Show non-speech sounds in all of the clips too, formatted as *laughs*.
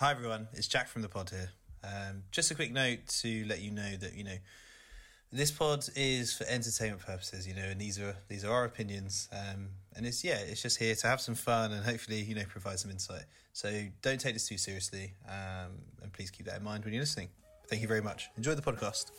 Hi everyone, it's Jack from the pod here. Um, just a quick note to let you know that you know this pod is for entertainment purposes, you know, and these are these are our opinions, um, and it's yeah, it's just here to have some fun and hopefully you know provide some insight. So don't take this too seriously, um, and please keep that in mind when you're listening. Thank you very much. Enjoy the podcast.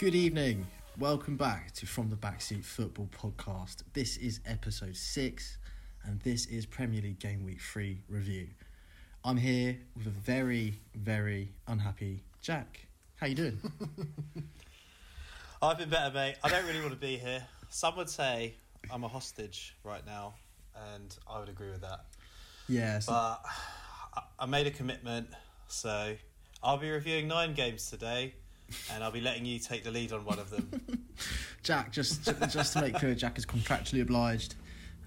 Good evening. Welcome back to From the Backseat Football Podcast. This is episode six, and this is Premier League Game Week 3 review. I'm here with a very, very unhappy Jack. How you doing? *laughs* I've been better, mate. I don't really want to be here. Some would say I'm a hostage right now, and I would agree with that. yeah, so- But I- I made a commitment, so I'll be reviewing nine games today, and I'll be letting you take the lead on one of them. *laughs* Jack, just just to make clear, Jack is contractually obliged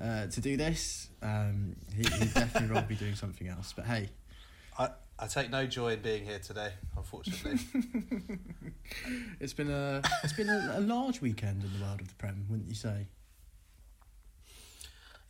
uh, to do this. Um, he, he'd definitely rather be doing something else. But hey, I, I take no joy in being here today, unfortunately. *laughs* it's been a it's been a, a large weekend in the world of the Prem, wouldn't you say?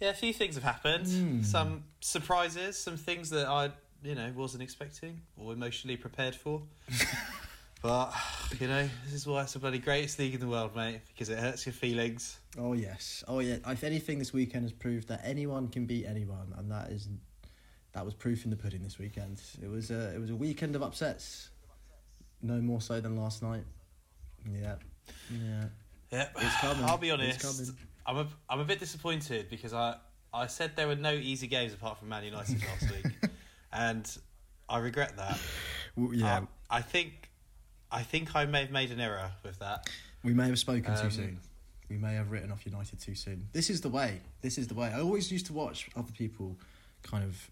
yeah, a few things have happened. Hmm. Some surprises, some things that I you know wasn't expecting or emotionally prepared for. *laughs* but you know, this is why it's the bloody greatest league in the world, mate, because it hurts your feelings. Oh yes, oh yeah. If anything, this weekend has proved that anyone can beat anyone, and that is that was proof in the pudding this weekend. It was a it was a weekend of upsets, no more so than last night. Yeah, yeah. Yeah, It's *sighs* coming. I'll be honest. I'm a I'm a bit disappointed because I I said there were no easy games apart from Man United last week, *laughs* and I regret that. Well, yeah. Um, I think I think I may have made an error with that. we may have spoken too um, soon. We may have written off United too soon. This is the way. This is the way. I always used to watch other people, kind of,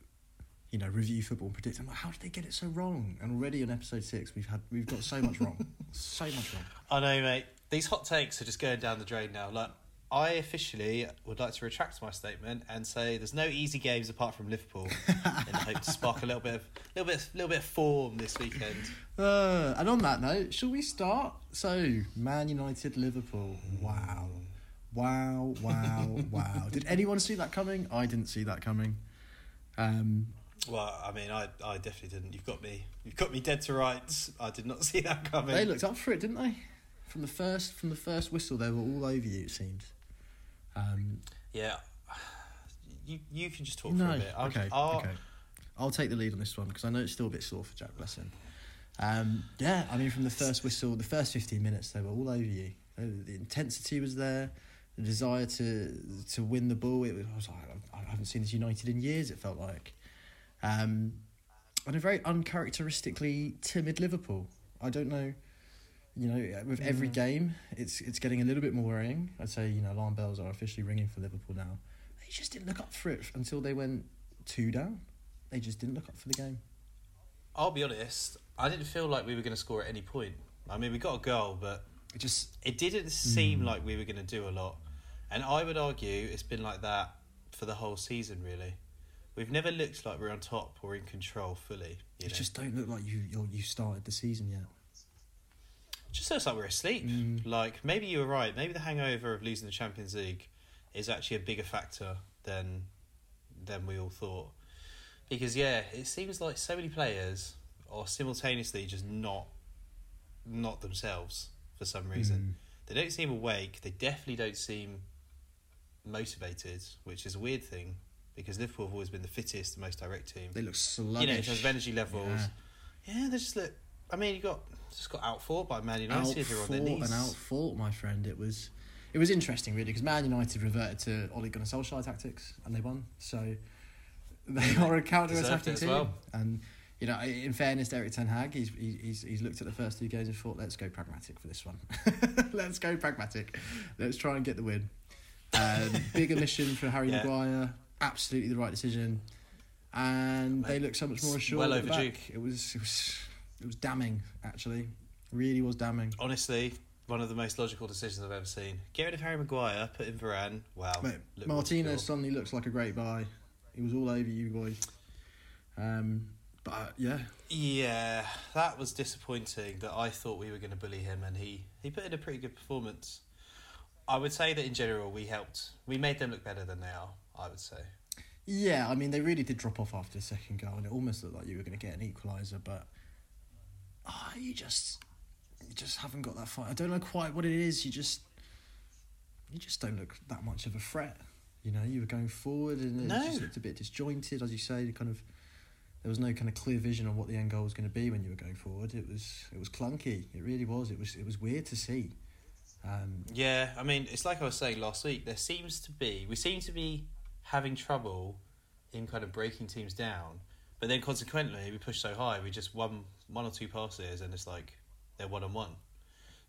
you know, review football and predict. I'm like, how did they get it so wrong? And already on episode six, we've had we've got so much wrong, *laughs* so much wrong. I know, mate. These hot takes are just going down the drain now. Like, I officially would like to retract my statement and say there's no easy games apart from Liverpool, *laughs* in the hope to spark a little bit of little bit little bit of form this weekend. Uh, and on that note, shall we start? So, Man United, Liverpool. Wow. Wow, wow, *laughs* wow. Did anyone see that coming? I didn't see that coming. Um, Well, I mean, I, I definitely didn't. You've got me. You've got me dead to rights. I did not *laughs* see that coming. they looked up for it, didn't they? From the first from the first whistle, they were all over you. It seemed. Um, Yeah, you you can just talk no, for a bit. I'll- okay, I'll- okay. I'll take the lead on this one because I know it's still a bit sore for Jack. Bless him. Um, yeah, I mean, from the first whistle, the first fifteen minutes, they were all over you. The intensity was there, the desire to to win the ball. It was, I was like, I haven't seen this United in years. It felt like, um, and a very uncharacteristically timid Liverpool. I don't know. You know, with every Mm. game, it's it's getting a little bit more worrying. I'd say you know alarm bells are officially ringing for Liverpool now. They just didn't look up for it until they went two down. They just didn't look up for the game. I'll be honest. I didn't feel like we were going to score at any point. I mean, we got a goal, but It just it didn't seem Mm. like we were going to do a lot. And I would argue it's been like that for the whole season. Really, we've never looked like we're on top or in control fully. You it know? just don't look like you you're, you started the season yet. Just looks like we're asleep. Mm. Like maybe you were right. Maybe the hangover of losing the Champions League is actually a bigger factor than than we all thought. Because yeah, it seems like so many players are simultaneously just not not themselves for some reason. They don't seem awake. They definitely don't seem motivated, which is a weird thing because Liverpool have always been the fittest, the most direct team. They look sluggish. you know, in terms of energy levels. Yeah. Yeah, they just look. I mean, you got just got outfought by Man United. are on their knees. and out fought, my friend. It was it was interesting really because Man United reverted to Ole Gunnar Solskjaer tactics and they won. So they are a counter attacking team. well. And you know, in fairness Erik Ten Hag, he's he's he's looked at the first two games and thought, let's go pragmatic for this one. *laughs* let's go pragmatic. Let's try and get the win. Um, *laughs* big omission for Harry Yeah. Maguire. Absolutely the right decision. And they look so much more assured. well overdue. It was it was it was damning actually. Really was damning. Honestly, one of the most logical decisions I've ever seen. Get rid of Harry Maguire, put in Varane. Wow. Mate, Martinez what's suddenly looks like a great buy. He was all over you boys. Um, but uh, yeah, Yeah, that was disappointing. That I thought we were going to bully him, and he he put in a pretty good performance. I would say that in general we helped. We made them look better than they are. I would say. yeah. I mean, they really did drop off after the second goal, and it almost looked like you were going to get an equaliser. But ah, you just you just haven't got that fight. I don't know quite what it is. You just you just don't look that much of a threat. You know, you were going forward, and it just looked a bit disjointed, as you say. Kind of, there was no kind of clear vision on what the end goal was going to be when you were going forward. It was it was clunky. It really was. It was it was weird to see. Um, Yeah, I mean, it's like I was saying last week. There seems to be we seem to be having trouble in kind of breaking teams down, but then consequently we push so high, we just one one or two passes, and it's like they're one on one.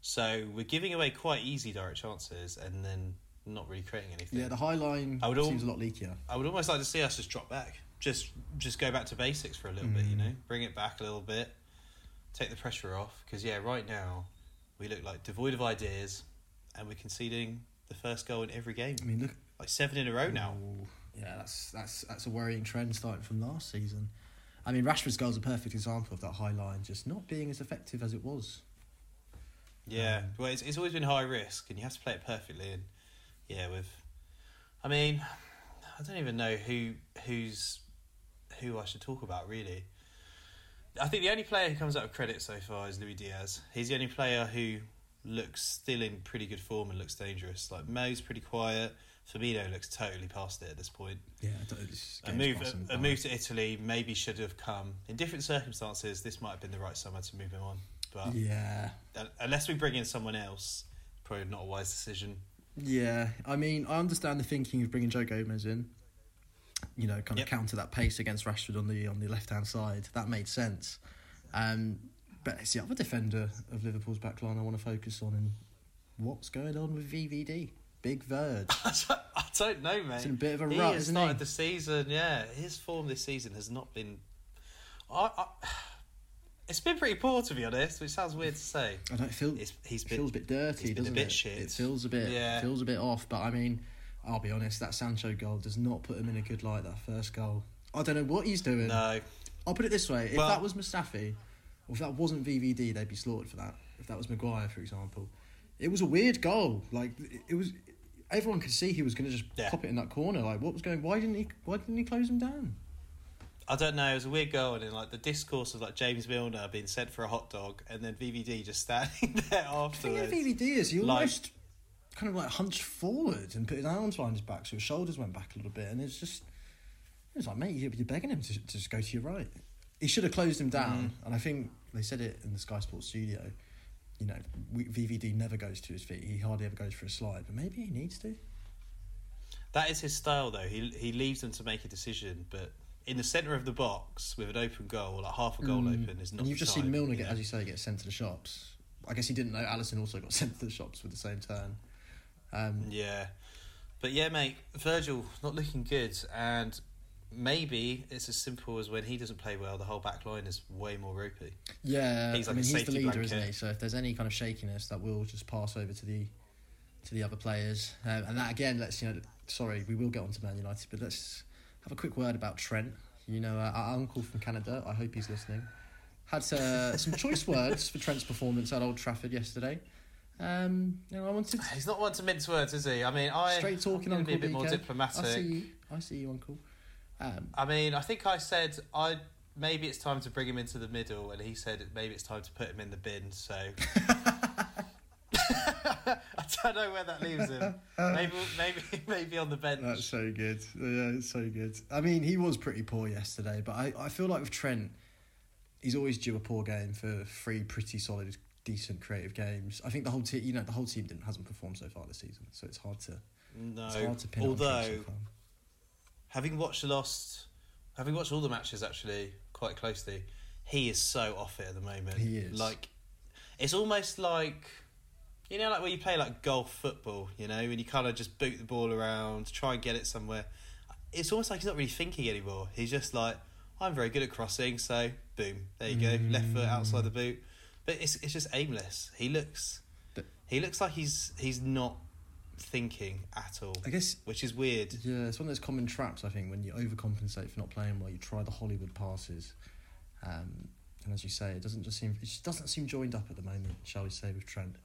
So we're giving away quite easy direct chances, and then not really creating anything. yeah, the high line I would al- seems a lot leakier. I would almost like to see us just drop back, just just go back to basics for a little bit, you Mm. know, bring it back a little bit, take the pressure off. Because yeah, right now we look like devoid of ideas, and we're conceding the first goal in every game, I mean, look. like seven in a row now. Ooh, yeah, that's that's that's a worrying trend starting from last season. I mean, Rashford's goal is a perfect example of that high line just not being as effective as it was. Yeah, Um, well, it's, it's always been high risk, and you have to play it perfectly. And yeah, with, I mean, I don't even know who who's who I should talk about really. I think the only player who comes out of credit so far is Luis Diaz. He's the only player who looks still in pretty good form and looks dangerous. Like Mo's pretty quiet. Firmino looks totally past it at this point. Yeah, I don't- this A move, passing a, a move to Italy maybe should have come in different circumstances. This might have been the right summer to move him on, but Yeah, unless we bring in someone else, probably not a wise decision. yeah. I mean, I understand the thinking of bringing Joe Gomez in. You know, kind Yep. of counter that pace against Rashford on the on the left hand side. That made sense. Um, but it's the other defender of Liverpool's back line I want to focus on and what's going on with VVD. Big Verd. *laughs* I don't know, mate. It's in a bit of a he rut, has isn't started he? the season. Yeah, his form this season has not been. I, I, it's been pretty poor, to be honest. Which sounds weird to say. I don't feel It's, he's It been feels a bit dirty, he's been a doesn't bit it? shit. It feels a bit Yeah. feels a bit off. But I mean, I'll be honest, that Sancho goal does not put him in a good light. That first goal, I don't know what he's doing. no. I'll put it this way: if Well- that was Mustafi, or if that wasn't VVD, they'd be slaughtered for that. If that was Maguire, for example, it was a weird goal. Like it was, everyone could see he was going to just Yeah. pop it in that corner. Like what was going? Why didn't he? Why didn't he close him down? I don't know. It was a weird goal, and then like the discourse of like James Milner being sent for a hot dog, and then VVD just standing *laughs* there The thing afterwards. with VVD is he Like- almost kind of like hunched forward and put his arms behind his back, so his shoulders went back a little bit, and it's just it was like, mate, you're begging him to, to just go to your right. He should have closed him down, mm. and I think they said it in the Sky Sports studio. You know, VVD never goes to his feet. He hardly ever goes for a slide, but maybe he needs to. That is his style, though. He he leaves them to make a decision, but in the centre of the box with an open goal, like half a goal Mm. open, is not. And you've just time, seen Milner get, know? as you say, get sent to the shops. I guess he didn't know Alisson also got *laughs* sent to the shops with the same turn. Um, Yeah, but yeah, mate, Virgil not looking good, and maybe it's as simple as when he doesn't play well, the whole back line is way more ropey. Yeah, He's I mean a he's the leader, blanket. isn't he? So if there's any kind of shakiness, that will just pass over to the to the other players, um, and that again, let's you know, sorry, we will get on to Man United, but let's have a quick word about Trent. You know, uh, our uncle from Canada. I hope he's listening. Had uh, *laughs* some choice words for Trent's performance at Old Trafford yesterday. Um, you know, I wanted He's not one to mince words, is he? I mean, I straight talking I'm be a bit more diplomatic. I see you. I see you, Uncle. Um, I mean, I think I said I maybe it's time to bring him into the middle, and he said maybe it's time to put him in the bin. So *laughs* I don't know where that leaves him. Maybe, maybe, *laughs* maybe on the bench. That's so good. Yeah, it's so good. I mean, he was pretty poor yesterday, but I, I feel like with Trent, he's always due a poor game for three pretty solid, decent creative games. I think the whole team, you know, the whole team didn't hasn't performed so far this season, so it's hard to no, it's hard to pin although. Having watched the last, having watched all the matches actually quite closely, he is so off it at the moment. He is. like, it's almost like. You know, like when you play like golf football, you know, and you kind of just boot the ball around, try and get it somewhere. It's almost like he's not really thinking anymore. He's just like, I'm very good at crossing, so boom, there you go, left foot outside the boot. But it's it's just aimless. He looks, He looks like he's he's not thinking at all, I guess which is weird. Yeah, it's one of those common traps. I think when you overcompensate for not playing well, you try the Hollywood passes, um, and as you say, it doesn't just seem it just doesn't seem joined up at the moment. Shall we say with Trent?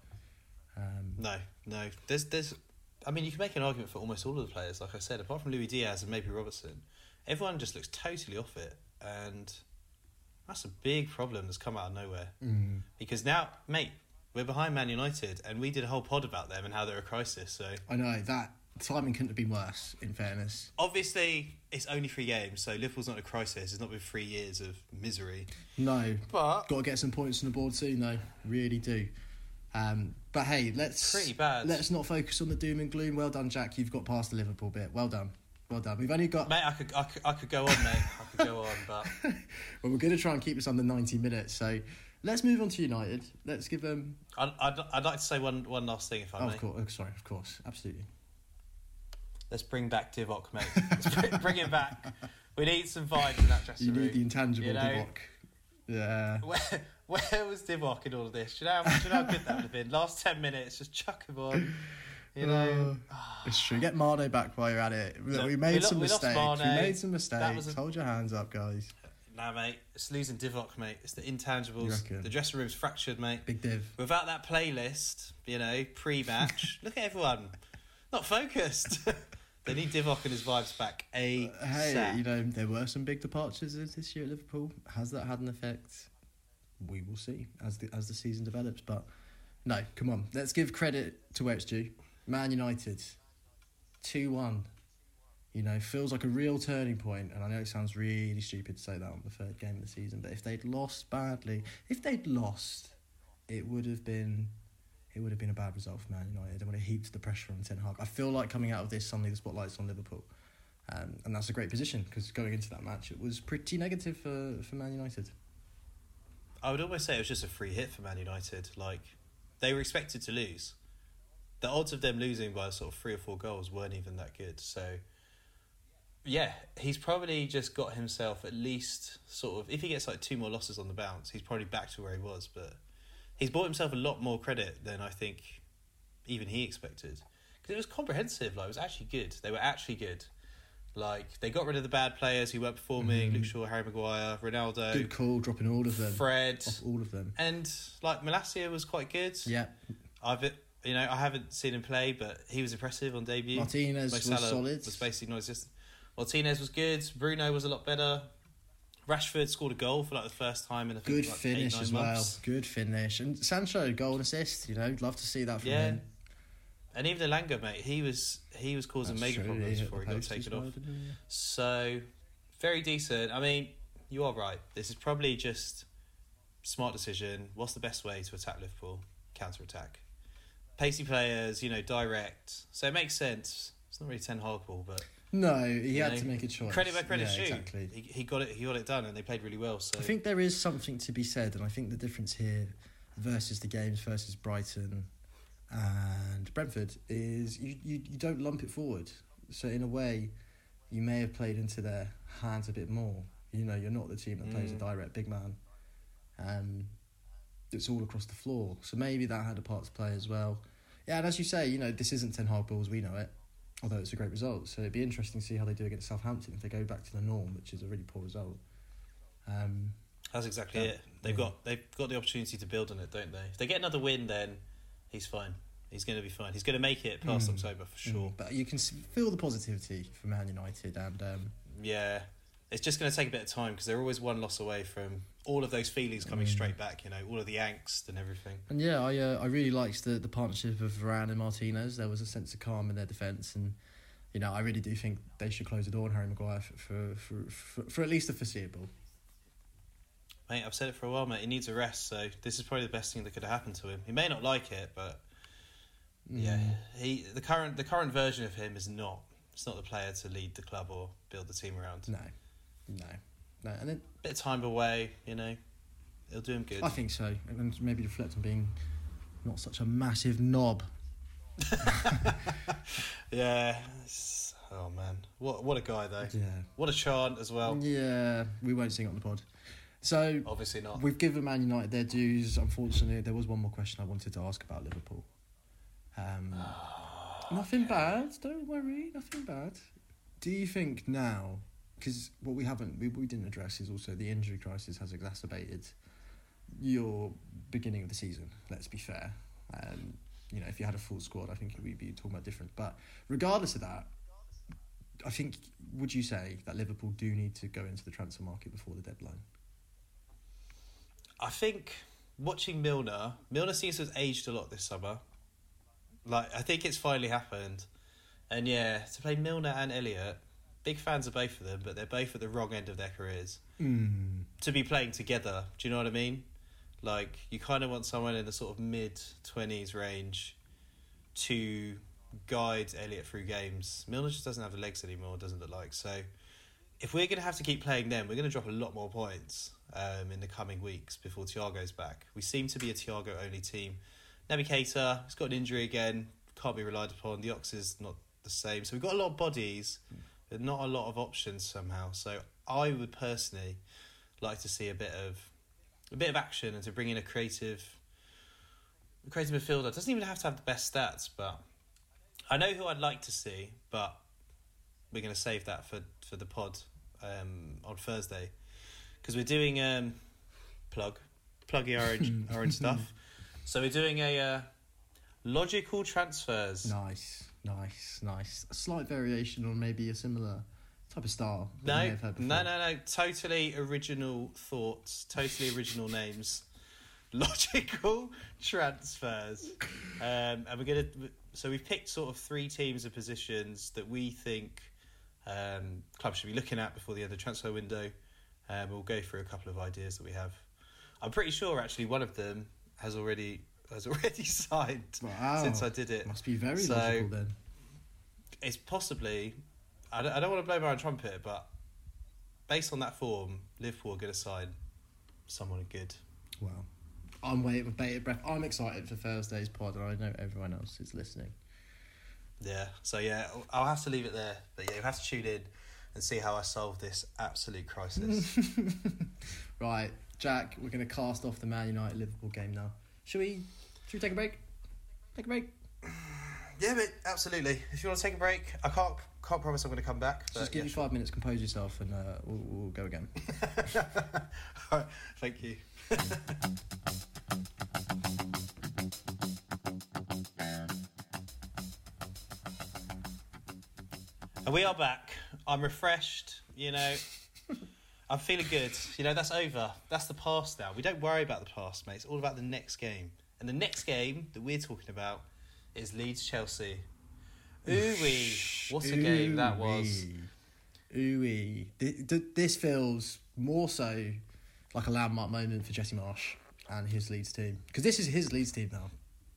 Um, No, no. There's there's. I mean, you can make an argument for almost all of the players. Like I said, apart from Luis Diaz and maybe Robertson, everyone just looks totally off it, and that's a big problem that's come out of nowhere. mm, Because now, mate, we're behind Man United, and we did a whole pod about them and how they're a crisis. So I know that timing couldn't have been worse. In fairness, obviously, it's only three games, so Liverpool's not a crisis. It's not been three years of misery. no, But got to get some points on the board soon, though. Really do. Um, but hey, let's pretty bad. let's not focus on the doom and gloom. Well done, Jack. You've got past the Liverpool bit. Well done. Well done. We've only got Mate, I could, I could, I could go on, mate. I could go on, but *laughs* Well, we're going to try and keep this under 90 minutes. So let's move on to United. Let's give them. I'd, I'd, I'd like to say one, one last thing, if I Oh, may. of course. Oh, sorry, of course. Absolutely. Let's bring back Divock, mate. Let's bring, *laughs* bring him back. We need some vibes in that dressing room. You room. need the intangible you know- Divock. Yeah. Where, where was Divock in all of this? Do you know, how- do you know how good that would have been? Last 10 minutes, just chuck him on. You know, Oh, it's true. Get Mane back while you're at it. Look, we made we some we mistakes. We Mane. made some mistakes. a- Hold your hands up, guys. Nah, mate, it's losing Divock, mate. It's the intangibles. The dressing room's fractured, mate. Big div. Without that playlist, you know, pre-match, *laughs* look at everyone, not focused. *laughs* they need Divock and his vibes back. A Uh, hey, you know, there were some big departures this year at Liverpool. Has that had an effect? We will see as the as the season develops. But no, come on, let's give credit to where it's due. Man United, two one. You know, feels like a real turning point, and I know it sounds really stupid to say that on the third game of the season. But if they'd lost badly, if they'd lost, it would have been. It would have been a bad result for Man United. It would have heaped the pressure on Ten Hag. I feel like coming out of this, suddenly the spotlight's on Liverpool. Um, and that's a great position because going into that match, it was pretty negative for, for Man United. I would almost say it was just a free hit for Man United. Like they were expected to lose. The odds of them losing by sort of three or four goals weren't even that good. So yeah, he's probably just got himself at least sort of if he gets like two more losses on the bounce, he's probably back to where he was. But he's bought himself a lot more credit than I think even he expected because it was comprehensive. Like it was actually good. They were actually good. Like they got rid of the bad players who weren't performing. Mhm. Luke Shaw, Harry Maguire, Ronaldo, Good call, dropping all of them. Fred, Off all of them. and like Malacia was quite good. Yeah. I've you know I haven't seen him play, but he was impressive on debut. Martinez Mo was Salah solid. Was basically non-existent. Martinez was good. Bruno was a lot better. Rashford scored a goal for like the first time in a Good like finish eight, as well. months. Good finish. And Sancho, goal and assist. You know, love to see that from Yeah. him. And even the Elanga, mate, he was he was causing That's major true, problems hit before he got taken off. So very decent. I mean, you are right. This is probably just smart decision. What's the best way to attack Liverpool? Counter attack. Pacey players, you know, direct. So it makes sense. It's not really ten Hag ball, but No, he You had know, to make a choice. credit where credit's yeah, due. Exactly. He, he got it. He got it done, and they played really well. So I think there is something to be said, and I think the difference here versus the games versus Brighton and Brentford is you, you, you don't lump it forward. So in a way, you may have played into their hands a bit more. You know, you're not the team that plays a Mm. direct big man. Um, it's all across the floor. So maybe that had a part to play as well. Yeah, and as you say, you know, this isn't Ten Hag balls. we know it, although it's a great result. So it'd be interesting to see how they do against Southampton if they go back to the norm, which is a really poor result. Um, that's exactly Yeah. it. They've Yeah. got they've got the opportunity to build on it, don't they? If they get another win, then he's fine. He's going to be fine. He's going to make it past Mm. October for sure. But you can feel the positivity for Man United, and um, Yeah, it's just going to take a bit of time because they're always one loss away from all of those feelings coming Mm. straight back. You know, all of the angst and everything. and yeah, I uh, I really liked the the partnership of Varane and Martinez. There was a sense of calm in their defence, and you know I really do think they should close the door on Harry Maguire for for, for, for, for at least the foreseeable. Mate, I've said it for a while, mate. He needs a rest, so this is probably the best thing that could have happened to him. He may not like it, but yeah, Mm. he the current the current version of him is not. It's not the player to lead the club or build the team around. No, no, no, and then Bit of time away, you know, it'll do him good. I think so, and maybe reflect on being not such a massive knob. *laughs* yeah. Oh man, what what a guy though. Yeah, What a chant as well. yeah, we won't sing on the pod. So Obviously not. We've given Man United their dues. Unfortunately, there was one more question I wanted to ask about Liverpool. Um, *sighs* nothing bad. Don't worry. Nothing bad. Do you think now? Because what we haven't, we, we didn't address is also the injury crisis has exacerbated your beginning of the season. Let's be fair. Um, you know, if you had a full squad, I think we'd be talking about different. But regardless of that, I think would you say that Liverpool do need to go into the transfer market before the deadline? I think watching Milner, Milner seems to have aged a lot this summer. Like I think it's finally happened, and yeah, to play Milner and Elliott, big fans of both of them, but they're both at the wrong end of their careers. Mm. To be playing together, do you know what I mean? Like you kind of want someone in the sort of mid twenties range to guide Elliott through games. Milner just doesn't have the legs anymore, doesn't look like. So if we're going to have to keep playing them, we're going to drop a lot more points um, in the coming weeks before Thiago's back. We seem to be a Thiago only team. Naby Keita, he's got an injury again, can't be relied upon. The Ox is not the same. So we've got a lot of bodies, but not a lot of options somehow. So I would personally like to see a bit of a bit of action and to bring in a creative a creative midfielder. Doesn't even have to have the best stats, but I know who I'd like to see, but we're going to save that for, for the pod um, on Thursday because we're doing um, plug pluggy orange *laughs* orange stuff. So we're doing a uh, logical transfers. Nice, nice, nice. A slight variation on maybe a similar type of style. No, no, no, no. Totally original thoughts. Totally original names. *laughs* Logical transfers. Um, and we're gonna. So we've picked sort of three teams and positions that we think um, clubs should be looking at before the end of the transfer window. Um, we'll go through a couple of ideas that we have. I'm pretty sure actually one of them has already has already *laughs* signed Wow. since I did it. Must be very So- logical then. it's possibly I don't, I don't want to blow my own trumpet, but based on that form, Liverpool are going to sign someone good. Well, I'm waiting with bated breath. I'm excited for Thursday's pod, and I know everyone else is listening. Yeah. So yeah, I'll have to leave it there. But yeah, you have to tune in and see how I solve this absolute crisis. *laughs* Right, Jack, we're going to cast off the Man United Liverpool game now. Should we? Should we take a break? Take a break. *sighs* yeah, but absolutely. If you want to take a break, I can't can't promise I'm going to come back. But Just give yeah, you five minutes, compose yourself, and uh, we'll, we'll go again. *laughs* All right, thank you. *laughs* And we are back. I'm refreshed, you know. I'm feeling good. You know, that's over. That's the past now. We don't worry about the past, mate. It's all about the next game. And the next game that we're talking about is Leeds Chelsea. Ooh wee. What a game that was. Ooh This feels more so like a landmark moment for Jesse Marsch and his Leeds team. Because this is his Leeds team now.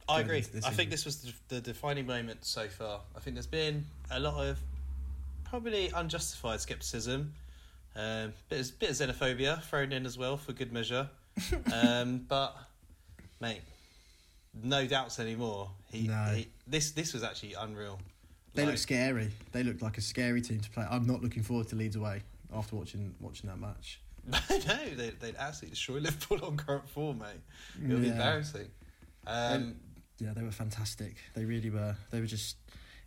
I agree. I think this was the, the defining moment so far. I think there's been a lot of probably unjustified skepticism, um, bit of, bit of xenophobia thrown in as well for good measure. um, *laughs* but mate, no doubts anymore. He, No. he this this was actually unreal. They Like, look scary. They look like a scary team to play. I'm not looking forward to Leeds away after watching watching that match. *laughs* no, they they'd absolutely destroy Liverpool *laughs* on current form, mate. It would be embarrassing. Um, Yeah, they were fantastic. They really were. They were just.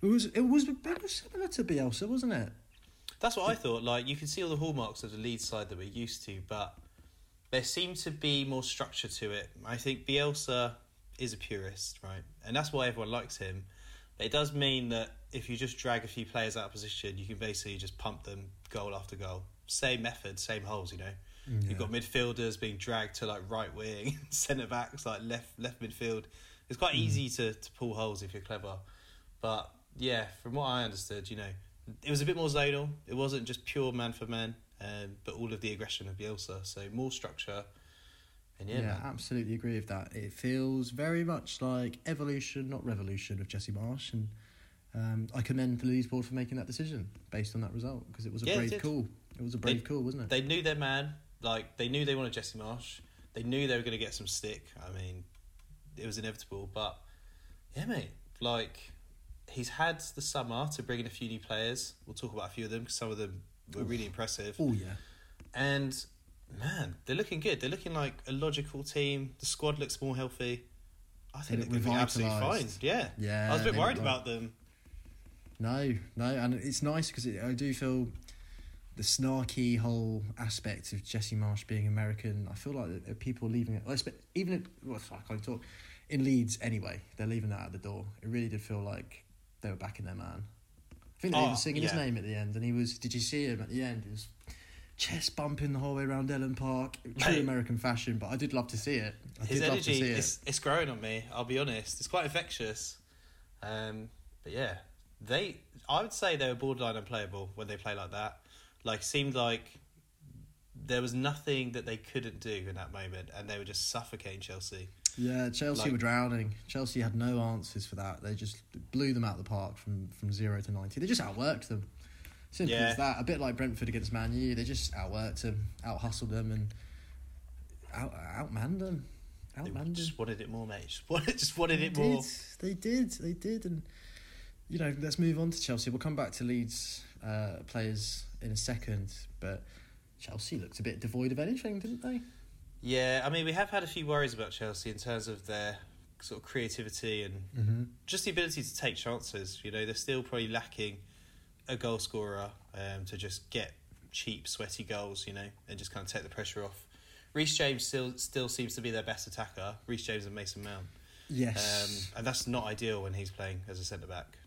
It was. It was. It was similar to Bielsa, wasn't it? That's what I thought. Like you can see all the hallmarks of the lead side that we're used to, but there seemed to be more structure to it. I think Bielsa is a purist, right, and that's why everyone likes him. But it does mean that if you just drag a few players out of position, you can basically just pump them goal after goal. Same method, same holes. You know, mm, you've got midfielders being dragged to like right wing, *laughs* centre backs like left left midfield. It's quite mm. easy to to pull holes if you're clever. But yeah, from what I understood, you know, it was a bit more zonal. It wasn't just pure man for man, um, but all of the aggression of Bielsa. So more structure. And yeah, Yeah, absolutely agree with that. It feels very much like evolution, not revolution, of Jesse Marsch, and um, I commend the Leeds board for making that decision based on that result because it was a Yeah, brave did. call. It was a brave call, wasn't it? they knew their man. Like they knew they wanted Jesse Marsch. They knew they were going to get some stick. I mean, it was inevitable. But yeah, mate. Like he's had the summer to bring in a few new players. We'll talk about a few of them because some of them were really impressive. oh yeah, And man, they're looking good. They're looking like a logical team. The squad looks more healthy. I think it they're going to be absolutely fine. Yeah. Yeah, I was a bit worried about them. No, no, and it's nice because it, I do feel the snarky whole aspect of Jesse Marsch being American. I feel like people are leaving it, even if, well, I can't talk in Leeds anyway. They're leaving that at the door. It really did feel like they were backing their man. I think they Oh, were singing his name at the end, and he was. Did you see him at the end? He was chest bumping the whole way around Ellen Park, true. American fashion. But I did love to see it. I His did love to energy see it. is it's growing on me. I'll be honest. It's quite infectious. Um, but yeah, they. I would say they were borderline unplayable when they play like that. Like seemed like there was nothing that they couldn't do in that moment, and they were just suffocating Chelsea. Yeah, Chelsea Like- were drowning. Chelsea had no answers for that. They just blew them out of the park from, from zero to ninety. They just outworked them. Simple Yeah. as that. A bit like Brentford against Man U. They just outworked them, out hustled them, and out outmanned them. They Outmanned them. just wanted it more, mate. Just wanted, *laughs* just wanted They it more. did. They did. They did. And you know, let's move on to Chelsea. We'll come back to Leeds uh, players in a second, but Chelsea looked a bit devoid of anything, didn't they? Yeah, I mean, we have had a few worries about Chelsea in terms of their sort of creativity and Mm-hmm. just the ability to take chances. You know, they're still probably lacking a goal scorer um, to just get cheap, sweaty goals. You know, and just kind of take the pressure off. Reece James still still seems to be their best attacker. Reece James and Mason Mount, Yes. um, and that's not ideal when he's playing as a centre back.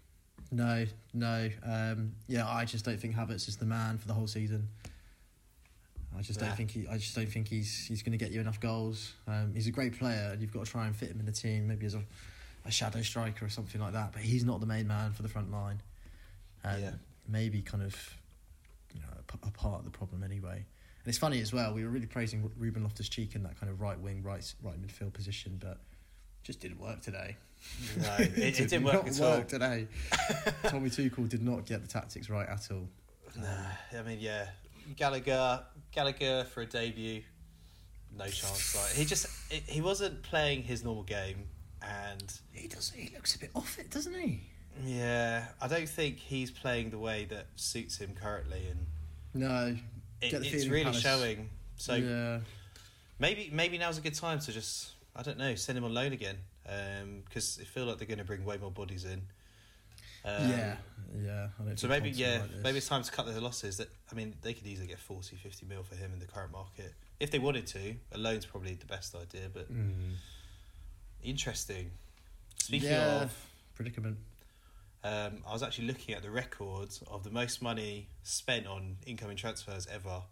No, no. Um, yeah, I just don't think Havertz is the man for the whole season. I just Nah. don't think he. I just don't think he's he's going to get you enough goals. Um, he's a great player, and you've got to try and fit him in the team, maybe as a, a shadow striker or something like that. But he's not the main man for the front line. And Yeah. maybe kind of, you know, a, a part of the problem anyway. And it's funny as well. We were really praising Ruben Loftus Cheek in that kind of right wing, right right midfield position, but just didn't work today. No, *laughs* it, it did didn't work not at all. today. *laughs* Tommy Tuchel did not get the tactics right at all. Nah, I mean, yeah, Gallagher, Gallagher for a debut, no chance. Like he just he wasn't playing his normal game, and He does. He looks a bit off it, doesn't he? yeah, I don't think he's playing the way that suits him currently, and No. it, it's really Palace- showing. So yeah, maybe maybe now's a good time to just I don't know send him on loan again um, because I feel like they're going to bring way more bodies in. Um, yeah, yeah. I don't So maybe yeah, like maybe it's time to cut their losses. That I mean, they could easily get 40, 50 mil for him in the current market if they wanted to. A loan's probably the best idea, but Mm. interesting. Speaking Yeah. of, predicament. um, I was actually looking at the records of the most money spent on incoming transfers ever,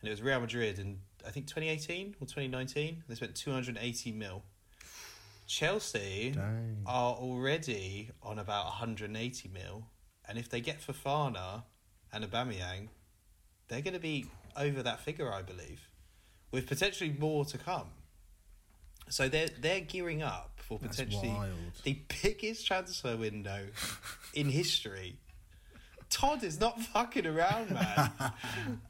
and it was Real Madrid in I think twenty eighteen or twenty nineteen. They spent two hundred eighty mil. Chelsea Dang. are already on about 180 mil, and if they get Fofana and Aubameyang, they're going to be over that figure, I believe, with potentially more to come. So they're they're gearing up for potentially the biggest transfer window in history. *laughs* Todd is not fucking around, man. *laughs*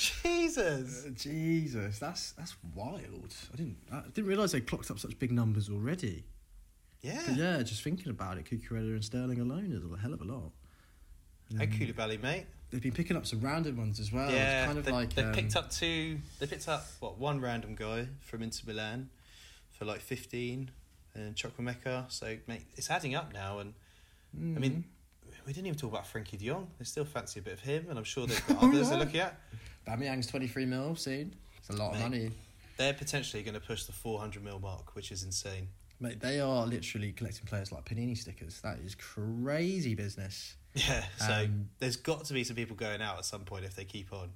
Jesus. Uh, Jesus, that's that's wild. I didn't I didn't realize they clocked up such big numbers already. Yeah. But yeah, just thinking about it, Cucurella and Sterling alone is a hell of a lot. And Koulibaly, mate. They've been picking up some random ones as well. It's yeah, kind of they, like they um, picked up two. They picked up what one random guy from Inter Milan for like fifteen, and Chukwuemeka. So mate, it's adding up now. And mm, I mean, we didn't even talk about Frenkie De Jong. They still fancy a bit of him, and I'm sure they've *laughs* got others they're looking at. Bamiyang's twenty three mil soon. It's a lot of money. They're potentially going to push the 400 mil mark, which is insane. Mate, they are literally collecting players like panini stickers. That is crazy business. Yeah. So Um, there's got to be some people going out at some point if they keep on.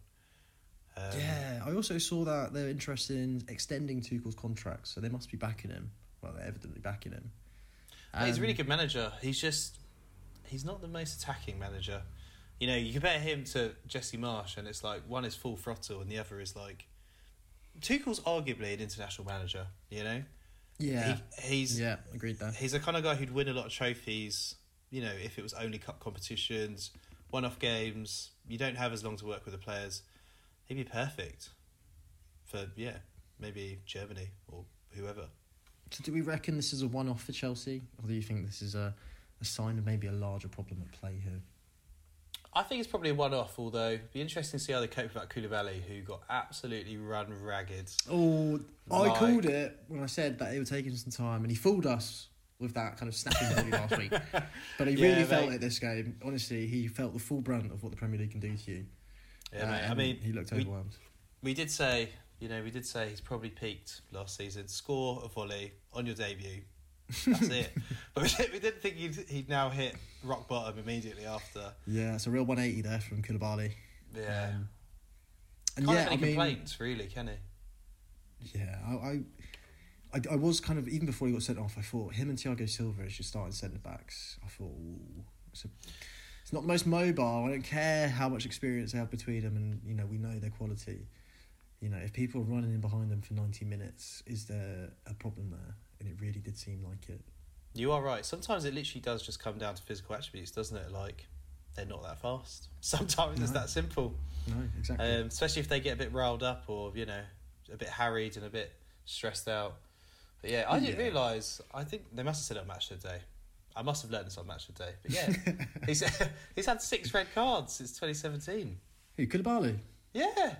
Um, yeah, I also saw that they're interested in extending Tuchel's contract, so they must be backing him. Well, they're evidently backing him. But he's a Um, really good manager. He's just he's not the most attacking manager. You know, you compare him to Jesse Marsch, and it's like one is full throttle, and the other is like Tuchel's arguably an international manager. You know, Yeah, he, he's yeah, agreed that he's the kind of guy who'd win a lot of trophies. You know, if it was only cup competitions, one-off games, you don't have as long to work with the players. He'd be perfect for yeah, maybe Germany or whoever. So, do we reckon this is a one-off for Chelsea, or do you think this is a, a sign of maybe a larger problem at play here? I think it's probably a one-off. Although, it'd be interesting to see how they cope without Koulibaly, who got absolutely run ragged. Oh, I called it when I said that it would take him some time, and he fooled us with that kind of snapping volley last week. *laughs* But he Yeah, really felt mate. it this game. Honestly, he felt the full brunt of what the Premier League can do to you. Yeah, Uh, mate. I mean, he looked we- overwhelmed. we did say, you know, we did say he's probably peaked last season. Score a volley on your debut. That's it. But we didn't, we didn't think he'd, he'd now hit rock bottom immediately after. Yeah, it's a real 180 there from Koulibaly. Yeah. Um, and Can't yeah, have I any mean, complaints, really, can he? yeah, I, I, I, I was kind of even before he got sent off. I thought him and Thiago Silva as your starting centre backs. I thought ooh, it's, a, it's not the most mobile. I don't care how much experience they have between them, and you know we know their quality. You know, if people are running in behind them for ninety minutes, is there a problem there? And it really did seem like it. You are right. Sometimes it literally does just come down to physical attributes, doesn't it? Like, they're not that fast. *laughs* Sometimes it's that simple. No, exactly. Um, especially if they get a bit riled up or, you know, a bit harried and a bit stressed out. But yeah, I didn't Yeah. realise. I think they must have said it on Match today. I must have learned this on Match today. But yeah, *laughs* he's, *laughs* he's had six red cards since 2017. Who Koulibaly? Yeah.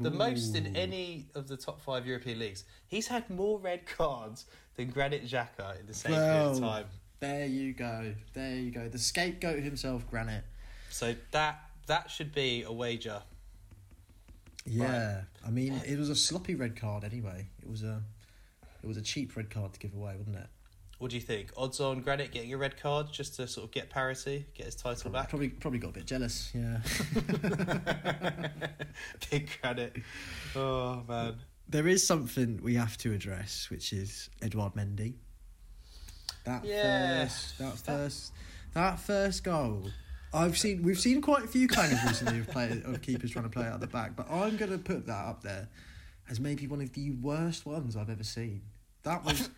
The most in any of the top five European leagues. He's had more red cards than Granit Xhaka in the same period of time. There you go. There you go. The scapegoat himself, Granit. So that that should be a wager. Yeah, I mean, it was a sloppy red card anyway. It was a, it was a cheap red card to give away, wasn't it? What do you think? Odds on Granit getting a red card just to sort of get parity, get his title back? Probably, probably got a bit jealous. Yeah. *laughs* Big Granit. Oh man. There is something we have to address, which is Edouard Mendy. That Yeah. first, that first, that first goal. I've seen, we've seen quite a few kind of recently of players, of keepers trying to play out the back, but I'm going to put that up there as maybe one of the worst ones I've ever seen. That was,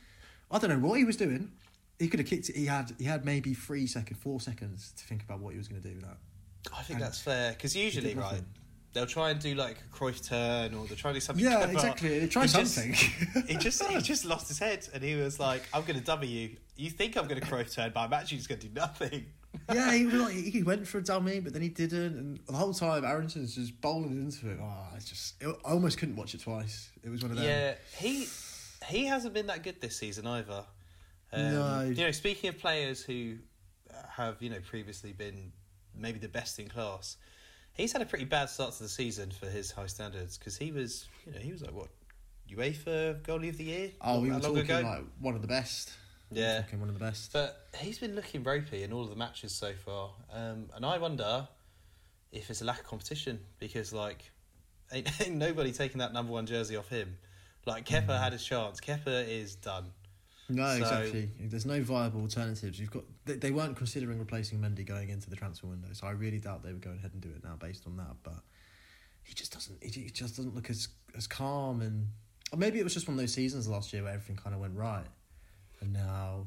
I don't know what he was doing. He could have kicked it. He had, he had maybe three seconds, four seconds to think about what he was going to do with that. I think And that's fair because usually, right. They'll try and do like a Cruyff turn or they'll try and do something. Yeah, exactly. Try He just- something. *laughs* he just he just lost his head and he was like, "I'm going to dummy you. You think I'm going to Cruyff turn, but I'm actually just going to do nothing." *laughs* yeah, he, was like, he went for a dummy, but then he didn't, and the whole time Aaronson's just bowling into it. Oh, it's just it, I almost couldn't watch it twice. It was one of them. Yeah, he he hasn't been that good this season either. Um, No. You know, speaking of players who have you know previously been maybe the best in class, he's had a pretty bad start to the season for his high standards because he was you know he was like what UEFA goalie of the year. Oh, we were talking ago. like one of the best. Yeah. one of the best. But he's been looking ropey in all of the matches so far, um, and I wonder if it's a lack of competition because like ain't, *laughs* ain't nobody taking that number one jersey off him. Like Kepa Mm. had his chance. Kepa is done. No, So- exactly. There's no viable alternatives. You've got they, they weren't considering replacing Mendy going into the transfer window, so I really doubt they would go ahead and do it now based on that. But he just doesn't. He just doesn't look as as calm and or maybe it was just one of those seasons last year where everything kind of went right, and now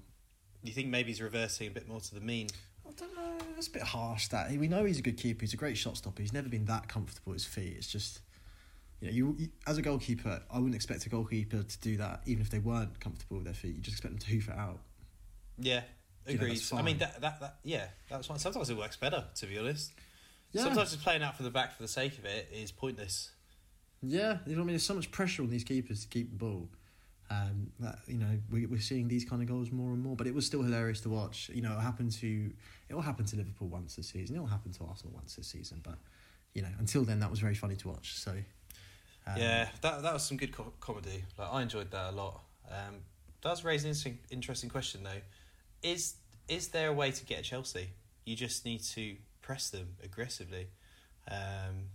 You think maybe he's reversing a bit more to the mean? I don't know. That's a bit harsh. That we know he's a good keeper. He's a great shot stopper. He's never been that comfortable at his feet. It's just, you know, you, you as a goalkeeper, I wouldn't expect a goalkeeper to do that, even if they weren't comfortable with their feet. You just expect them to hoof it out. Yeah, You know, I mean that, that that yeah, that's fine. Sometimes it works better, to be honest. Yeah. Sometimes just playing out from the back for the sake of it is pointless. Yeah, you know what I mean. There's so much pressure on these keepers to keep the ball. Um, that you know we, we're seeing these kind of goals more and more, but it was still hilarious to watch. You know, it happened to it will happen to Liverpool once this season. It will happen to Arsenal once this season. But you know, until then, that was very funny to watch. So um, yeah, that that was some good co- comedy. Like I enjoyed that a lot. Um, does raise an interesting, interesting question though. Is is there a way to get at Chelsea? You just need to press them aggressively. Um,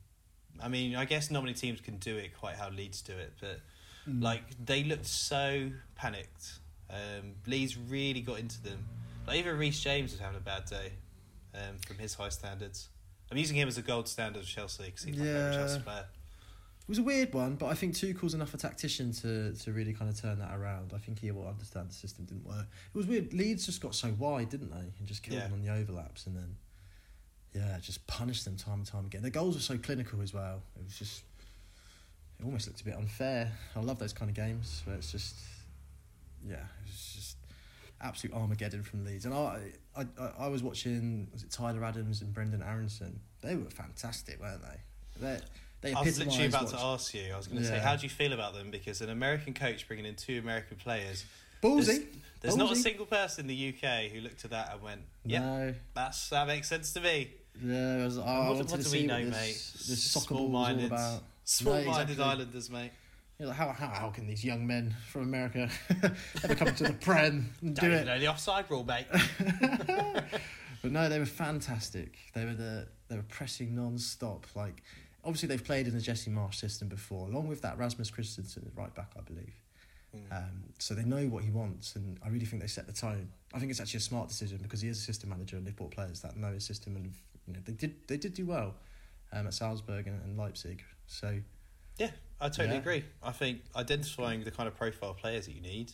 I mean, I guess not many teams can do it quite how Leeds do it, but Mm. like they looked so panicked. Um, Leeds really got into them. Like even Reece James was having a bad day um, from his high standards. I'm using him as a gold standard of Chelsea because he's my favourite Yeah. Chelsea player. It was a weird one, but I think Tuchel's enough a tactician to, to really kind of turn that around. I think he will understand the system didn't work. It was weird. Leeds just got so wide, didn't they? And just killed Yeah. them on the overlaps and then, yeah, just punished them time and time again. Their goals were so clinical as well. It was just, it almost looked a bit unfair. I love those kind of games where it's just, yeah, it was just absolute Armageddon from Leeds. And I, I, I, was watching. Was it Tyler Adams and Brenden Aaronson? They were fantastic, weren't they? They, they I was literally about to ask you. I was going to say, how do you feel about them? Because an American coach bringing in two American players, Ballsy. there's, there's not a single person in the UK who looked at that and went, "Yeah, No. that's that makes sense to me." Yeah, was, I, I what what to do we know, mate? this, soccer Small-minded, about. small-minded exactly. Islanders, mate. Like, how, how, how can these young men from America *laughs* ever come to the Prem and do it? know the offside rule, mate. *laughs* *laughs* But no, they were fantastic. They were the they were pressing non-stop. Like obviously they've played in the Jesse Marsch system before, along with that Rasmus Kristensen at right back, I believe. Mm. Um, so they know what he wants, and I really think they set the tone. I think it's actually a smart decision because he is a system manager, and they've bought players that know his system, and you know they did they did do well um, at Salzburg and, and Leipzig. So Yeah, I totally Yeah. agree. I think identifying the kind of profile players that you need,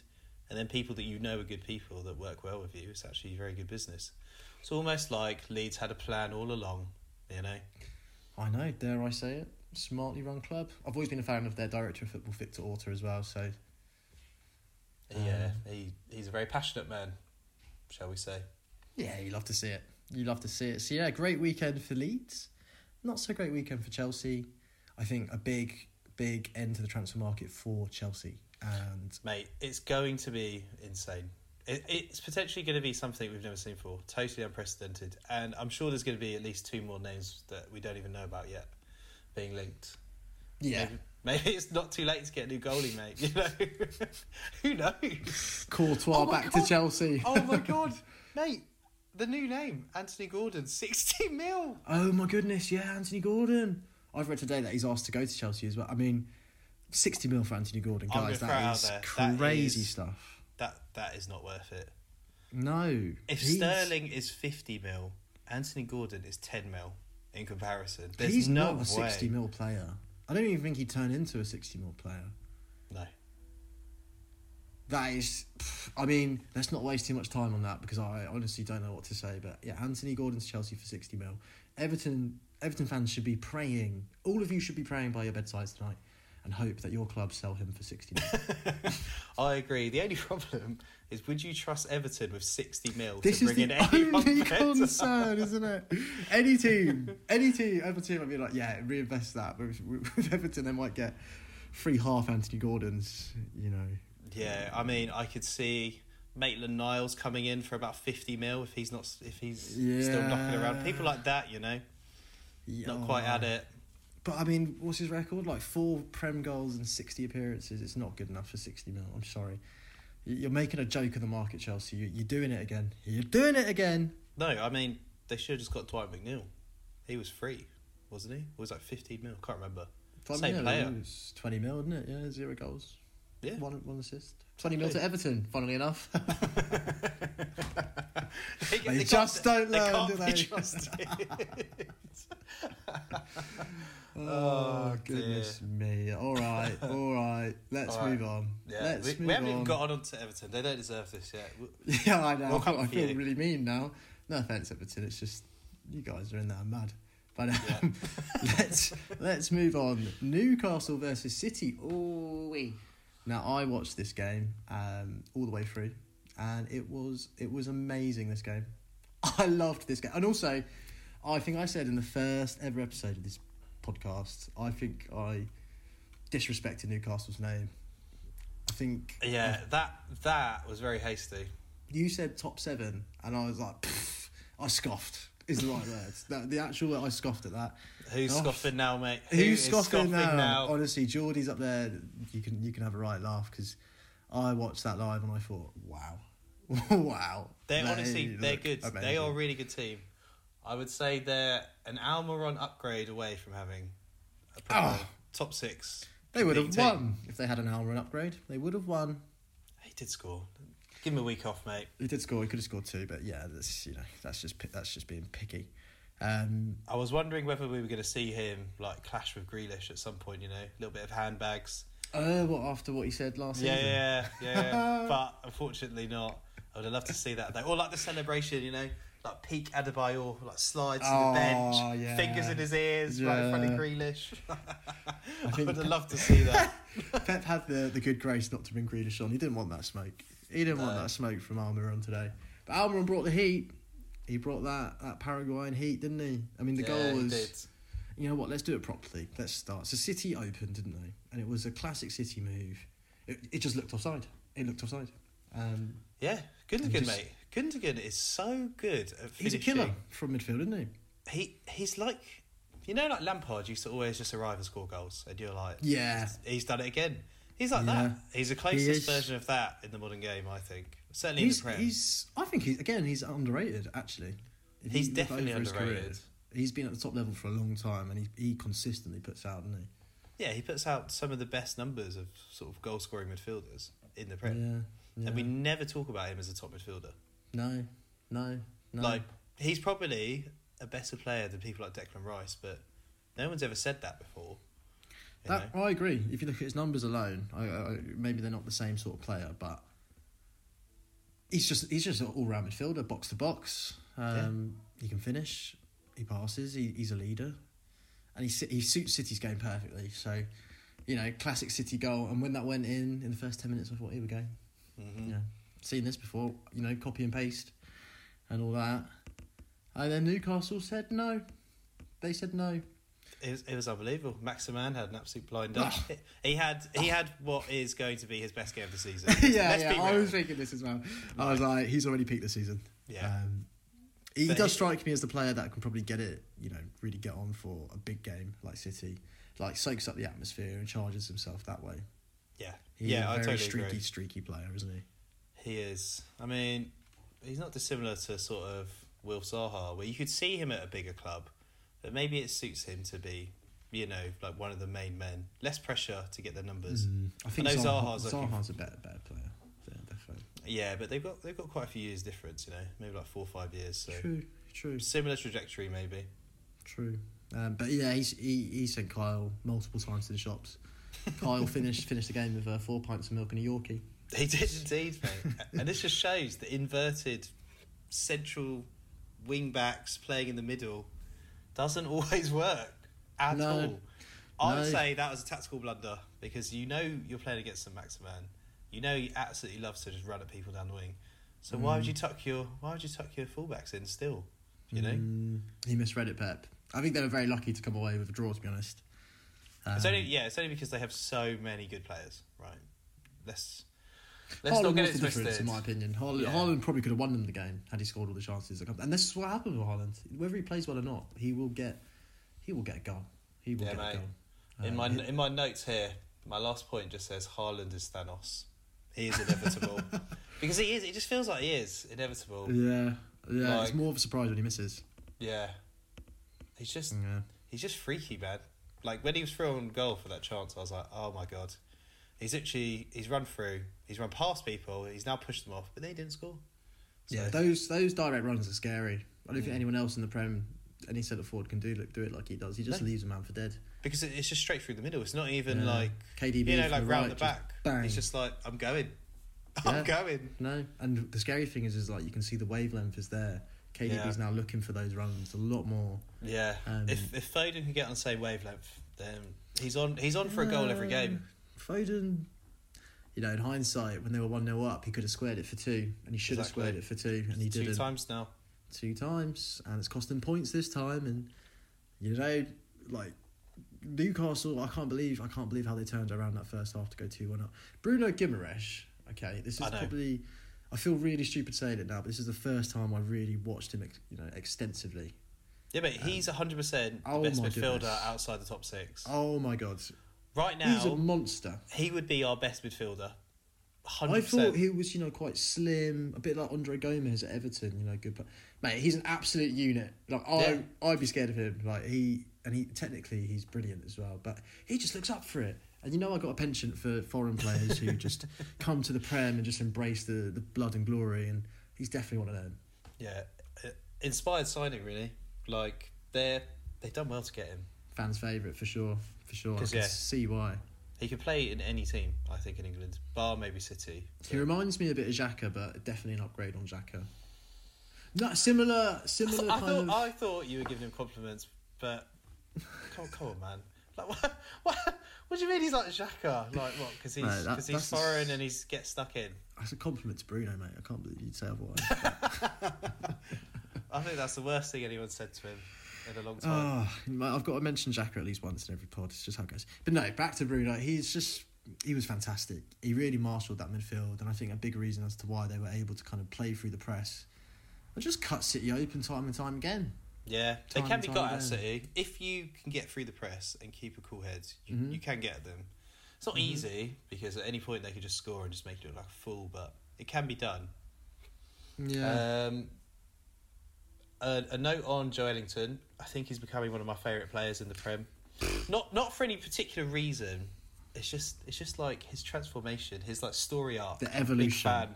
and then people that you know are good people that work well with you, is actually very good business. It's almost like Leeds had a plan all along. You know, I know, dare I say it, smartly run club. I've always been a fan of their director of football, Victor Orta, as well. So yeah, Um, he he's a very passionate man, shall we say? Yeah, you love to see it. You love to see it. So yeah, great weekend for Leeds. Not so great weekend for Chelsea. I think a big, big end to the transfer market for Chelsea. And Mate, it's going to be insane. It, it's potentially going to be something we've never seen before, totally unprecedented, and I'm sure there's going to be at least two more names that we don't even know about yet being linked. yeah, Maybe, maybe it's not too late to get a new goalie, mate. You know, *laughs* who knows? Courtois Oh back God. to Chelsea. Oh my *laughs* god, mate! The new name, Anthony Gordon, sixty mil. Oh my goodness, yeah, Anthony Gordon. I've read today that he's asked to go to Chelsea as well. I mean, sixty mil for Anthony Gordon, guys. gonna throw it That out is there. That crazy is- stuff. That that is not worth it. No, If he's- Sterling is fifty mil, Anthony Gordon is ten mil in comparison. There's he's no not a way. sixty mil player. I don't even think he'd turn into a sixty mil player. No. That is, I mean, let's not waste too much time on that because I honestly don't know what to say. But yeah, Anthony Gordon's Chelsea for sixty mil. Everton, Everton fans should be praying. All of you should be praying by your bedsides tonight, and hope that your club sell him for sixty mil. *laughs* I agree. The only *laughs* problem is, would you trust Everton with sixty mil this to bring in only *laughs* concern, isn't it? Any team, any team, Everton might be like, yeah, reinvest that. But with, with Everton, they might get free half Anthony Gordons. You know, Yeah, I mean, I could see Maitland Niles coming in for about fifty mil if he's not if he's still knocking around. People like that, you know, not quite at it. But I mean, what's his record? Like four Prem goals and 60 appearances. It's not good enough for 60 mil. I'm sorry. You- You're making a joke of the market, Chelsea. You- You're doing it again. You're doing it again. No, I mean they should have just got Dwight McNeil. He was free, wasn't he? Or was like fifteen mil? Can't remember. Same player. It was 20 mil, isn't it? Yeah, zero goals. Yeah. One, one assist. 20 mil to Everton, funnily enough. *laughs* They, They can't- just don't they learn, can't do they? trusted. *laughs* *laughs* oh, Oh, goodness me. All right, all right. Let's All right. move on. yeah, Let's we, move we haven't on. even got on to Everton. They don't deserve this yet. Yeah, I know. We'll I feel, come I feel you. really mean now. No offense, Everton. It's just you guys are in there mad. But um, Yeah. let's let's move on. Newcastle versus City. Oh, now I watched this game um, all the way through, and it was it was amazing. This game, *laughs* I loved this game, and also, I think I said in the first ever episode of this podcast, I think I disrespected Newcastle's name. I think Yeah, that that was very hasty. you said top seven, and I was like, I scoffed. Is the right word. That, the actual I scoffed at that. Who's Oh. scoffing now, mate? Who's Who is scoffing, now? Honestly, Geordie's up there. You can you can have a right laugh because I watched that live and I thought, wow, *laughs* wow. They're They honestly they're good. They are a really good team. I would say they're an Almiron upgrade away from having a Oh. top six. They would have team. won if they had an Almiron upgrade. They would have won. He did score. Give him a week off, mate. He did score. He could have scored two, but yeah, that's you know that's just that's just being picky. Um, I was wondering whether we were going to see him like clash with Grealish at some point. You know, a little bit of handbags. uh, what after what he said last Yeah, season? yeah, yeah. yeah. *laughs* but unfortunately not. I would have loved to see that. Though. Or like the celebration, you know, like peak Adebayor, like slides to Oh, the bench, yeah. fingers in his ears, right in front of Yeah. Grealish. *laughs* I, think- would have loved to see that. *laughs* Pep had the, the good grace not to bring Grealish on. He didn't want that smoke. He didn't want that smoke from Almiron today. But Almiron brought the heat. He brought that, that Paraguayan heat, didn't he? I mean, the Yeah, goal he was. did. You know what? Let's do it properly. Let's start. So City opened, didn't they? And it was a classic City move. It, it just looked offside. It looked offside. Um, Yeah, Gundogan, mate. Gundogan is so good at he's a killer from midfield, isn't he? He he's like, you know, like Lampard used to always just arrive and score goals, and you're like, Yeah. he's done it again. He's like Yeah. that. He's the closest is. version of that in the modern game, I think. Certainly He's, in the Prem. he's. I think he's again. He's underrated. Actually, If He's definitely career, underrated. he's been at the top level for a long time, and he he consistently puts out, doesn't Yeah, he puts out some of the best numbers of sort of goal scoring midfielders in the he? Prem. Yeah. yeah. And we never talk about him as a top midfielder. no, no, no. Like, he's probably a better player than people like Declan Rice, but no one's ever said that before. That, know? I agree. If you look at his numbers alone, I, I, maybe they're not the same sort of player, but he's just he's just an all round midfielder, box to box. Um, He can finish. He passes. He, he's a leader, and he he suits City's game perfectly. So, you know, classic City goal. And when that went in in the first ten minutes, I thought, here we go. Mhm. Yeah, seen this before. You know, copy and paste, and all that. And then Newcastle said no. They said no. It was, it was unbelievable. Maximin had an absolute blind Oh. he had he had what is going to be his best game of the season. *laughs* yeah, yeah. I was thinking this as well. I was like, he's already peaked this season. Yeah. Um, he But does he- strike me as the player that can probably get it, you know, really get on for a big game like City, like soaks up the atmosphere and charges himself that way. yeah, He's yeah, a I very totally streaky, agree. streaky player, isn't he? He is. I mean, he's not dissimilar to sort of Will Zaha, where you could see him at a bigger club, but maybe it suits him to be, you know, like one of the main men. Less pressure to get the numbers. Mm, I think know Zaha, Zaha's looking Zaha's a better, better player. Yeah, definitely. Yeah, but they've got they've got quite a few years difference. You know, maybe like four or five years. So True, true, similar trajectory, maybe. true. Um, but yeah, he's, he he sent Kyle multiple times to the shops. *laughs* Kyle finished finished the game with uh, four pints of milk and a Yorkie. He did indeed, mate. and this just shows the inverted central wing backs playing in the middle doesn't *laughs* always work at No. all. I would No. say that was a tactical blunder because you know you're playing against Saint-Maximin. You know he absolutely loves to just run at people down the wing. So why would Mm. you tuck your why would you tuck your fullbacks in still? You know? Mm, he misread it, Pep. I think they were very lucky to come away with a draw, to be honest. It's Um, only yeah, it's only because they have so many good players, right? Let's let's Haaland not get was it the difference, in my opinion. Haaland, Yeah. Haaland probably could have won them the game had he scored all the chances. that come- And this is what happens with Haaland. Whether he plays well or not, he will get he will get a goal. He will Yeah, get mate. a goal. In Um, my in my notes here, my last point just says Haaland is Thanos. He is inevitable *laughs* because he is. It just feels like he is inevitable. yeah, yeah. Like- it's more of a surprise when he misses. Yeah, he's just Yeah. he's just freaky, man. Like when he was on goal for that chance, I was like, oh my god. He's actually he's run through, he's run past people, he's now pushed them off, but they didn't score. So- Yeah, those those direct runs are scary. I don't think Mm. anyone else in the Prem, any centre forward, can do do it like he does. He just No. leaves a man for dead. because it's just straight through the middle. It's not even Yeah. like KDB, you know, like the round right, the back. bang. It's just like I'm going, *laughs* Yeah. I'm going. No, and the scary thing is, is like you can see the wavelength is there. KDB's now looking for those runs a lot more. Yeah, Um, if if Foden can get on the same wavelength, then he's on he's on for a goal every game. Foden, you know, in hindsight, when they were 1 0 up, he could have squared it for two, and he should Exactly. have squared it for two, and he Two didn't. times now. Two times, and it's costing points this time. And, you know, like, Newcastle, I can't believe I can't believe how they turned around that first half to go 2 1 up. Bruno Guimaraes, okay, this is I probably. I feel really stupid saying it now, but this is the first time I've really watched him, you know, extensively. Yeah, but he's hundred percent the oh best midfielder goodness. outside the top six. Oh my god, Right now, he's a monster. he would be our best midfielder. I thought he was, you know, quite slim, a bit like Andre Gomes at Everton. You know, good, but mate, he's an absolute unit. Like I, Yeah. I'd be scared of him. Like he, and he technically he's brilliant as well, but he just looks up for it. And you know, I got a penchant for foreign players who just *laughs* come to the prem and just embrace the the blood and glory, and he's definitely one of them. Yeah, uh, inspired signing really. Like they're they've done well to get him. Fans' favourite for sure, for sure. I can yeah. see why. He could play in any team, I think, in England, bar maybe City. He reminds me a bit of Xhaka, but definitely an upgrade on Xhaka. Not similar, similar I kind thought of. I thought you were giving him compliments, but come, on, come on, man. Like *laughs* what? What, what do you mean he's like Xhaka? Like what? Because he's No, that- because he's that's a- foreign and he's gets stuck in. That's a compliment to Bruno, mate. I can't believe you'd say otherwise. *laughs* I think that's the worst thing anyone said to him in a long time. Oh, I've got to mention Xhaka at least once in every pod. It's just how it goes. But no, back to Bruno. He's just he was fantastic. He really marshalled that midfield, and I think a big reason as to why they were able to kind of play through the press and just cut City open time and time again. yeah, they can be time got at. City if you can get through the press and keep a cool head. You, Mhm. you can get at them. It's not Mhm. easy because at any point they could just score and just make you look like a fool, but it can be done. Yeah, Um, a, a note on Joelinton. I think he's becoming one of my favourite players in the Prem. Not not for any particular reason. It's just it's just like his transformation, his like story arc. The evolution. Big fan.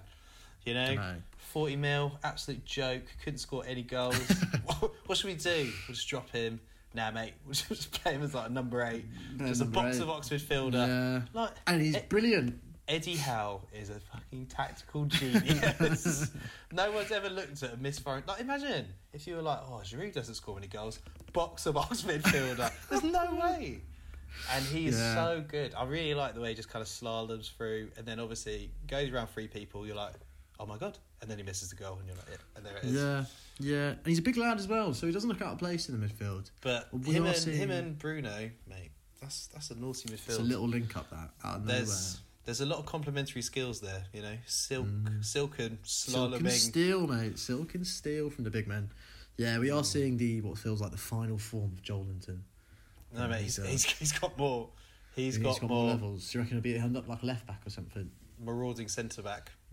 You know, Dunno. forty mil, absolute joke. Couldn't score any goals. *laughs* what, what should we do? We'll just drop him. Nah, mate. We'll just *laughs* play him as like a number eight, Yeah, just a box eight. of box midfielder. Yeah, Like and he's Eh, brilliant. Eddie Howe is a fucking tactical genius. *laughs* no one's ever looked at a misfiring. Like, imagine if you were like, oh, Giroud doesn't score any goals, box to box midfielder. *laughs* There's no way. And he is Yeah. so good. I really like the way he just kind of slaloms through and then obviously goes around three people. You're like, oh my God. And then he misses the goal and you're like, yeah. And there it is. Yeah, yeah, and he's a big lad as well, so he doesn't look out of place in the midfield. But We him and, seeing- him and Bruno, mate, that's, that's a naughty midfield. It's a little link up that out of nowhere. There's a lot of complementary skills there, you know, silk, Mm. silken, Silk and steel, mate. Silk and steel from the big men. Yeah, we are seeing the what feels like the final form of Joelinton. No, mate, he's, He's, uh, he's, he's got more. he's He's got, got more, levels. Do you reckon he'll be end up like left back or something? marauding centre back. *laughs*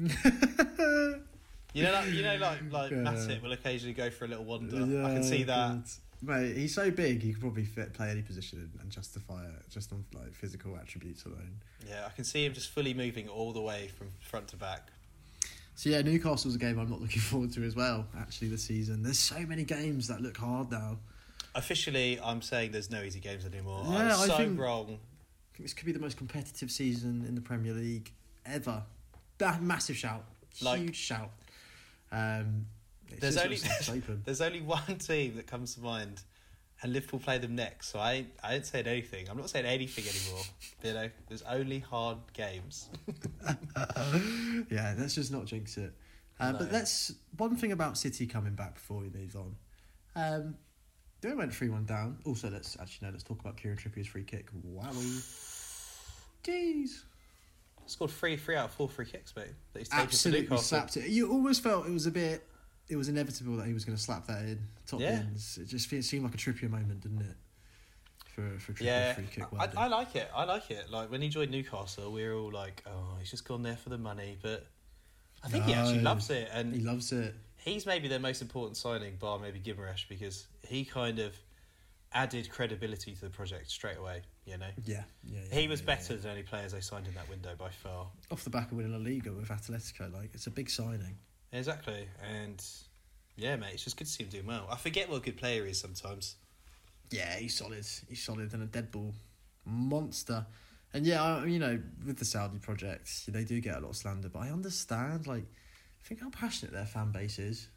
You know, like, you know, like like Yeah. Matip will occasionally go for a little wander. I can see that. Mate, he's so big he could probably fit, play any position and justify it just on like physical attributes alone. Yeah, I can see him just fully moving all the way from front to back. So yeah, Newcastle's a game I'm not *laughs* looking forward to as well. Actually, this season there's so many games that look hard now. Officially, I'm saying there's no easy games anymore. Yeah, I'm I so think- wrong. I think this could be the most competitive season in the Premier League ever. That massive shout, Like- huge shout. Um, it's There's only sort of it's open. there's only one team that comes to mind, and Liverpool play them next. So I ain't, I ain't saying anything. I'm not saying anything anymore. *laughs* you know, there's only hard games. *laughs* yeah, let's just not jinx it. Uh, But No. let's one thing about City coming back before we move on. Um, they went three one down. Also, let's actually no, let's talk about Kieran Trippier's free kick. Wowie, jeez, Scored three three out of four free kicks, mate. That he's taken absolutely slapped it. You almost felt it was a bit. It was inevitable that he was going to slap that in top Yeah. bins. It just fe- seemed like a Trippier moment, didn't it? For for Trippier's Yeah, free kick. I. I like it. I like it. Like when he joined Newcastle, we were all like, "Oh, he's just gone there for the money." But I think he actually loves it, and he loves it. he's maybe their most important signing, bar maybe Guimaraes, because he kind of added credibility to the project straight away. You know, Yeah, yeah. yeah he was yeah, better than any players they signed in that window by far. off the back of winning La Liga with Atletico. Like it's a big signing. Exactly, and yeah, mate, it's just good to see him doing well. I forget what a good player he is sometimes. Yeah, he's solid. He's solid and a dead ball monster. And yeah, I, you know, with the Saudi projects, they do get a lot of slander, but I understand. Like, think how passionate their fan base is.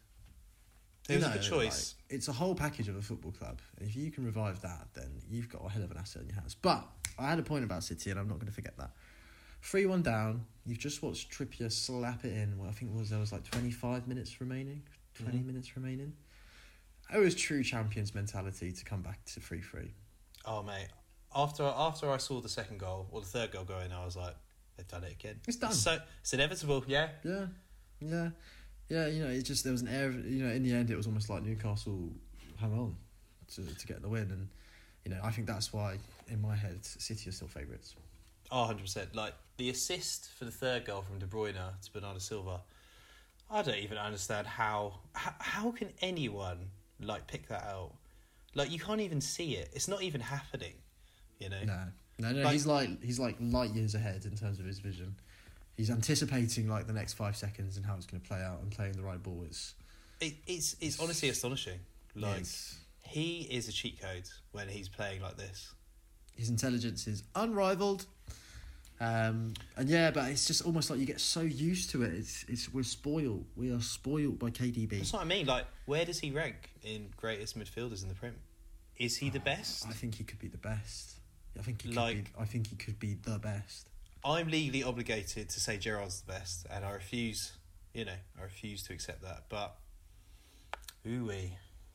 It You was a good choice. like, it's a whole package of a football club. And if you can revive that, then you've got a hell of an asset in your hands. But I had a point about City, and I'm not going to forget that. 3 1 down. You've just watched Trippier slap it in. Well, I think it was there was like 25 minutes remaining, 20 Mhm. minutes remaining. It was true champions mentality to come back to 3 3. Oh mate, after after I saw the second goal or the third goal going, I was like, they've done it again. It's done. So it's inevitable. Yeah, Yeah, yeah, yeah. You know, it just there was an air. You know, in the end, it was almost like Newcastle hung on to to get the win, and you know, I think that's why in my head, City are still favourites. Oh, 100%. Like, the assist for the third goal from De Bruyne to Bernardo Silva, I don't even understand how, how... How can anyone, like, pick that out? Like, you can't even see it. It's not even happening, you know? No, no, no. Like- he's like he's like light years ahead in terms of his vision. He's anticipating like the next five seconds and how it's going to play out and playing the right ball. It's It, it's, it's honestly astonishing. Like, he is a cheat code when he's playing like this. His intelligence is unrivaled. Um, and yeah, but it's just almost like you get so used to it. It's it's we're spoiled. We are spoiled by KDB. That's what I mean. Like, where does he rank in greatest midfielders in the Prem? Is he the best? I think he could be the best. I think he could Like- be. I think he could be the best. I'm legally obligated to say Gerrard's the best, and I refuse. You know, I refuse to accept that. But ooh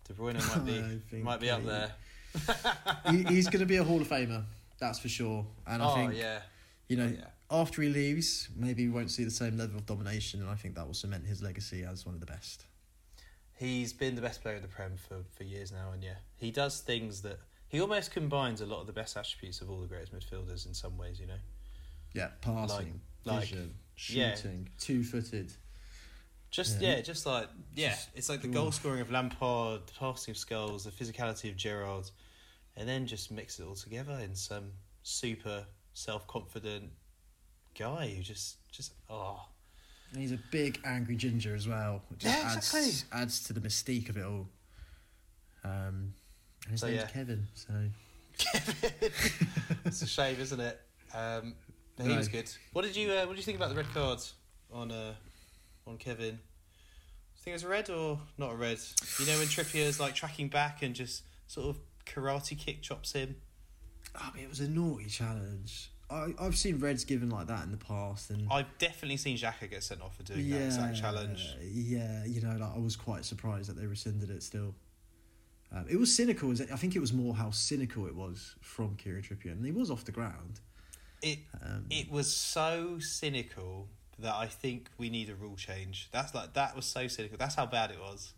De Bruyne might be *laughs* think might be up there. *laughs* he, he's going to be a Hall of Famer. That's for sure. And I oh think yeah, you know Oh, yeah. after he leaves, maybe we won't see the same level of domination, and I think that will cement his legacy as one of the best. He's been the best player in the Prem for, for years now, and yeah, he does things that he almost combines a lot of the best attributes of all the greatest midfielders in some ways. You know, Yeah, passing, like- vision, yeah. shooting, two-footed. just Yeah. yeah, just like yeah, Just- it's like the goal scoring of Lampard, the passing of Scholes, the physicality of Gerrard, and then just mix it all together in some super self confident guy who just just oh And he's a big angry ginger as well, which Yeah, adds exactly. adds to the mystique of it all. Um, and his So, name's yeah. Kevin, so Kevin, *laughs* it's a shame, isn't it? Um, but he No. was good. What did you uh, What did you think about the red card on uh, on Kevin? Do you think it was a red or not a red? You know when Trippier's like tracking back and just sort of karate kick chops him. I mean, it was a naughty challenge. I I've seen Reds given like that in the past, and I've definitely seen Xhaka get sent off for doing yeah, that exact challenge. Yeah, you know, like I was quite surprised that they rescinded it still. Um, it was cynical. it- I think it was more how cynical it was from Kieran Trippier, and he was off the ground. It Um, it was so cynical that I think we need a rule change. That's like that was so cynical. That's how bad it was.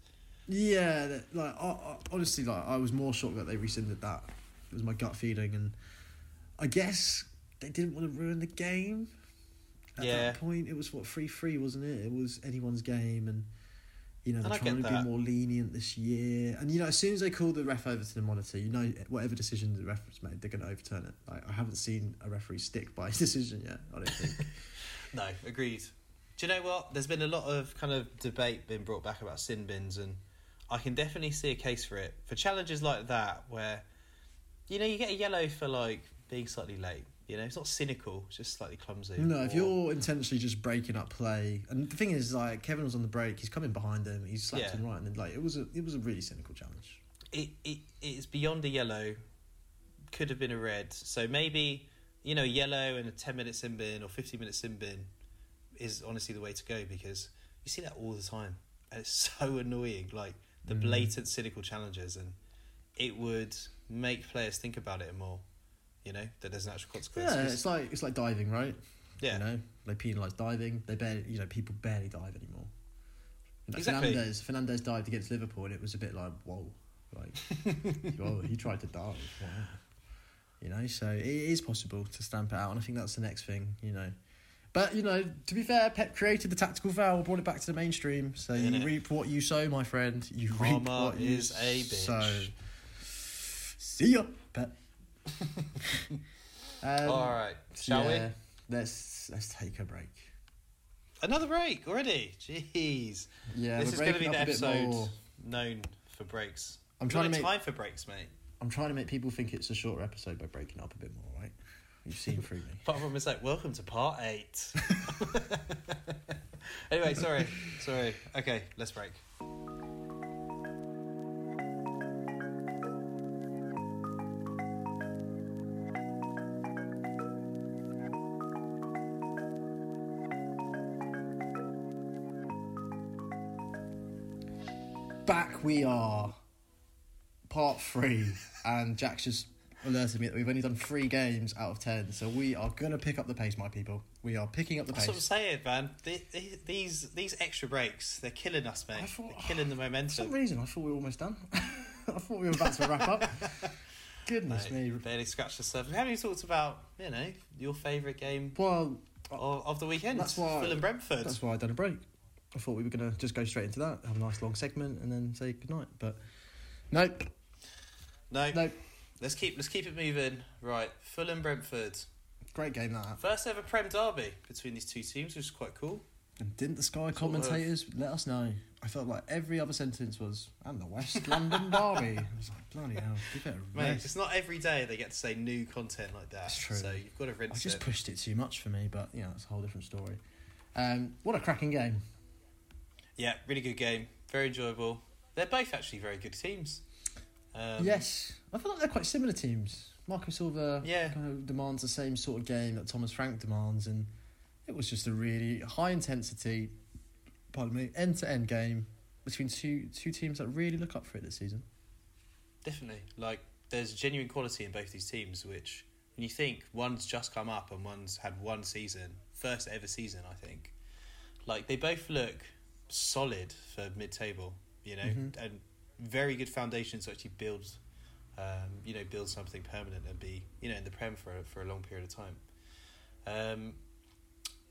Yeah, that- like I, I, honestly, like I was more shocked that they rescinded that. It was my gut feeling, and I guess they didn't want to ruin the game. At Yeah. that point, it was what three three, wasn't it? It was anyone's game, and you know they're I trying to that. be more lenient this year. And you know, as soon as they call the ref over to the monitor, you know whatever decision the ref has made, they're going to overturn it. Like, I haven't seen a referee stick by his *laughs* decision yet. I don't think. *laughs* No, agreed. Do you know what? There's been a lot of kind of debate being brought back about sin bins, and I can definitely see a case for it for challenges like that where, you know, you get a yellow for like being slightly late. You know, it's not cynical; it's just slightly clumsy. No, if Or- you're intentionally just breaking up play, and the thing is, like Kevin was on the break, he's coming behind him, he's slapped Yeah. him right, and then, like it was a it was a really cynical challenge. it, it it's beyond a yellow. Could have been a red. So maybe you know, yellow and a ten minute sin bin or fifteen minute sin bin is honestly the way to go because you see that all the time, and it's *laughs* so annoying. Like the Mm. blatant cynical challenges, and it would make players think about it more. You know that there's an actual consequence. Yeah, it's like it's like diving, right? yeah. You know, they penalise diving. They barely, you know, people barely dive anymore. Exactly. Fernandez, Fernandez dived against Liverpool, and it was a bit like, whoa, like, *laughs* whoa, he tried to dive. Wow. You know, so it is possible to stamp it out, and I think that's the next thing. You know, but you know, to be fair, Pep created the tactical foul, brought it back to the mainstream. So you Innit? reap what you sow, my friend. You reap Karma what you is a bitch. sow. See ya, Pep. *laughs* um, All right, shall yeah, Let's let's take a break. Another break already. Jeez. Yeah, this is going to be breaking the up a bit episode known for breaks. I'm trying to make time for breaks, mate. I'm trying to make people think it's a shorter episode by breaking up a bit more? You've seen *laughs* through me. Apart from it's like, welcome to part eight. *laughs* anyway, sorry, sorry. Okay, let's break. Back we are, part three, and Jack's just alerted me that we've only done three games out of ten, so we are gonna pick up the pace, my people. We are picking up the pace. That's what I'm saying, man. The- the- These these extra breaks, they're killing us, mate. I thought- they're killing the momentum. For some reason, I thought we were almost done. *laughs* I thought we were about to wrap up. *laughs* Goodness Mate, me. barely scratched the surface. We haven't even talked about, you know, your favourite game Well, of, of the weekend. That's why- Fulham Brentford. that's why I done a break. I thought we were gonna just go straight into that, have a nice long segment, and then say goodnight. But nope, No, nope. Let's keep let's keep it moving. Right, Fulham Brentford. Great game that. First ever Prem derby between these two teams, which is quite cool. And didn't the Sky Sort of. commentators let us know? I felt like every other sentence was, and the West London Derby. I was like, bloody hell, give it a Mate, rest. it's not every day they get to say new content like that. That's true. So you've got to rinse it. I just it. pushed it too much for me, but you know, it's a whole different story. Um, what a cracking game. Yeah, really good game. Very enjoyable. They're both actually very good teams. Um, yes. I feel like they're quite similar teams. Marco Silva Yeah. kind of demands the same sort of game that Thomas Frank demands, and it was just a really high intensity, pardon me, end to end game between two two teams that really look up for it this season. Definitely. Like, there's genuine quality in both these teams, which, when you think one's just come up and one's had one season, first ever season, I think, like, they both look solid for mid table, you know, Mhm. and very good foundations to actually build, um, you know, build something permanent and be, you know, in the Prem for, a- for a long period of time. Um,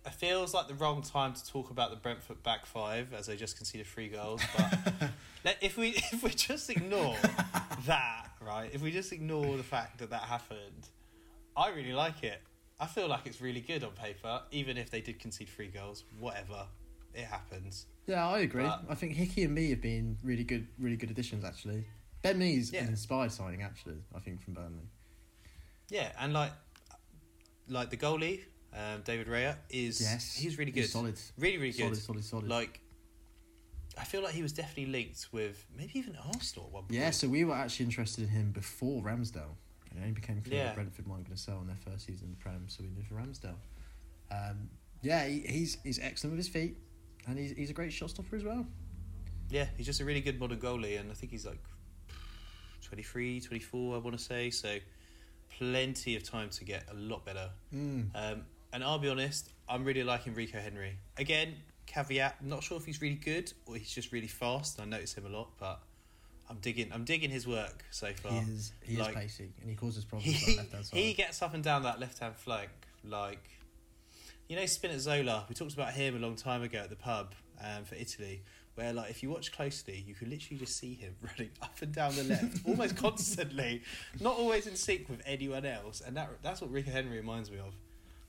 it feels like the wrong time to talk about the Brentford back five as they just conceded three goals. But *laughs* let, if we *laughs* if we just ignore that, right? If we just ignore the fact that that happened, I really like it. I feel like it's really good on paper, even if they did concede three goals. Whatever, it happens. Yeah, I agree. But- I think Hickey and Mee have been really good, really good additions actually. Ben Mee's Yeah. an inspired signing actually. I think from Burnley. Yeah, and like like the goalie, um, David Raya is Yes, he's really good, He's solid, really really good. solid, solid, solid. Like, I feel like he was definitely linked with maybe even Arsenal at one point. Yeah, so we were actually interested in him before Ramsdale. It only became clear Yeah. that Brentford weren't going to sell in their first season in the Prem, so we moved for Ramsdale. Um, yeah, he, he's he's excellent with his feet, and he's he's a great shot stopper as well. Yeah, he's just a really good modern goalie, and I think he's like 23, 24, I want to say. So plenty of time to get a lot better. Mm. Um, and I'll be honest, I'm really liking Rico Henry. Again, caveat: not sure if he's really good or he's just really fast. I notice him a lot, but I'm digging. I'm digging his work so far. He is he like- is pacey, and he causes *laughs* problems He, the left hand side. he gets up and down that left hand flank like you know Spinazzola. We talked about him a long time ago at the pub um, for Italy, where like if you watch closely, you can literally just see him *laughs* running up and down the left *laughs* almost constantly, not always in sync with anyone else, and that that's what Rico Henry reminds Mee of.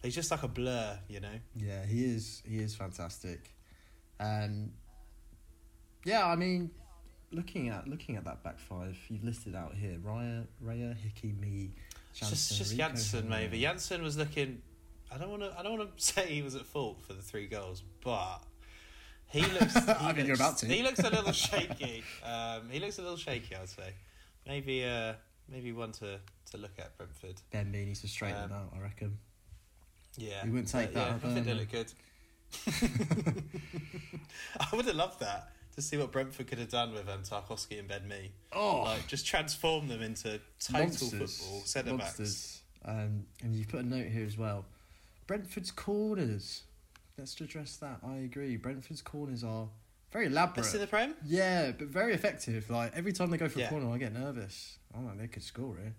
He's just like a blur, you know. Yeah, he is. He is fantastic. Um, yeah, I mean, looking at looking at that back five, you've listed out here: Raya, Raya, Hickey, me, just Jansson, just Rico Jansson maybe. Jansson was looking. I don't want to. I don't want to *laughs* say he was at fault for the three goals, but he looks. *laughs* He I mean, you're about to. He looks a little *laughs* shaky. Um, he looks a little shaky. I'd say. Maybe. Uh, maybe one to to look at Brentford. Ben Mee needs to straighten Um, out. I reckon. Yeah. He wouldn't take that, Yeah, I think they look good. I would have loved that to see what Brentford could have done with um, Tarkowski and Ben Mee. Oh, Like just transform them into total monsters, football centre backs. Um, and you've put a note here as well. Brentford's corners. Let's address that. I agree. Brentford's corners are very elaborate. Best in the Prem. Yeah, but very effective. Like every time they go for Yeah. a corner, I get nervous. I'm like, they could score it.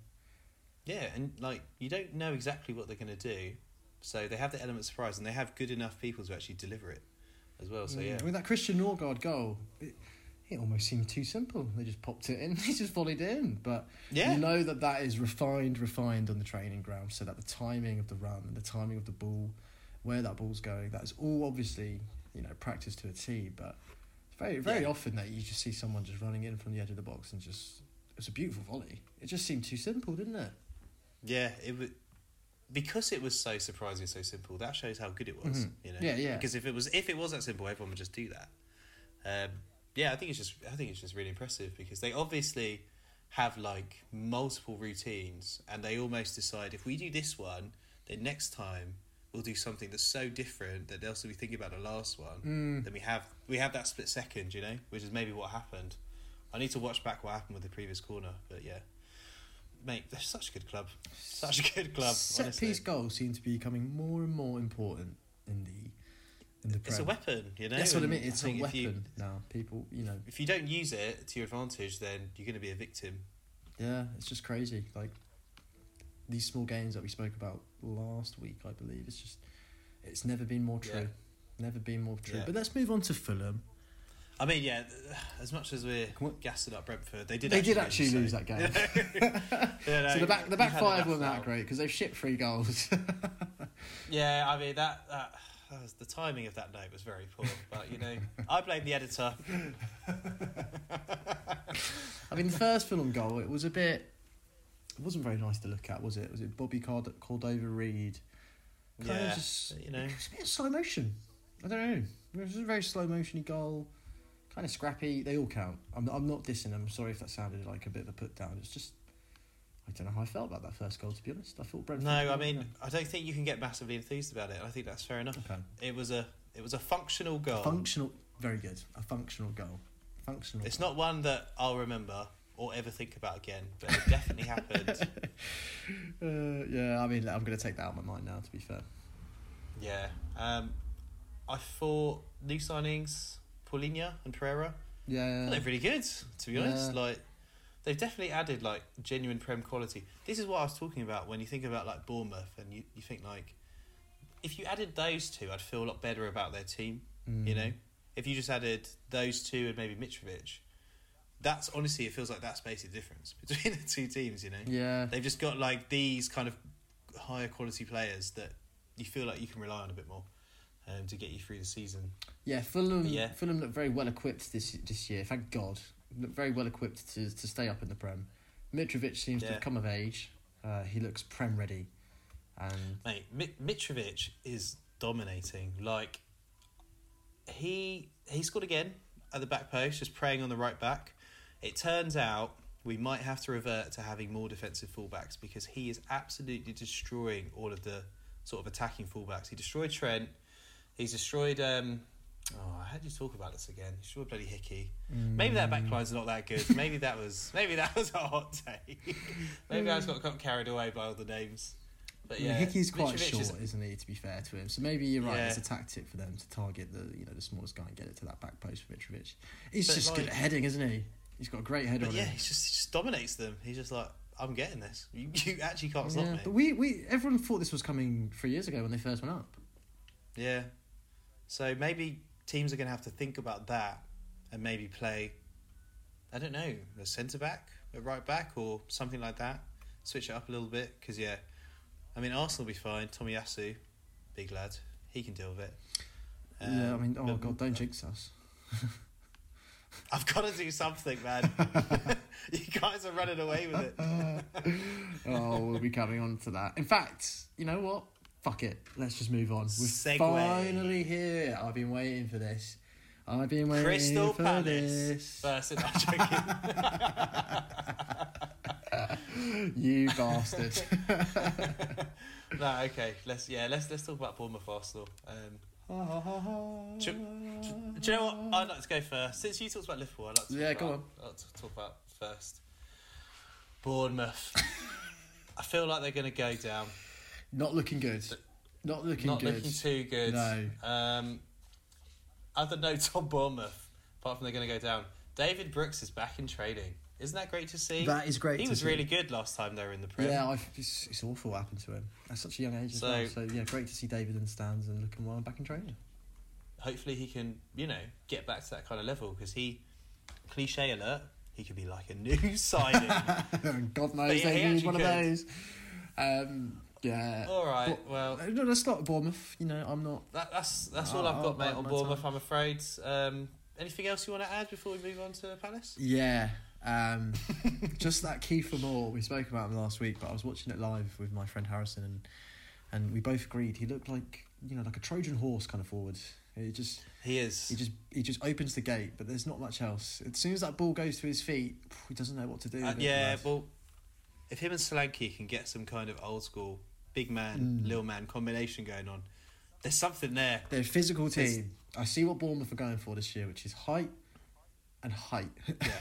Yeah, and like you don't know exactly what they're going to do, so they have the element of surprise, and they have good enough people to actually deliver it as well. So mm, yeah, With that Christian Nørgaard goal, it, it almost seemed too simple. They just popped it in. *laughs* They just volleyed it in. But yeah, you know that that is refined, refined on the training ground, so that the timing of the run and the timing of the ball, where that ball's going, that is all obviously you know practice to a T. But very, very Yeah. often that you just see someone just running in from the edge of the box and just it's a beautiful volley. It just seemed too simple, didn't it? yeah. It was because it was so surprising, so simple. That shows how good it was. Mhm. You know, Yeah, yeah. Because if it was if it was that simple, everyone would just do that. Um, yeah, I think it's just I think it's just really impressive because they obviously have like multiple routines, and they almost decide if we do this one, then next time we'll do something that's so different that they'll still be thinking about the last one. Mm. then we have we have that split second, you know, which is maybe what happened. I need to watch back what happened with the previous corner, but yeah, mate, they're such a good club, such a good club. Set honestly. piece goals seem to be becoming more and more important in the in the It's a weapon, you know. That's what I mean. It's a weapon you, now. People, you know, if you don't use it to your advantage, then you're going to be a victim. yeah, it's just crazy. Like these small games that we spoke about last week, I believe. It's just, it's never been more true. Yeah. Never been more true. Yeah. But let's move on to Fulham. I mean, yeah, as much as we're gassing up Brentford, they did. They actually did actually lose that game. *laughs* Yeah, *laughs* no, so the back the back five weren't that great because they've shipped three goals. *laughs* Yeah, I mean that, that, the timing of that note was very poor. But you know, I blame the editor. I mean, the first Fulham goal, it was a bit. It wasn't very nice to look at, was it? Was it Bobby Card- Cordova Reid? Kind Yeah, of just, you know. it was a bit of slow motion. I don't know. It was a very slow motiony goal, kind of scrappy. They all count. I'm, I'm not dissing them. I'm sorry if that sounded like a bit of a put down. It's just, I don't know how I felt about that first goal. To be honest, I thought Brentford. No, I mean I don't think you can get massively enthused about it. I think that's fair enough. okay. It was a it was a functional goal. Functional, very good. A functional goal. Functional. It's not one that I'll remember or ever think about again, but it definitely *laughs* happened. Uh, yeah, I mean, I'm going to take that out of my mind now. To be fair. Yeah. Um, I thought new signings, Palhinha and Pereira, Yeah. they're really good. To be honest, Yeah. like they've definitely added like genuine prem quality. This is what I was talking about when you think about like Bournemouth, and you, you think like if you added those two, I'd feel a lot better about their team. Mm. You know, if you just added those two and maybe Mitrovic, that's honestly it feels like that's basically the difference *laughs* between the two teams. You know, Yeah. they've just got like these kind of higher quality players that you feel like you can rely on a bit more um, to get you through the season. Yeah, Fulham. Yeah. Fulham look very well equipped this this year. Thank God, very well equipped to to stay up in the Prem. Mitrovic seems to have come of age. Uh, he looks Prem ready, and Mate, Mi- Mitrovic is dominating. Like he he scored again at the back post, just preying on the right back. It turns out we might have to revert to having more defensive fullbacks because he is absolutely destroying all of the sort of attacking fullbacks. He destroyed Trent. He's destroyed. Um, oh, I do you talk about this again? Destroyed bloody Hickey. Maybe that Mm. backline's not that good. Maybe that was *laughs* maybe that was a hot take. maybe I just got, got carried away by all the names. But I mean, yeah, Hickey's quite Mitrovic short, is- is... not he? To be fair to him, so maybe you're right. Yeah. It's a tactic for them to target the you know the smallest guy and get it to that back post for Mitrovic. He's But, just good at heading, isn't he? He's got a great header But on yeah, him. he just he just dominates them. He's just like, I'm getting this. You, *laughs* you actually can't stop Yeah, me. but we, we everyone thought this was coming three years ago when they first went up. Yeah. So maybe teams are going to have to think about that and maybe play, I don't know, a centre back, a right back, or something like that. Switch it up a little bit because yeah, I mean Arsenal will be fine. Tomiyasu, big lad, he can deal with it. yeah, I Um, mean, oh but- god, don't jinx us. *laughs* I've got to do something, man. *laughs* you guys are running away with it. *laughs* oh, we'll be coming on to that. In fact, you know what? Fuck it. Let's just move on. We're Segue. finally here. I've been waiting for this. I've been waiting Crystal for Palace this. versus. I'm joking. *laughs* You bastard. *laughs* no, okay. Let's yeah. Let's let's talk about Bournemouth Arsenal. Um, *laughs* do, do you know what? I'd like to go first. Since you talked about Liverpool, I'd like to Yeah, go on. I'd like to talk about first. Bournemouth. I feel like they're going to go down. Not looking good. Not looking Not good. Not looking too good. No. Um, other notes on Bournemouth, apart from they're going to go down. David Brooks is back in training. Isn't that great to see? That is great. he was see. really good last time they were in the Prem. Yeah, it's, it's awful what happened to him. At such a young age as So- well. So yeah, great to see David in the stands and looking well and back in training. hopefully he can, you know, get back to that kind of level because he, cliche alert, he could be like a new *laughs* signing. *laughs* God knows yeah, he actually one of those. Um, yeah. All right, But- well, No, that's not Bournemouth. You know, I'm not. that, that's that's all I've got, mate, on Bournemouth. time. I'm afraid. Um, anything else you want to add before we move on to Palace? Yeah. Um, *laughs* just that Kieffer Moore, we spoke about him last week, but I was watching it live with my friend Harrison, and and we both agreed he looked like you know like a Trojan horse kind of forward. He just He is. he just he just opens the gate, but there's not much else. As soon as that ball goes to his feet, he doesn't know what to do. Uh, yeah, well, if him and Solanke can get some kind of old school big man, Mm. little man combination going on, there's something there. they're a physical There's- team. I see what Bournemouth are going for this year, which is height and height. Yeah.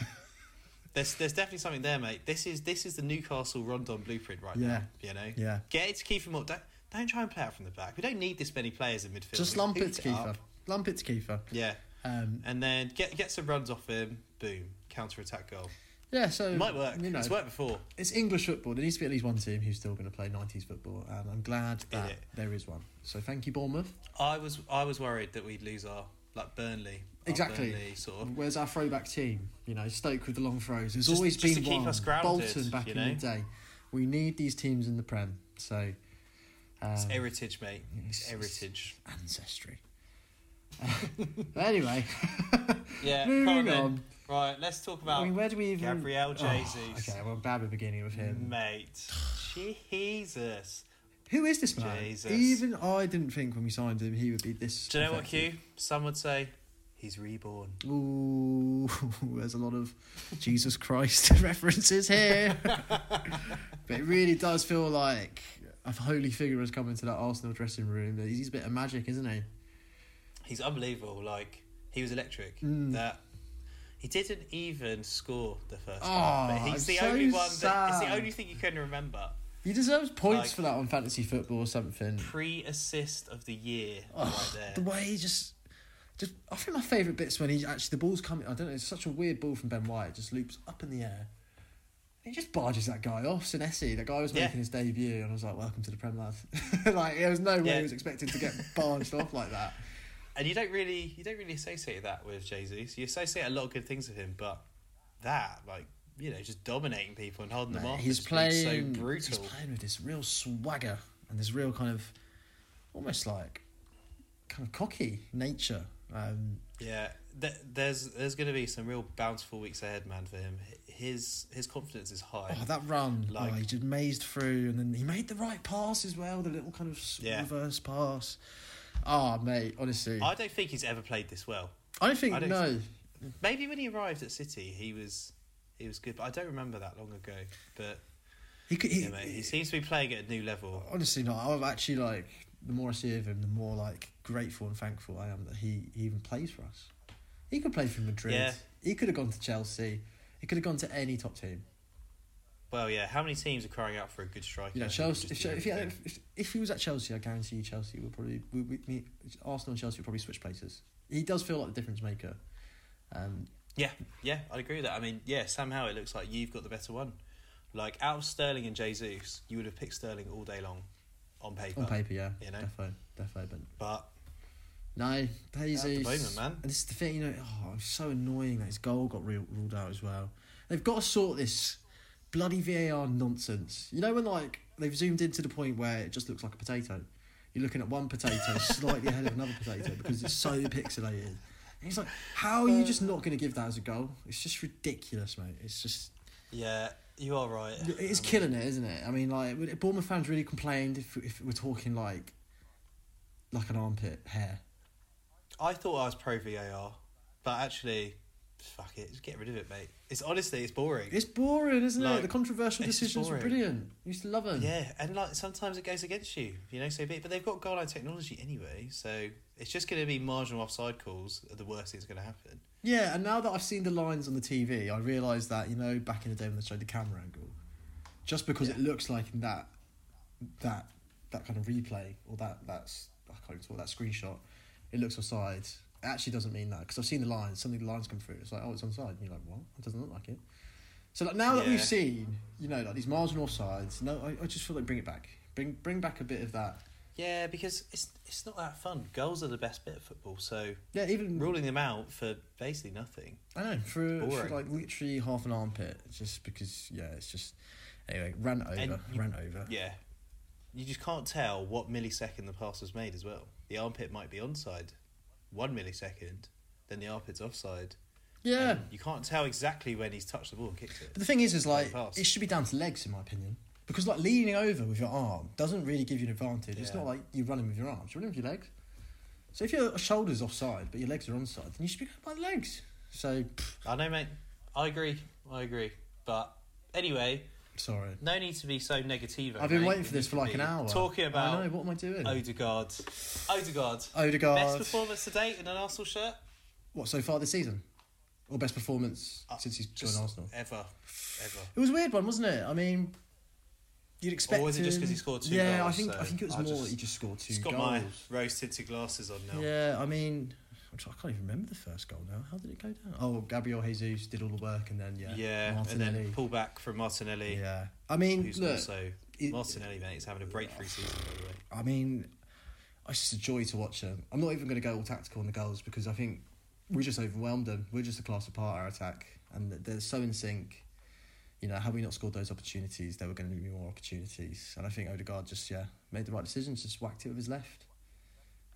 *laughs* There's, there's definitely something there, mate. This is this is the Newcastle Rondon blueprint right Yeah. now. You know, yeah, get it to Kieffer Moore. Don't, don't try and play out from the back. We don't need this many players in midfield. just lump it to Kieffer. up. Lump it to Kieffer. Yeah, Um, and then get get some runs off him. Boom, counter attack goal. Yeah, so It might work. You know, It's worked before. it's English football. There needs to be at least one team who's still going to play 90s football, and I'm glad that it? there is one. So thank you, Bournemouth. I was I was worried that we'd lose our like Burnley. Exactly. Burnley sort of. Where's our throwback team? You know, Stoke with the long throws. There's Just- always just to been keep one. us grounded, Bolton back you in the day. We need these teams in the Prem. So, um, It's heritage, mate. It's it's- heritage. ancestry. *laughs* anyway, *laughs* Yeah. on moving then. Right, let's talk about. I mean, where do we even? Gabriel Oh, Jesus. okay, well, bad at the beginning with him. Mate, Jesus. Who is this man? Jesus. Even I didn't think when we signed him he would be this. Do you know what. Q? Some would say He's reborn. Ooh, *laughs* there's a lot of Jesus Christ *laughs* references here. *laughs* but it really does feel like a holy figure has come into that Arsenal dressing room. He's a bit of magic, isn't he? He's unbelievable. Like he was electric. Mm. That he didn't even score the first Oh, time. But he's the so only one. That, it's the only thing you can remember. He deserves points Like- for that on fantasy football or something. Pre-assist of the year Oh, right there. the way he just, just I think my favourite bit's when he actually the ball's coming. I don't know. It's such a weird ball from Ben White. It just loops up in the air. He just barges that guy off. Senesi, that guy was Yeah. making his debut, and I was like, "Welcome to the Prem, lad." *laughs* like there was no way Yeah. he was expected to get barged *laughs* off like that. And you don't really, you don't really associate that with Jesus. You associate a lot of good things with him, but that, like, you know, just dominating people and holding them off. he's playing. so brutal. He's playing with this real swagger and this real kind of, almost like, kind of cocky nature. Um, Yeah, th- there's there's going to be some real bountiful weeks ahead, man, for him. His his confidence is high. Oh, that run! Like- oh, he just mazed through, and then he made the right pass as well. The little kind of Yeah. reverse pass. Oh, mate, honestly, I, don't think he's ever played this well. I don't think I don't no. Maybe when he arrived at City, he was he was good, but I don't remember that long ago. But He could. He, yeah, mate, he seems to be playing at a new level. honestly, no. I'm actually like the more I see of him, the more like grateful and thankful I am that he, he even plays for us. He could play for Madrid. Yeah. He could have gone to Chelsea. He could have gone to any top team. Well, yeah, how many teams are crying out for a good striker? You know, Chelsea. If, if, he, if, if he was at Chelsea, I guarantee you, Chelsea would probably we, we, me, Arsenal and Chelsea would probably switch places. He does feel like the difference maker. Um, Yeah, yeah, I'd agree with that. I mean, yeah, somehow it looks like you've got the better one. Like out of Sterling and Jesus, you would have picked Sterling all day long, on paper. on paper, yeah, you know? defo, defo, but But no, Jesus. moment, man. And this is the thing, you know. Oh, it's so annoying that his goal got re- ruled out as well. They've got to sort this bloody VAR nonsense. You know when like they've zoomed in to the point where it just looks like a potato. You're looking at one potato *laughs* slightly ahead of another potato because it's so pixelated. And he's like, how are you just not going to give that as a goal? It's just ridiculous, mate. It's just yeah, you are right. it is I mean, killing it, isn't it? I mean, like Bournemouth fans really complained if if we're talking like like an armpit hair. I thought I was pro VAR, but actually, fuck it, just get rid of it, mate. It's honestly, it's boring. It's boring, isn't it? Like, The controversial decisions were brilliant. I used to love them. Yeah, and like sometimes it goes against you, you know. So, be but they've got goal line technology anyway, so it's just going to be marginal offside calls. Are the worst thing's going to happen. Yeah, and now that I've seen the lines on the TV, I realise that you know back in the day when they showed the camera angle, just because it looks like in that that that kind of replay or that that's I can't even talk that screenshot, it looks offside. Actually doesn't mean that because I've seen the lines. Suddenly the lines come through. It's like oh, it's onside. And you're like what? It doesn't look like it. So like now that Yeah. we've seen, you know, like these miles marginal offsides, no, I, I just feel like bring it back. Bring bring back a bit of that. Yeah, because it's it's not that fun. Goals are the best bit of football, so Yeah, even ruling them out for basically nothing. I know for, for like literally half an armpit, just because yeah, it's just anyway rant over, And you- rant over. Yeah, you just can't tell what millisecond the pass was made as well. The armpit might be onside, one millisecond, then the armpit's offside. Yeah, And you can't tell exactly when he's touched the ball and kicked it. but the thing is, is like it should be down to legs in my opinion, because like leaning over with your arm doesn't really give you an advantage. It's not like you're running with your arms; you're running with your legs. So if your shoulders offside but your legs are onside, then you should be going by the legs. So pff, I know, mate. I agree. I agree. But anyway, sorry, no need to be so negative. I've been waiting for this for like an hour. Talking about. I know what am I doing? Odegaard. Odegaard. Odegaard. Best performance to date in an Arsenal shirt? What so far this season, or best performance Uh, since he's joined Arsenal? Ever. Ever. It was a weird one, wasn't it? I mean, you'd expect. was it just because he scored two Yeah, goals, I think so I think it was I more just- that he just scored two Just got goals. my rose tinted glasses on now. Yeah, I mean, I can't even remember the first goal now. How did it go down? Oh, Gabriel Jesus did all the work, and then yeah, Yeah, and then pull back from Martinelli, yeah, I mean, who's look, also it- Martinelli, mate, is having a breakthrough season by the way. I mean, it's just a joy to watch them. I'm not even going to go all tactical on the goals because I think we just overwhelmed them. We're just a class apart our attack, and they're so in sync. You know, had we not scored those opportunities, there were going to be more opportunities. And I think Odegaard just yeah made the right decisions, just whacked it with his left.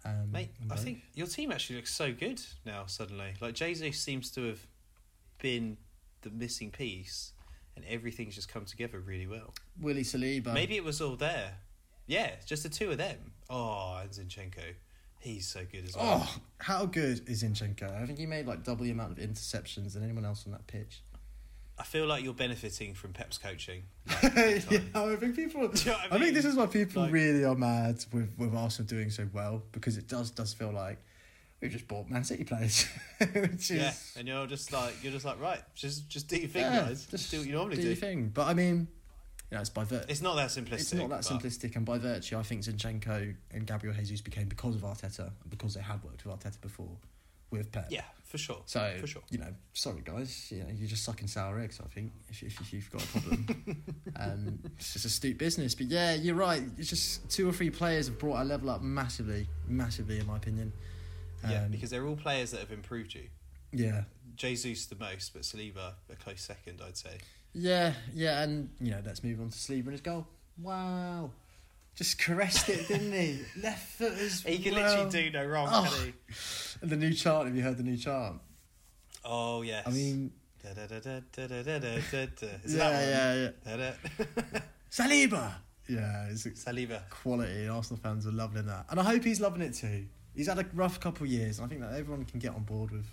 Um, Mate, I both. think your team actually looks so good now. Suddenly, like Jesus seems to have been the missing piece, and everything's just come together really well. Willie Saliba. Maybe it was all there. Yeah, just the two of them. Oh, and Zinchenko. He's so good as well. Oh, how good is Zinchenko? I think he made like double the amount of interceptions than anyone else on that pitch. I feel like you're benefiting from Pep's coaching. *laughs* yeah, I think people. *laughs* You know I, I think this is why people Like- really are mad with with Arsenal doing so well because it does does feel like we've just bought Man City players, *laughs* which is Yeah, and you're just like you're just like right, just just do your thing, yeah, guys. Just do what you normally do do. your thing. But I mean, you know, it's by virtue. It's not that simplistic. It's not that but- simplistic, and by virtue, I think Zinchenko and Gabriel Jesus became because of Arteta, because they had worked with Arteta before, with Pep. Yeah, for sure. So for sure. you know, sorry guys, you know, you're just sucking sour eggs. I think if, if, you've got a problem, *laughs* um, it's just astute business. But yeah, you're right. It's just two or three players have brought our level up massively, massively in my opinion. Yeah, Um, because they're all players that have improved you. yeah, Jesus the most, but Saliba a close second, I'd say. yeah, yeah, and you know, let's move on to Saliba and his goal. Wow, just caressed it, didn't he? *laughs* Left foot as He can well. literally do no wrong, oh. can he? *laughs* The new chant, have you heard the new chant? Oh, yes. I mean... Da, da, da, da, da, da, da, da. Yeah, yeah, yeah, yeah. *laughs* Saliba! Yeah, it's Saliba. Quality. Arsenal fans are loving that. And I hope he's loving it too. He's had a rough couple of years, and I think that everyone can get on board with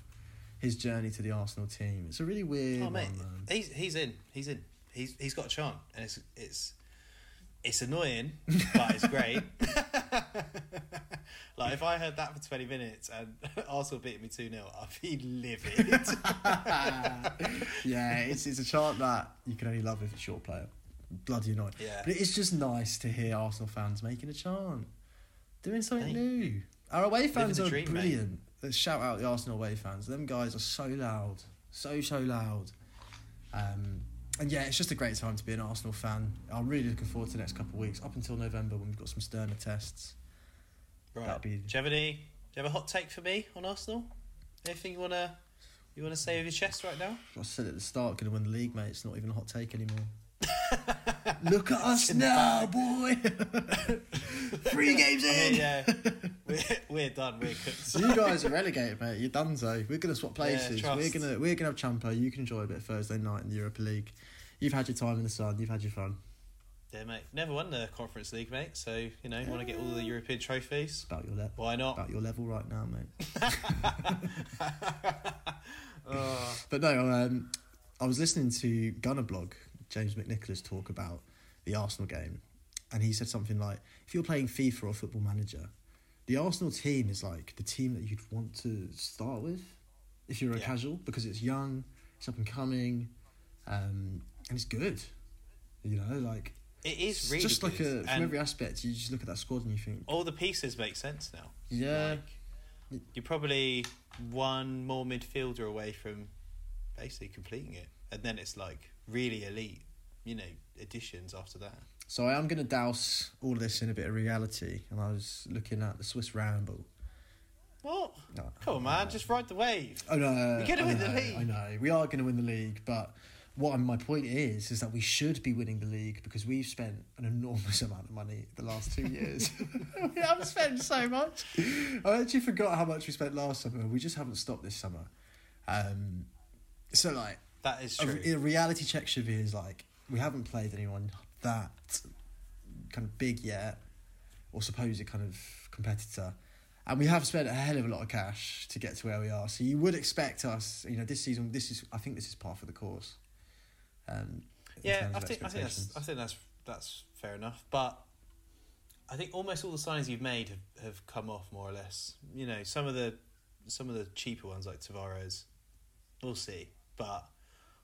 his journey to the Arsenal team. It's a really weird. Oh mate, one, he's he's in, he's in, he's he's got a chance, and it's it's it's annoying, but it's great. *laughs* like if I heard that for twenty minutes and *laughs* Arsenal beat me two 0 I'd be livid. *laughs* yeah, it's it's a chant that you can only love if it's your player. Bloody annoying. Yeah. But it's just nice to hear Arsenal fans making a chant, doing something Hey. new. Our away fans are dream, brilliant. Let's shout out the Arsenal away fans. Them guys are so loud, so so loud. Um, and yeah, it's just a great time to be an Arsenal fan. I'm really looking forward to the next couple of weeks, up until November when we've got some sterner tests. right. That'd be- Do you have any? Do you have a hot take for me on Arsenal? Anything you wanna you wanna say with your chest right now? I said at the start, going to win the league, mate. It's not even a hot take anymore. Look at us now, boy. Three games in. yeah, we're, we're done. We're cooked. You guys are relegated, mate. You're done, so we're gonna swap places. trust. we're gonna we're gonna have Champo. You can enjoy a bit of Thursday night in the Europa League. You've had your time in the sun. You've had your fun. Yeah, mate. Never won the Conference League, mate. So you know, want to get all the European trophies? About your level. Why not? About your level right now, mate. Oh, *laughs* *laughs* But no, um, I was listening to Gunnerblog James McNicholas talk about the Arsenal game, and he said something like, "If you're playing FIFA or Football Manager, the Arsenal team is like the team that you'd want to start with if you're a Yeah. casual because it's young, it's up and coming, um, and it's good. You know, like it is really just like a from and every aspect. You just look at that squad and you think, all the pieces make sense now. yeah, Like, you're probably one more midfielder away from basically completing it, and then it's like really elite, you know, additions after that. So I am going to douse all of this in a bit of reality, and I was looking at the Swiss Ramble. What? No, Come on, man, just ride the wave. Oh no, We're gonna I win the league. I know we are going to win the league, but what my point is is that we should be winning the league because we've spent an enormous *laughs* amount of money the last two years. *laughs* we haven't spent so much. I actually forgot how much we spent last summer. We just haven't stopped this summer. Um, so like That is a, true. a reality check Shavi is like we haven't played anyone that kind of big yet, or supposed kind of competitor, and we have spent a hell of a lot of cash to get to where we are. So you would expect us, you know, this season. This is, I think, this is par for the course. Um, yeah, I think I think that's. I think that's that's fair enough. But I think almost all the signings you've made have, have come off more or less. You know, some of the some of the cheaper ones like Tavares, we'll see. But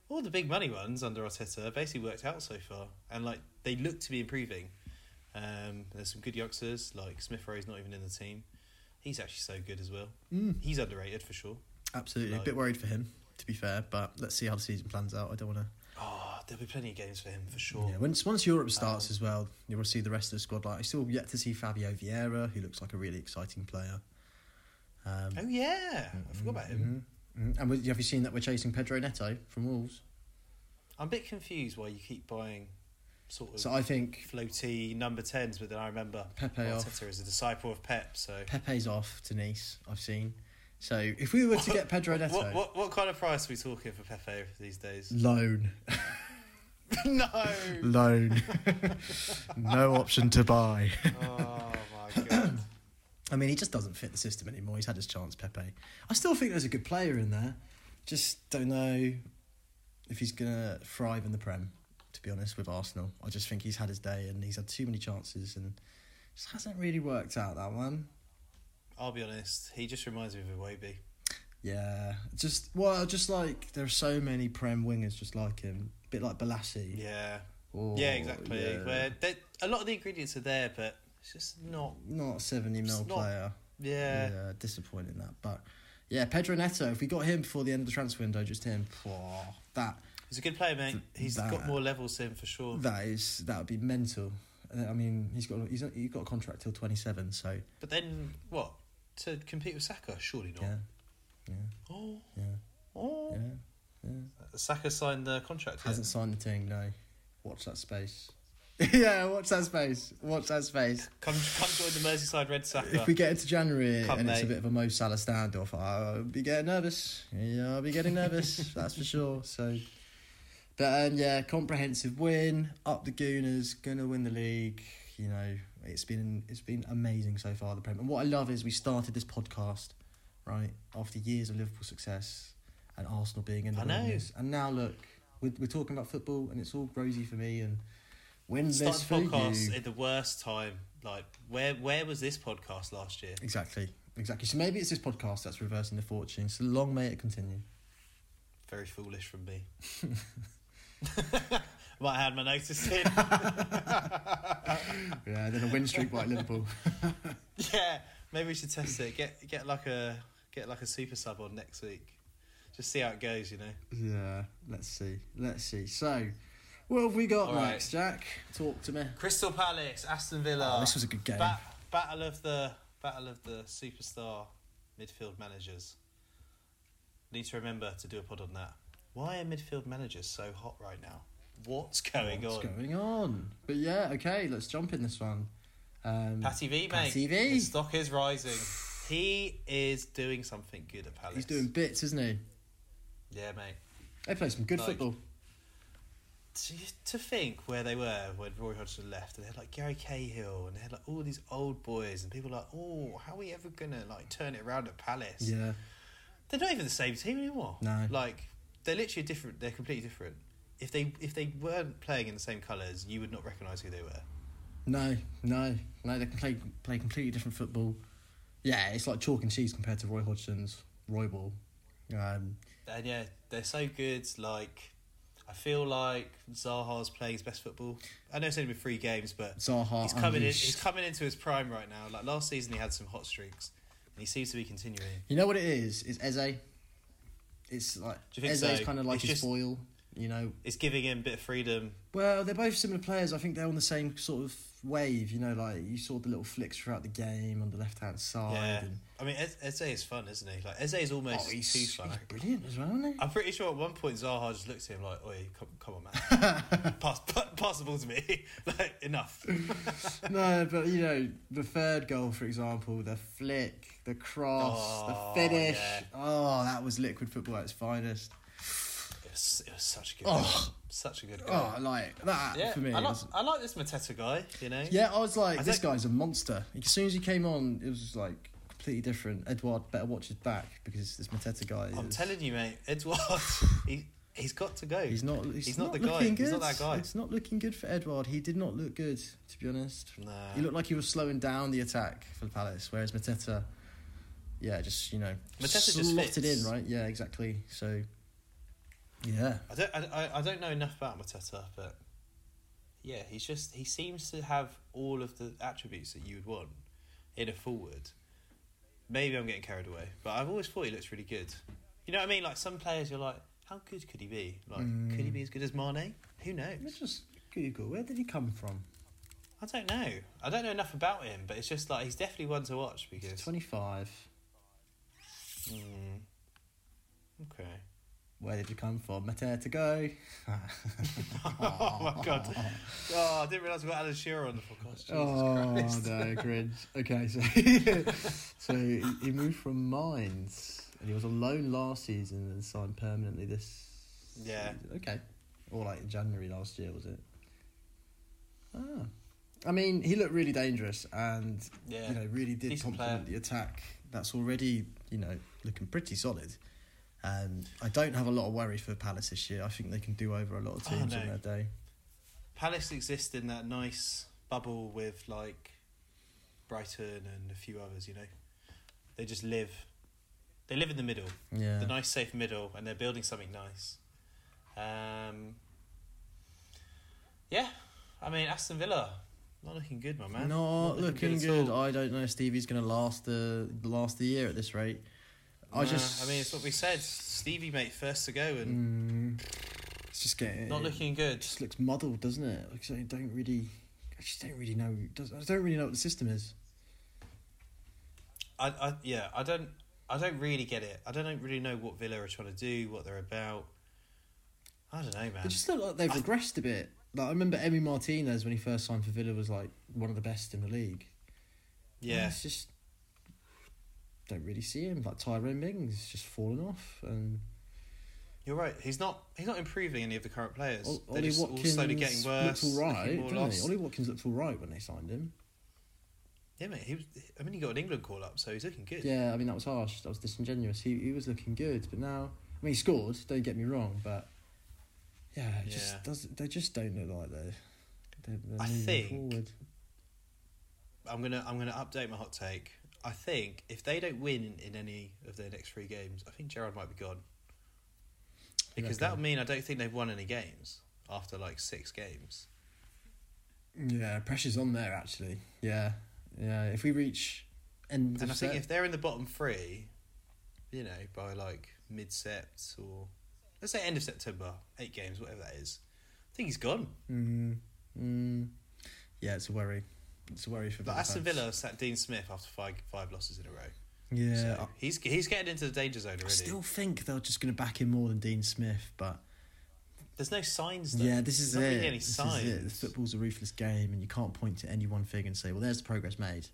all the big money ones under Arteta basically worked out so far, and like they look to be improving. Um, there's some good youngsters like Smith Rowe's not even in the team. He's actually so good as well. Mm, He's underrated for sure. absolutely, a bit worried for him, to be fair. But let's see how the season plans out. I don't want to. Oh, there'll be plenty of games for him for sure. Yeah, once once Europe starts Um, as well, you'll see the rest of the squad. Like I still yet to see Fabio Vieira, who looks like a really exciting player. Um, Oh yeah, I forgot about him. Mhm. And have you seen that we're chasing Pedro Neto from Wolves? I'm a bit confused why you keep buying sort of So I think floaty number tens, but then I remember Pepe off. Arteta is a disciple of Pep. So Pepe's off to Nice. I've seen. So if we were to get *laughs* Pedro Neto, what, what what kind of price are we talking for Pepe these days? loan, *laughs* no. loan, *laughs* no option to buy. oh my god. I mean, he just doesn't fit the system anymore. He's had his chance, Pepe. I still think there's a good player in there. Just don't know if he's gonna thrive in the Prem. To be honest, with Arsenal, I just think he's had his day and he's had too many chances and just hasn't really worked out that one. I'll be honest. He just reminds me of Iwobi. Yeah, just well, just like there are so many Prem wingers just like him, a bit like Bolasie. Yeah. or- yeah, exactly. yeah. Where a lot of the ingredients are there, but it's just not. not a seventy mil not- player. Yeah. Yeah, disappointing that. But yeah, Pedro Neto. If we got him before the end of the transfer window, just him, oh, that He's a good player, mate. He's That- got more levels in for sure. that is that would be mental. I mean, he's got he's he's got a contract till twenty seven. So But then what? To compete with Saka? Surely not. yeah, yeah, Oh, yeah, oh. yeah, yeah. Saka signed the contract. yet? Hasn't signed the thing. No, watch that space. *laughs* yeah, watch that space. Watch that space. Come, come join the Merseyside Red Saka. If we get into January Come, and it's a bit of a Mo Salah standoff, I'll be getting nervous. Yeah, I'll be getting nervous. *laughs* that's for sure. So, but um, yeah, comprehensive win. Up the Gooners, gonna win the league. You know, it's been it's been amazing so far. The Prem. And what I love is we started this podcast right after years of Liverpool success and Arsenal being in the I know. And now look, we're, we're talking about football, and it's all rosy for me and. Win Started this podcast you. at the worst time. Like, where where was this podcast last year? Exactly, exactly. So maybe it's this podcast that's reversing the fortune. So long may it continue. Very foolish from me. *laughs* Might have had my notice in. *laughs* Yeah, then a win streak by Liverpool. *laughs* yeah, maybe we should test it. Get get like a get like a super sub on next week. Just see how it goes, you know. Yeah, let's see. Let's see. So, what have we got All right. next, Jack? Talk to me. Crystal Palace, Aston Villa. Oh, this was a good game. Ba- battle of the battle of the superstar midfield managers. Need to remember to do a pod on that. Why are midfield managers so hot right now? What's going What's on? What's going on? But yeah, okay, let's jump in this one. Um, Patty V, mate. Patty V. His stock is rising. He is doing something good at Palace. he's doing bits, isn't he? Yeah, mate. They play some good Like- football. To, to think where they were when Roy Hodgson left, and they had like Gary Cahill, and they had like all these old boys, and people were like, oh, how are we ever gonna like turn it around at Palace? Yeah, They're not even the same team anymore. No. Like they're literally different. They're completely different. If they if they weren't playing in the same colours, you would not recognise who they were. no, no, no. They can play play completely different football. Yeah, it's like chalk and cheese compared to Roy Hodgson's Roy Ball. Um, And yeah, they're so good. Like I feel like Zaha's playing his best football. I know it's only been three games, but Zaha he's coming in. He's coming into his prime right now. Like last season, he had some hot streaks, and he seems to be continuing. You know what it is? Is Eze. It's like Do you think Eze's so? kind of like It's his just- foil. You know. It's giving him a bit of freedom. Well, they're both similar players. I think they're on the same sort of wave. You know, like you saw the little flicks throughout the game on the left hand side. Yeah. And, I mean, Ez- Eze is fun, isn't he? Like Eze is almost oh, he's, too he's fun. brilliant as well, isn't he? I'm pretty sure at one point Zaha just looked at him like, "Oi, come, come on, man, *laughs* pass, pa- pass the ball to me." *laughs* like enough. *laughs* no, but you know, the third goal, for example, the flick, the cross, Oh, the finish. yeah. Oh, that was liquid football at its finest. It was, it was such a good, Oh. such a good goal. Oh, I like that yeah, for me. I like, was- I like this Mateta guy. You know, yeah, I was like, I this guy's a monster. As soon as he came on, it was just like completely different. Edouard better watch his back because this Mateta guy. I'm is- telling you, mate, Edouard, *sighs* he he's got to go. He's not. He's, He's not not, the guy. looking He's Good. not that guy. It's not looking good for Edouard. He did not look good, to be honest. Nah. He looked like he was slowing down the attack for the Palace, whereas Mateta, yeah, just you know, Mateta just slotted fits. in, right? Yeah, exactly. So, yeah, I don't, I, I- don't know enough about Mateta, but yeah, he's just he seems to have all of the attributes that you would want in a forward. Maybe I'm getting carried away, but I've always thought he looks really good. You know what I mean? Like some players, you're like, how good could he be? Like, could he Mm. be as good as Mane? Who knows? let's just Google where did he come from? I don't know. I don't know enough about him, but it's just like he's definitely one to watch because. Twenty-five. Mm, okay. Where did you come from? Mateta to go. *laughs* oh my god! *laughs* Oh, I didn't realise we got Alan Shearer on the podcast. Jesus oh Christ. no, cringe. *laughs* Okay, so so he, moved from Mainz and he was on loan last season and signed permanently this. Yeah. season. Okay. Or like January last year was it? Ah. I mean, he looked really dangerous, and Yeah. you know, really did Decent complement the attack. That's already you know looking pretty solid. And I don't have a lot of worry for Palace this year. I think they can do over a lot of Oh, teams no. on their day. Palace exist in that nice bubble with like Brighton and a few others. You know, they just live. They live in the middle, Yeah. the nice safe middle, and they're building something nice. Um. Yeah, I mean Aston Villa, not looking good, my man. Not looking at good. all. I don't know if Stevie's going to last the last the year at this rate. I just. I mean, it's what we said. Stevie, mate, first to go, and Mm, it's just getting. not looking good. It just looks muddled, doesn't it? Like, I don't really. I just don't really know. does- I don't really know what the system is. I, I, yeah, I don't, I don't really get it. I don't really know what Villa are trying to do, what they're about. I don't know, man. They just look like they've I- regressed a bit. Like I remember Emi Martinez when he first signed for Villa was like one of the best in the league. And yeah, it's just don't really see him. Like Tyrone Mings just fallen off, and you're right. He's not, he's not improving any of the current players. Ol- They're Ollie just all slowly getting worse. looked all right, didn't he? Ollie Watkins looked all right when they signed him. Yeah, mate. He was. I mean, he got an England call up, so he's looking good. Yeah, I mean that was harsh. That was disingenuous. He he was looking good, but now I mean he scored. Don't get me wrong, but yeah, it Yeah. just does. They just don't look like they're. they're, they're I think- forward. I'm gonna, I'm gonna update my hot take. I think if they don't win in any of their next three games, I think Gerrard might be gone. Because that would mean I don't think they've won any games after like six games. Yeah, pressure's on there actually. Yeah, yeah. If we reach end And I think if they're in the bottom three, you know, by like mid sept or let's say end of September, eight games, whatever that is, I think he's gone. Mm, mm, yeah, it's a worry. It's a worry for But Villa Aston. Villa sat Dean Smith after five five losses in a row. Yeah, so he's he's getting into the danger zone I, I still think they're just going to back him more than Dean Smith, but There's no signs. Though. yeah, this is There's it. really any this signs. is it. The football's a ruthless game, and you can't point to any one thing and say, "Well, there's the progress made."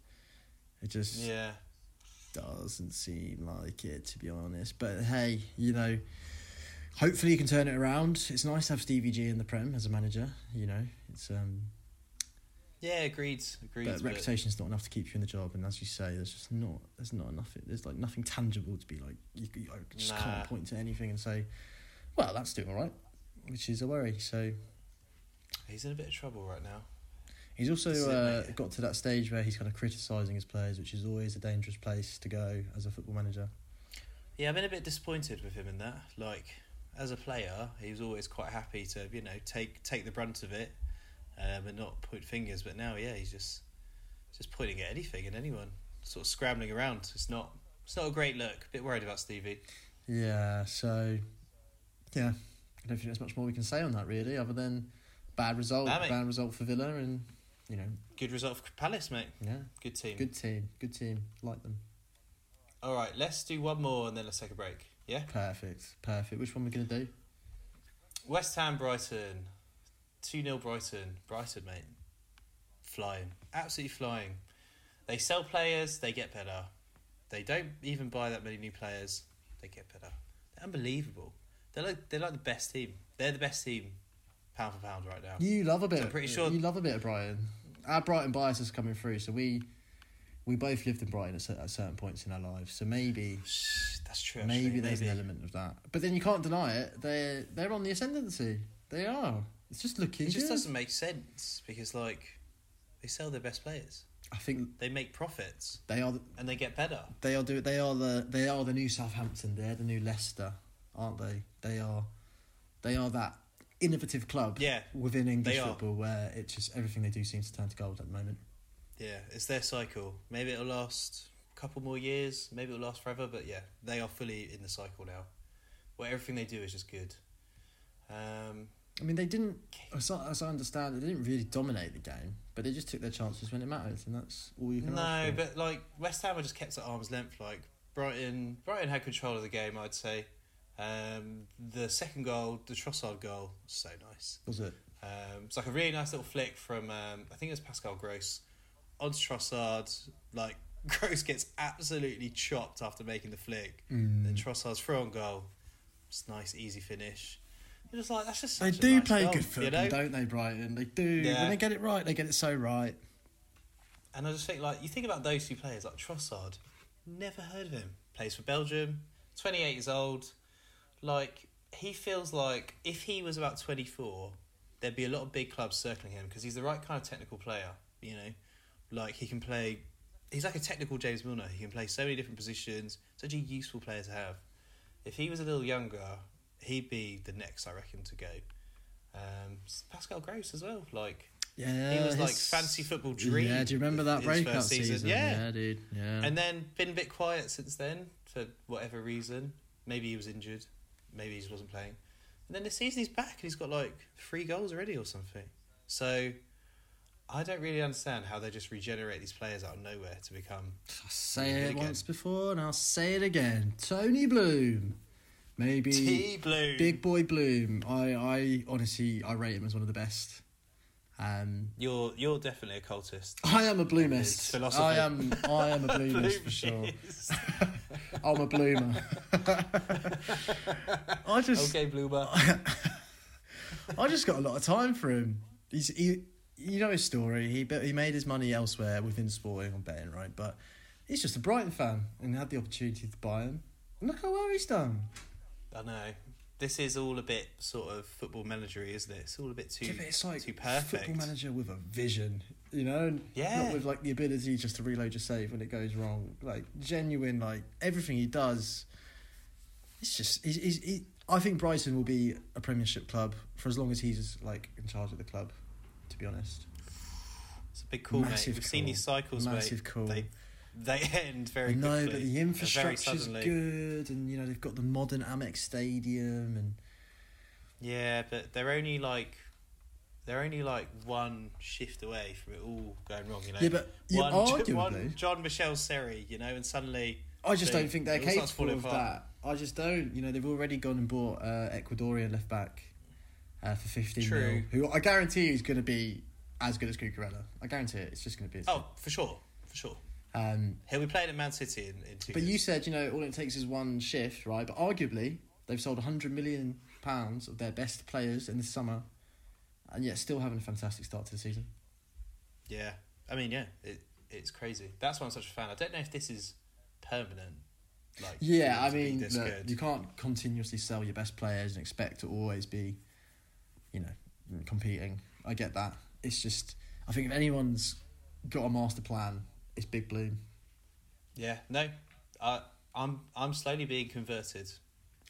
It just Yeah, doesn't seem like it, to be honest. But hey, you know, hopefully you can turn it around. It's nice to have Stevie G in the Prem as a manager. You know, it's um, yeah, agreed, agreed. but but- reputation's not enough to keep you in the job. And as you say, there's just not there's not enough. There's like nothing tangible to be like you, you I just Nah. can't point to anything and say, well, that's doing all right, which is a worry. So He's in a bit of trouble right now. he's also it, uh, got to that stage where he's kind of criticising his players, which is always a dangerous place to go as a football manager. Yeah, I've been a bit disappointed with him in that. Like, as a player, he was always quite happy to, you know, take take the brunt of it, um, and not point fingers. But now, yeah, he's just just pointing at anything and anyone, sort of scrambling around. It's not it's not a great look. A bit worried about Stevie. Yeah, so yeah, I don't think there's much more we can say on that really, other than bad result, Nah, bad result for Villa, and you know, Good result for Palace, mate. yeah, Good team. good team, good team, like them. All right, let's do one more and then let's take a break. Yeah. Perfect, perfect. Which one we're gonna do? West Ham, Brighton, two 0 Brighton. Brighton, mate, flying, absolutely flying. They sell players, they get better. They don't even buy that many new players, they get better. They're unbelievable. They're like they're like the best team. They're the best team, pound for pound right now. You love a bit. I'm pretty sure- you love a bit of Brighton. Our Brighton bias is coming through, so we we both lived in Brighton at, at certain points in our lives. So maybe That's true. maybe actually, there's maybe. an element of that. But then you can't deny it. They're they're on the ascendancy. They are. It's just looking It just doesn't make sense because like they sell their best players. I think They make profits they are. The, and they get better. They are do they are the they are the new Southampton. They're the new Leicester, aren't they? They are they are that innovative club Yeah, within English they are. football where it just everything they do seems to turn to gold at the moment. Yeah, it's their cycle. Maybe it'll last a couple more years. Maybe it'll last forever. But yeah, they are fully in the cycle now. Where everything they do is just good. Um, I mean, they didn't, as I, as I understand, it, they didn't really dominate the game, but they just took their chances when it mattered, and that's all you can. no, but like West Ham were just kept at arm's length. Like Brighton, Brighton had control of the game. I'd say. Um, the second goal, the Trossard goal, so nice. was it? Um, it's like a really nice little flick from um, I think it was Pascal Gross onto Trossard. Like *laughs* Gross gets absolutely chopped after making the flick. Then Mm. Trossard's throw on goal. It's nice, easy finish. You're just like that's just. They do play good football, you know? don't they, Brighton? They do. Yeah. When they get it right, they get it so right. And I just think, like, you think about those two players, like Trossard, never heard of him. Plays for Belgium, 28 years old. Like, he feels like if he was about 24, there'd be a lot of big clubs circling him because he's the right kind of technical player, you know? Like, he can play, he's like a technical James Milner. He can play so many different positions, such a useful player to have. If he was a little younger, he'd be the next, I reckon, to go. Um, Pascal Gross as well, like Yeah, he was like fancy football dream. Yeah, do you remember that his breakout first season? Yeah. dude. Yeah. And then been a bit quiet since then for whatever reason. Maybe he was injured. Maybe he just wasn't playing. And then this season he's back and he's got like three goals already or something. So I don't really understand how they just regenerate these players out of nowhere to become. I'll say it again. once before, and I'll say it again. Tony Bloom, maybe T Blue. Big Boy Bloom. I, I honestly, I rate him as one of the best. Um, You're you're definitely a cultist. I am a bloomist. philosophy. I am. I am a *laughs* bloomist for sure. *laughs* I'm a bloomer. *laughs* I just, okay, Bloomer. I just got a lot of time for him. He's he, you know his story. He he made his money elsewhere within sporting on betting, right? But he's just a Brighton fan and had the opportunity to buy him. And look how well he's done. I know. This is all a bit sort of football managery, isn't it? It's all a bit too Yeah, but it's like too perfect. football manager with a vision, you know, Yeah. not with like the ability just to reload your save when it goes wrong. Like genuine, like everything he does. It's just he's, he's he. I think Brighton will be a Premiership club for as long as he's like in charge of the club. To be honest, It's a big call, mate. Massive We've seen call. these cycles, massive mate. call. They they *laughs* end very no, quickly. but the infrastructure's good, and you know they've got the modern Amex Stadium, and Yeah, but they're only like they're only like one shift away from it all going wrong. You know. yeah, but you one, arguably, one John Michel Seri, you know, and suddenly I just They- don't think they're it all starts capable of that. I just don't. You know, they've already gone and bought uh, Ecuadorian left back uh, for fifteen True. mil, who I guarantee is going to be as good as Cucurella. I guarantee it. It's just going to be. oh for sure, for sure. Um, He'll be playing at Man City in, in two but years. you said you know all it takes is one shift, right? But arguably they've sold hundred million pounds of their best players in the summer, and yet still having a fantastic start to the season. Yeah, I mean, yeah, it it's crazy. That's why I'm such a fan. I don't know if this is permanent. Like Yeah, I it to be mean, look, good. you can't continuously sell your best players and expect to always be, you know, competing. I get that. It's just, I think if anyone's got a master plan, it's Big Bloom. Yeah, no, I I'm I'm slowly being converted.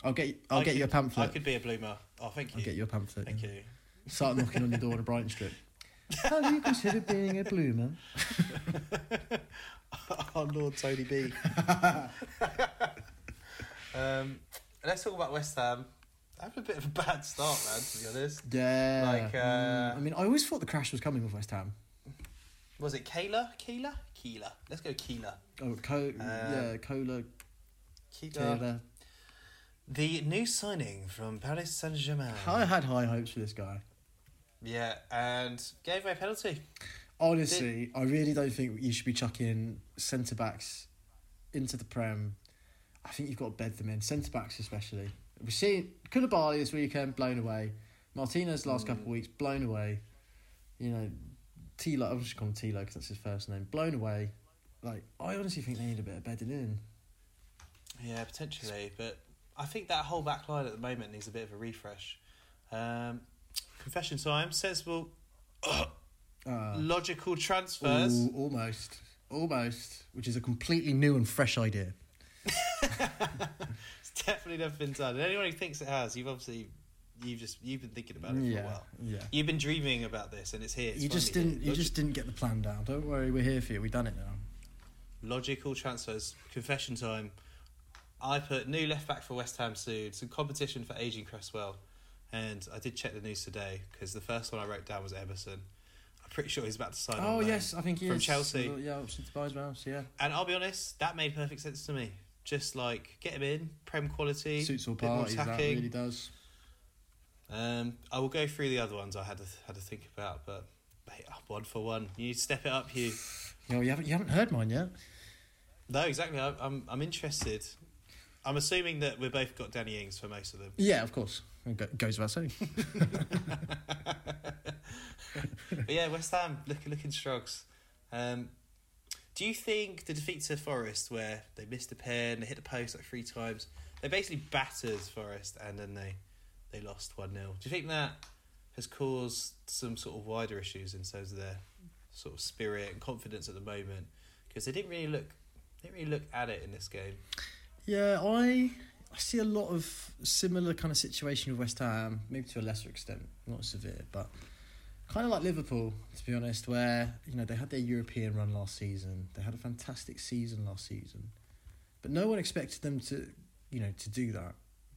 I'll get, I'll I get could, you a pamphlet. I could be a bloomer. Oh, thank I'll you. get you a pamphlet. Thank yeah. you. Start knocking on your door on a Brighton strip. *laughs* Have you considered being a bloomer? *laughs* oh Lord, Tony B. *laughs* um, let's talk about West Ham. Having a bit of a bad start, man. To be honest, Yeah. Like, uh, mm, I mean, I always thought the crash was coming with West Ham. was it Kayla? Keela? Keela. Let's go Keela. Oh, Co- Uh, yeah, Cola, Keela. Taylor. The new signing from Paris Saint Germain. I had high hopes for this guy. Yeah, and gave away a penalty. Honestly, I really don't think you should be chucking centre backs into the Prem. I think you've got to bed them in, centre backs especially. We've seen Koulibaly this weekend blown away. Martinez last couple of weeks blown away. You know, Thilo. I'm just calling him Thilo because that's his first name. Blown away. Like I honestly think they need a bit of bedding in. Yeah, potentially, but I think that whole back line at the moment needs a bit of a refresh. Um, confession time, sensible, *coughs* Uh, logical transfers. ooh, almost, almost, which is a completely new and fresh idea. *laughs* It's definitely never been done. And anyone who thinks it has, you've obviously you've just you've been thinking about it for a while. yeah. You've been dreaming about this, and it's here. It's you just didn't. here. You just didn't get the plan down. Don't worry, we're here for you. We've done it now. logical transfers. Confession time. I put new left back for West Ham soon. Some competition for aging Cresswell, and I did check the news today because the first one I wrote down was Emerson. I'm pretty sure he's about to sign. Oh yes, I think he From is. Chelsea. Yeah, option to buy as well. So yeah, And I'll be honest, that made perfect sense to me. Just like get him in, prem quality, suits all parties. That really does. Um, I will go through the other ones I had to had to think about, but mate, one for one. You step it up, Hugh. You know, you haven't you haven't heard mine yet. No, exactly. I, I'm I'm interested. I'm assuming that we've both got Danny Ings for most of them. Yeah, of course. It go- goes without saying. *laughs* but yeah, West Ham look, looking struggles. Um, do you think the defeat to Forest, where they missed a pen, and they hit the post like three times, they basically battered Forest and then they they lost one 0 Do you think that has caused some sort of wider issues in terms of their sort of spirit and confidence at the moment? Because they didn't really look didn't really look at it in this game. Yeah, I I see a lot of similar kind of situation with West Ham, maybe to a lesser extent, not severe, but kind of like Liverpool, to be honest, where you know they had their European run last season, they had a fantastic season last season, but no one expected them to, you know, to do that,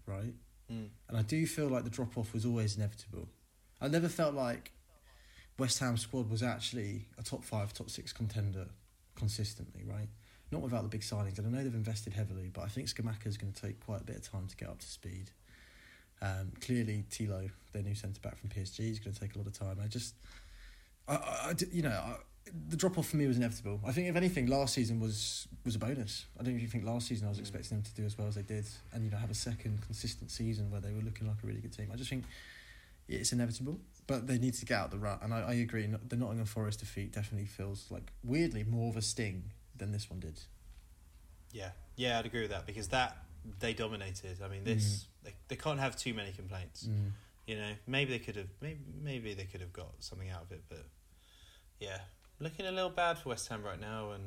right? Mm. And I do feel like the drop off was always inevitable. I never felt like West Ham squad was actually a top five, top six contender consistently, right? Not without the big signings. And I know they've invested heavily, but I think Scamacca is going to take quite a bit of time to get up to speed. Um, clearly, Thilo, their new centre back from PSG, is going to take a lot of time. I just, I, I, you know, I, the drop off for me was inevitable. I think if anything, last season was was a bonus. I don't even think last season I was Mm. expecting them to do as well as they did, and you know have a second consistent season where they were looking like a really good team. I just think it's inevitable, but they need to get out of the rut. And I, I agree, the Nottingham Forest defeat definitely feels like weirdly more of a sting than this one did. Yeah, yeah, I'd agree with that because that they dominated. I mean, this they, they can't have too many complaints. Mm. You know, maybe they could have maybe maybe they could have got something out of it, but yeah, looking a little bad for West Ham right now, and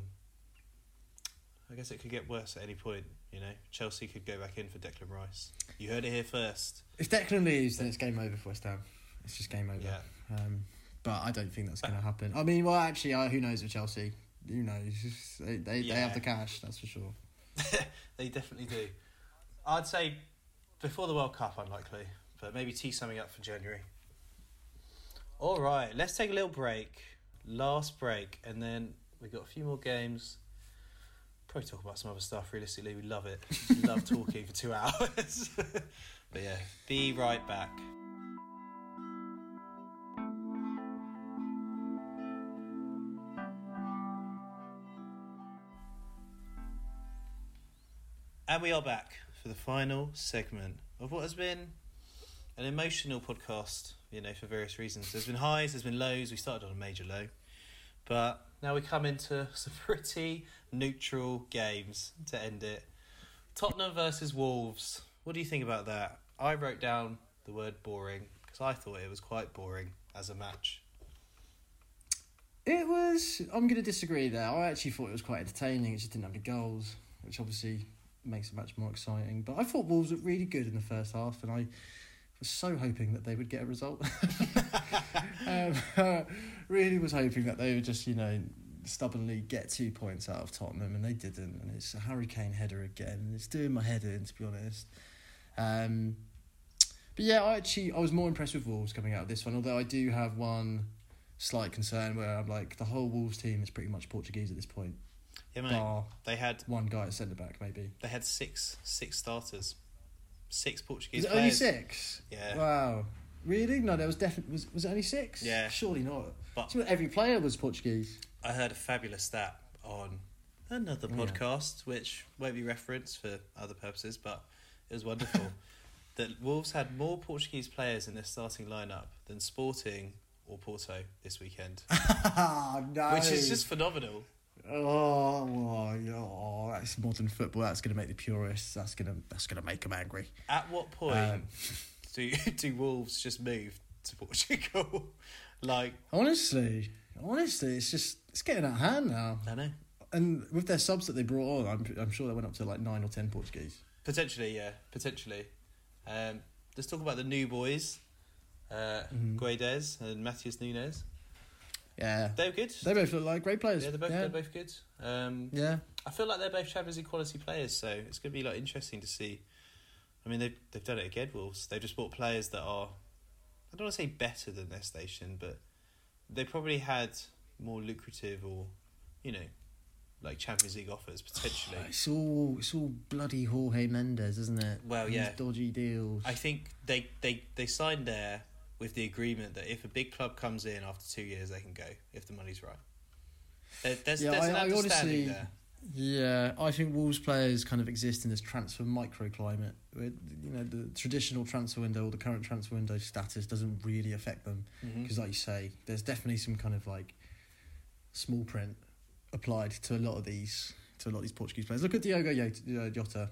I guess it could get worse at any point. You know, Chelsea could go back in for Declan Rice. You heard it here first. If Declan leaves, then it's game over for West Ham. It's just game over. Yeah, Um, but I don't think that's going to happen. I mean, well, actually, uh, who knows with Chelsea? Who knows? *laughs* They, they, they have the cash, that's for sure. *laughs* they definitely do. I'd say before the World Cup, unlikely, but maybe tee something up for January. All right, let's take a little break. Last break, and then we got a few more games. Probably talk about some other stuff. Realistically, we love it. We love *laughs* talking for two hours. *laughs* but yeah, be right back. And we are back for the final segment of what has been an emotional podcast, you know, for various reasons. There's been highs, there's been lows. We started on a major low. But now we come into *laughs* some pretty neutral games to end it. Tottenham versus Wolves. What do you think about that? I wrote down the word boring because I thought it was quite boring as a match. It was. I'm going to disagree there. I actually thought it was quite entertaining. It just didn't have any goals, which obviously makes the match more exciting. But I thought Wolves were really good in the first half, and I was so hoping that they would get a result. *laughs* um, *laughs* really was hoping that they would just, you know, stubbornly get two points out of Tottenham, and they didn't. And it's a Harry Kane header again, and it's doing my head in, to be honest. Um, but yeah, I actually I was more impressed with Wolves coming out of this one. Although I do have one slight concern where I'm like the whole Wolves team is pretty much Portuguese at this point, Yeah, mate. bar They had one guy at centre back maybe. they had six six starters, six Portuguese Is it only players. six? Yeah. Wow. Really? No, there was definitely was was it only six? Yeah. Surely not. But- See, every player was Portuguese. I heard a fabulous stat on another Oh, yeah. podcast, which won't be referenced for other purposes, but it was wonderful. *laughs* that Wolves had more Portuguese players in their starting lineup than Sporting or Porto this weekend, *laughs* no. which is just phenomenal. Oh, oh, yeah, oh, that's modern football. That's gonna make the purists. That's gonna that's gonna make them angry. At what point Um, *laughs* do do Wolves just move to Portugal? *laughs* like, Honestly, honestly, it's just it's getting out of hand now. I know. And with their subs that they brought on, I'm I'm sure they went up to like nine or ten Portuguese. Potentially, yeah, potentially. Um, let's talk about the new boys, uh, Mhm. Guedes and Matheus Nunes. Yeah, They were good. they both look like great players. Yeah, they're both yeah. they're both good. Um, yeah. I feel like they're both Champions League quality players, so it's going to be like interesting to see. I mean, they've they've done it again, Wolves. They've just bought players that are, I don't want to say better than their station, but they probably had more lucrative or, you know, like Champions League offers potentially. *sighs* It's all it's all bloody Jorge Mendes, isn't it? Well, These yeah. dodgy deals. I think they, they, they signed there with the agreement that if a big club comes in after two years, they can go if the money's right. There, there's Yeah, there's I- an understanding honestly- there. Yeah, I think Wolves players kind of exist in this transfer microclimate. Where, you know, the traditional transfer window or the current transfer window status doesn't really affect them Mm-hmm. because, like you say, there's definitely some kind of like small print applied to a lot of these to a lot of these Portuguese players. Look at Diogo Jota. uh, Jota.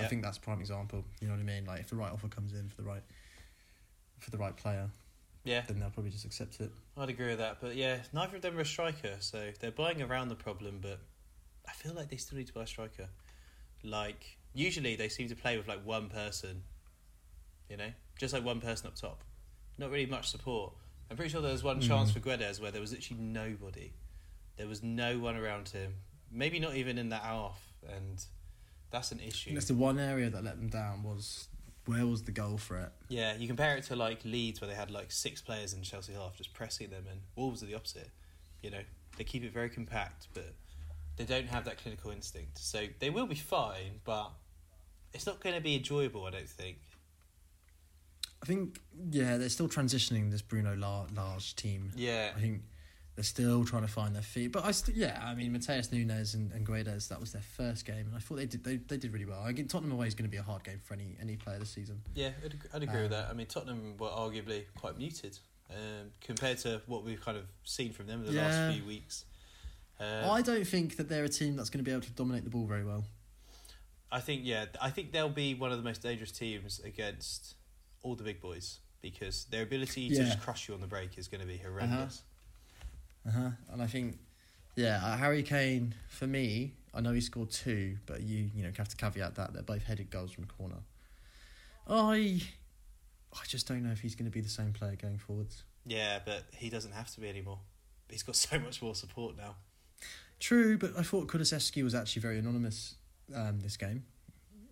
I think that's a prime example. You know what I mean? Like if the right offer comes in for the right for the right player, yeah, then they'll probably just accept it. I'd agree with that. But yeah, neither of them are a striker, so they're buying around the problem. But I feel like they still need to buy a striker. Like usually they seem to play with like one person, you know, just like one person up top. Not really much support. I'm pretty sure there was one Mm. chance for Guedes where there was literally nobody. There was no one around him. Maybe not even in that half, and that's an issue. That's the one area that let them down was where was the goal threat? Yeah, you compare it to like Leeds where they had like six players in Chelsea half just pressing them, and Wolves are the opposite. You know, they keep it very compact, but they don't have that clinical instinct. So they will be fine, but it's not going to be enjoyable. I don't think. I think yeah, they're still transitioning this Bruno La- Lage team. Yeah, I think they're still trying to find their feet. But I st- yeah, I mean Matheus Nunes and, and Guedes, that was their first game, and I thought they did they, they did really well. I think Tottenham away is going to be a hard game for any any player this season. yeah, I'd, I'd agree with Um, that. I mean, Tottenham were arguably quite muted um, compared to what we've kind of seen from them in the Yeah. last few weeks. Um, I don't think that they're a team that's going to be able to dominate the ball very well. I think yeah, I think they'll be one of the most dangerous teams against all the big boys because their ability to Yeah. just crush you on the break is going to be horrendous. Uh huh. And I think yeah, uh, Harry Kane for me, I know he scored two, but you you know have to caveat that they're both headed goals from corner. I I just don't know if he's going to be the same player going forwards. Yeah, but he doesn't have to be anymore. He's got *laughs* so much more support now. True, but I thought Kulusevski was actually very anonymous um, this game.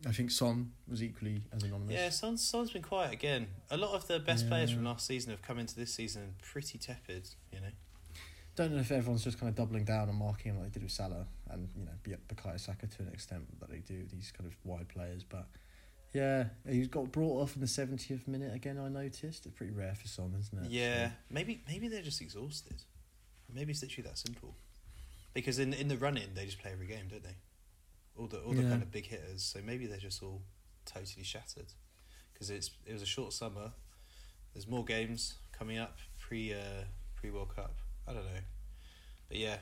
I think Son was equally as anonymous. Yeah, Son's, Son's been quiet again. A lot of the best players from last season have come into this season pretty tepid. You know. Don't know if everyone's just kind of doubling down on marking him like they did with Salah and you know Bukayo Saka to an extent that they do these kind of wide players. But yeah, he got brought off in the seventieth minute again. I noticed it's pretty rare for Son, isn't it? Yeah, So- maybe maybe they're just exhausted. Maybe it's literally that simple. Because in in the run in they just play every game, don't they? All the all the Yeah. kind of big hitters. So maybe they're just all totally shattered. Because it's it was a short summer. There's more games coming up pre uh, pre World Cup. I don't know, but yeah,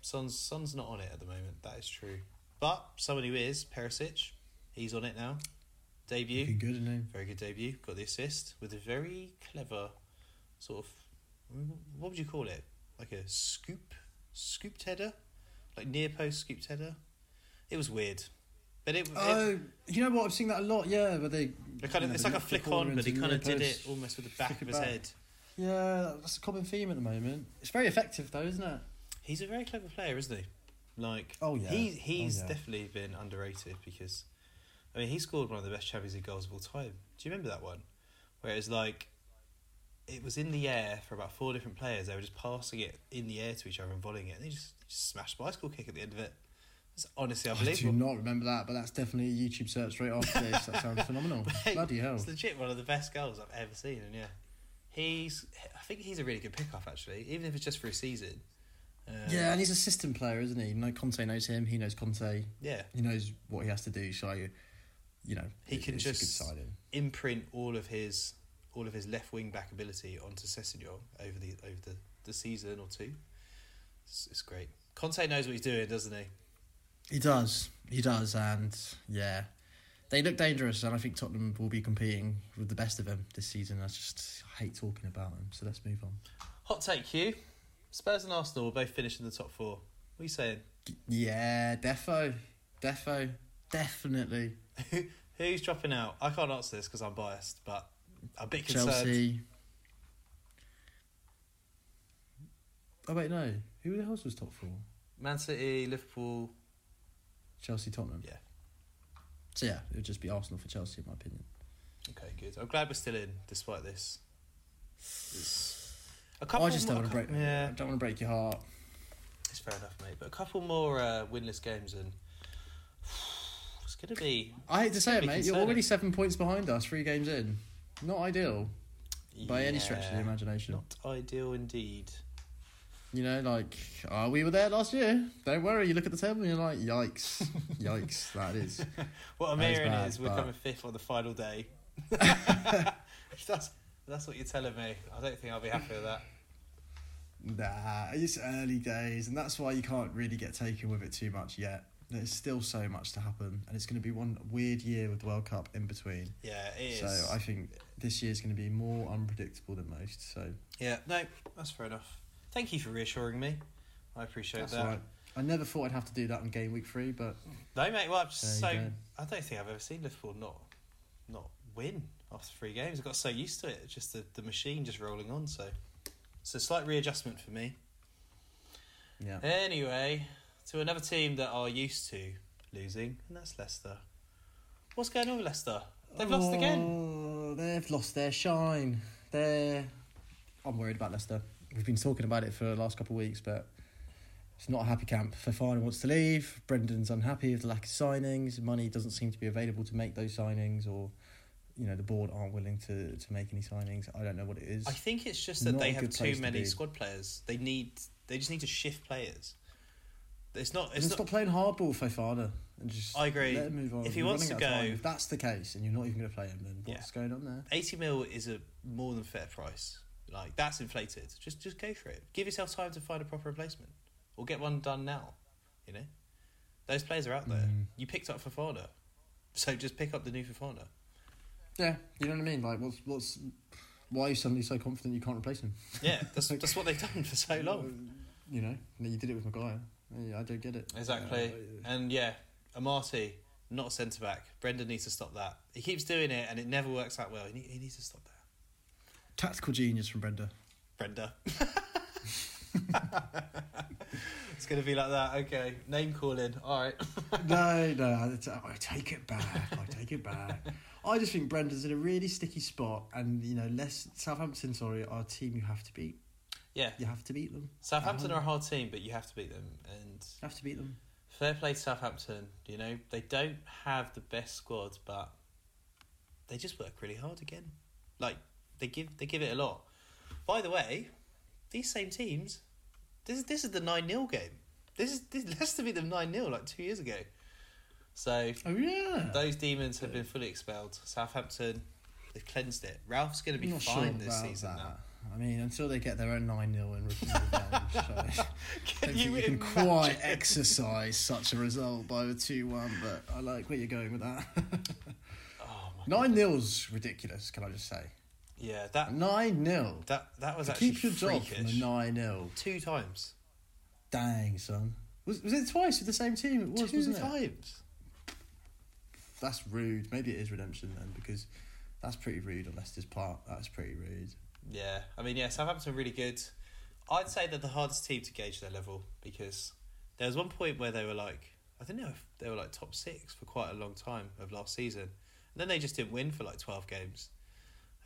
Son's Son's not on it at the moment. That is true. But someone who is Perisic, he's on it now. Debut. looking good, he? Very good debut. Got the assist with a very clever sort of what would you call it? Like a scoop, scooped header, like near post scooped header. It was weird, but it. it Oh, you know what? I've seen that a lot. Yeah, but they. it kind of, it's they like a flick on, but he kind of did it almost with the back of his back. head. Yeah, that's a common theme at the moment. It's very effective though, isn't it? He's a very clever player, isn't he? Like, Oh, yeah. he oh, he's Oh, yeah. definitely been underrated because, I mean, he scored one of the best Champions League goals of all time. Do you remember that one? Where it was like, it was in the air for about four different players. They were just passing it in the air to each other and volleying it, and they just, just smashed a bicycle kick at the end of it. It's honestly unbelievable. I do not remember that, but that's definitely a YouTube search straight after this. That sounds *laughs* phenomenal. Bloody hell. It's legit one of the best goals I've ever seen, and yeah, he's. I think he's a really good pick off actually, even if it's just for a season. Um, Yeah, and he's a system player, isn't he? No, Conte knows him. He knows Conte. yeah. He knows what he has to do. So, you know, He it- can just- imprint all of his all of his left wing back ability onto Sessegnon over the over the, the season or two. It's, it's great. Conte knows what he's doing, doesn't he? He does. He does, and yeah, they look dangerous, and I think Tottenham will be competing with the best of them this season. I just hate talking about them. So let's move on. Hot take, Hugh. Spurs and Arsenal will both finish in the top four. What are you saying? Yeah, defo, defo, definitely. *laughs* Who's dropping out? I can't answer this because I'm biased, but I'm a bit concerned. Chelsea. Oh wait, no. Who else was top four? Man City, Liverpool. Chelsea, Tottenham. Yeah. So yeah, it would just be Arsenal for Chelsea, in my opinion. Okay, good. I'm glad we're still in despite this. It's a I just don't want to break. Yeah, I don't want to break your heart. It's fair enough, mate. But a couple more uh, winless games and *sighs* it's going to be I hate to say it, mate. You're already seven points behind us, three games in. Not ideal by any stretch of the imagination. Not ideal indeed. You know, like oh, we were there last year. Don't worry. You look at the table and you're like, yikes, *laughs* yikes. That is. *laughs* What I'm hearing bad, is we're but- coming fifth on the final day. *laughs* that's that's what you're telling me. I don't think I'll be happy with that. Nah, it's early days, and that's why you can't really get taken with it too much yet. There's still so much to happen, and it's going to be one weird year with the World Cup in between. Yeah, it is. So I think this year is going to be more unpredictable than most. So yeah, no, that's fair enough. Thank you for reassuring me. I appreciate that's that. right. I never thought I'd have to do that on game week three, but No, mate. Well, I'm just so. I don't think I've ever seen Liverpool not not win after three games. I got so used to it, just the, the machine just rolling on. So it's a slight readjustment for me. yeah. Anyway, to another team that are used to losing, and that's Leicester. What's going on with Leicester? They've lost again. Oh, they've lost their shine. They're. I'm worried about Leicester. We've been talking about it for the last couple of weeks, but it's not a happy camp. Fofana wants to leave. Brendan's unhappy with the lack of signings. Money doesn't seem to be available to make those signings, or you know the board aren't willing to to make any signings. I don't know what it is. I think it's just that Not they have too place to many squad players. They need. They just need to shift players. It's not. It's stop not. playing hardball, Fofana, and just I agree. Let him move on. If he We're wants to of time. go- if that's the case, and you're not even going to play him, then Yeah. what's going on there? Eighty mil is a more than fair price. Like that's inflated. Just just go for it. Give yourself time to find a proper replacement, or get one done now. You know, those players are out there. Mm. You picked up Fofana, so just pick up the new Fofana. Yeah, you know what I mean. Like, what's what's why are you suddenly so confident you can't replace him? Yeah, *laughs* that's that's what they've done for so long. You know, you did it with Maguire. Yeah, I don't get it. Exactly. Uh, And yeah, Amartey, not a centre back. Brendan needs to stop that. He keeps doing it, and it never works out well. He, he needs to stop that. Tactical genius from Brenda. Brenda. *laughs* it's going to be like that. Okay, name calling. All right. *laughs* no, no, I, take it back. I take it back. I just think Brenda's in a really sticky spot, and you know, less Southampton. Sorry, are a team you have to beat. Yeah, You have to beat them. Southampton are a hard team, but you have to beat them. And You have to beat them. fair play to Southampton. You know they don't have the best squad, but they just work really hard again. Like they give they give it a lot. By the way, these same teams, this is this is the nine 0 game. This is this *laughs* Leicester beat them nine 0 like two years ago. So Oh yeah. those demons have been fully expelled. Southampton, they've cleansed it. Ralph's going to be fine sure this season that. now. I mean, until they get their own 9 0 and revenge, *laughs* so Can you you can quite exercise such a result by the 2 1, but I like where you're going with that. *laughs* Oh my 9 0's ridiculous, can I just say? Yeah, that 9 0. that that was actually keep your job from freakish. the 9 0. Two times. Dang, son. Was, was it twice with the same team? It was, Two wasn't it? times. That's rude. Maybe it is redemption then, because that's pretty rude on Leicester's part. That's pretty rude. Yeah, I mean, yeah, Southampton really good. I'd say they're the hardest team to gauge their level because there was one point where they were like, I don't know if they were like top six for quite a long time of last season, and then they just didn't win for like twelve games.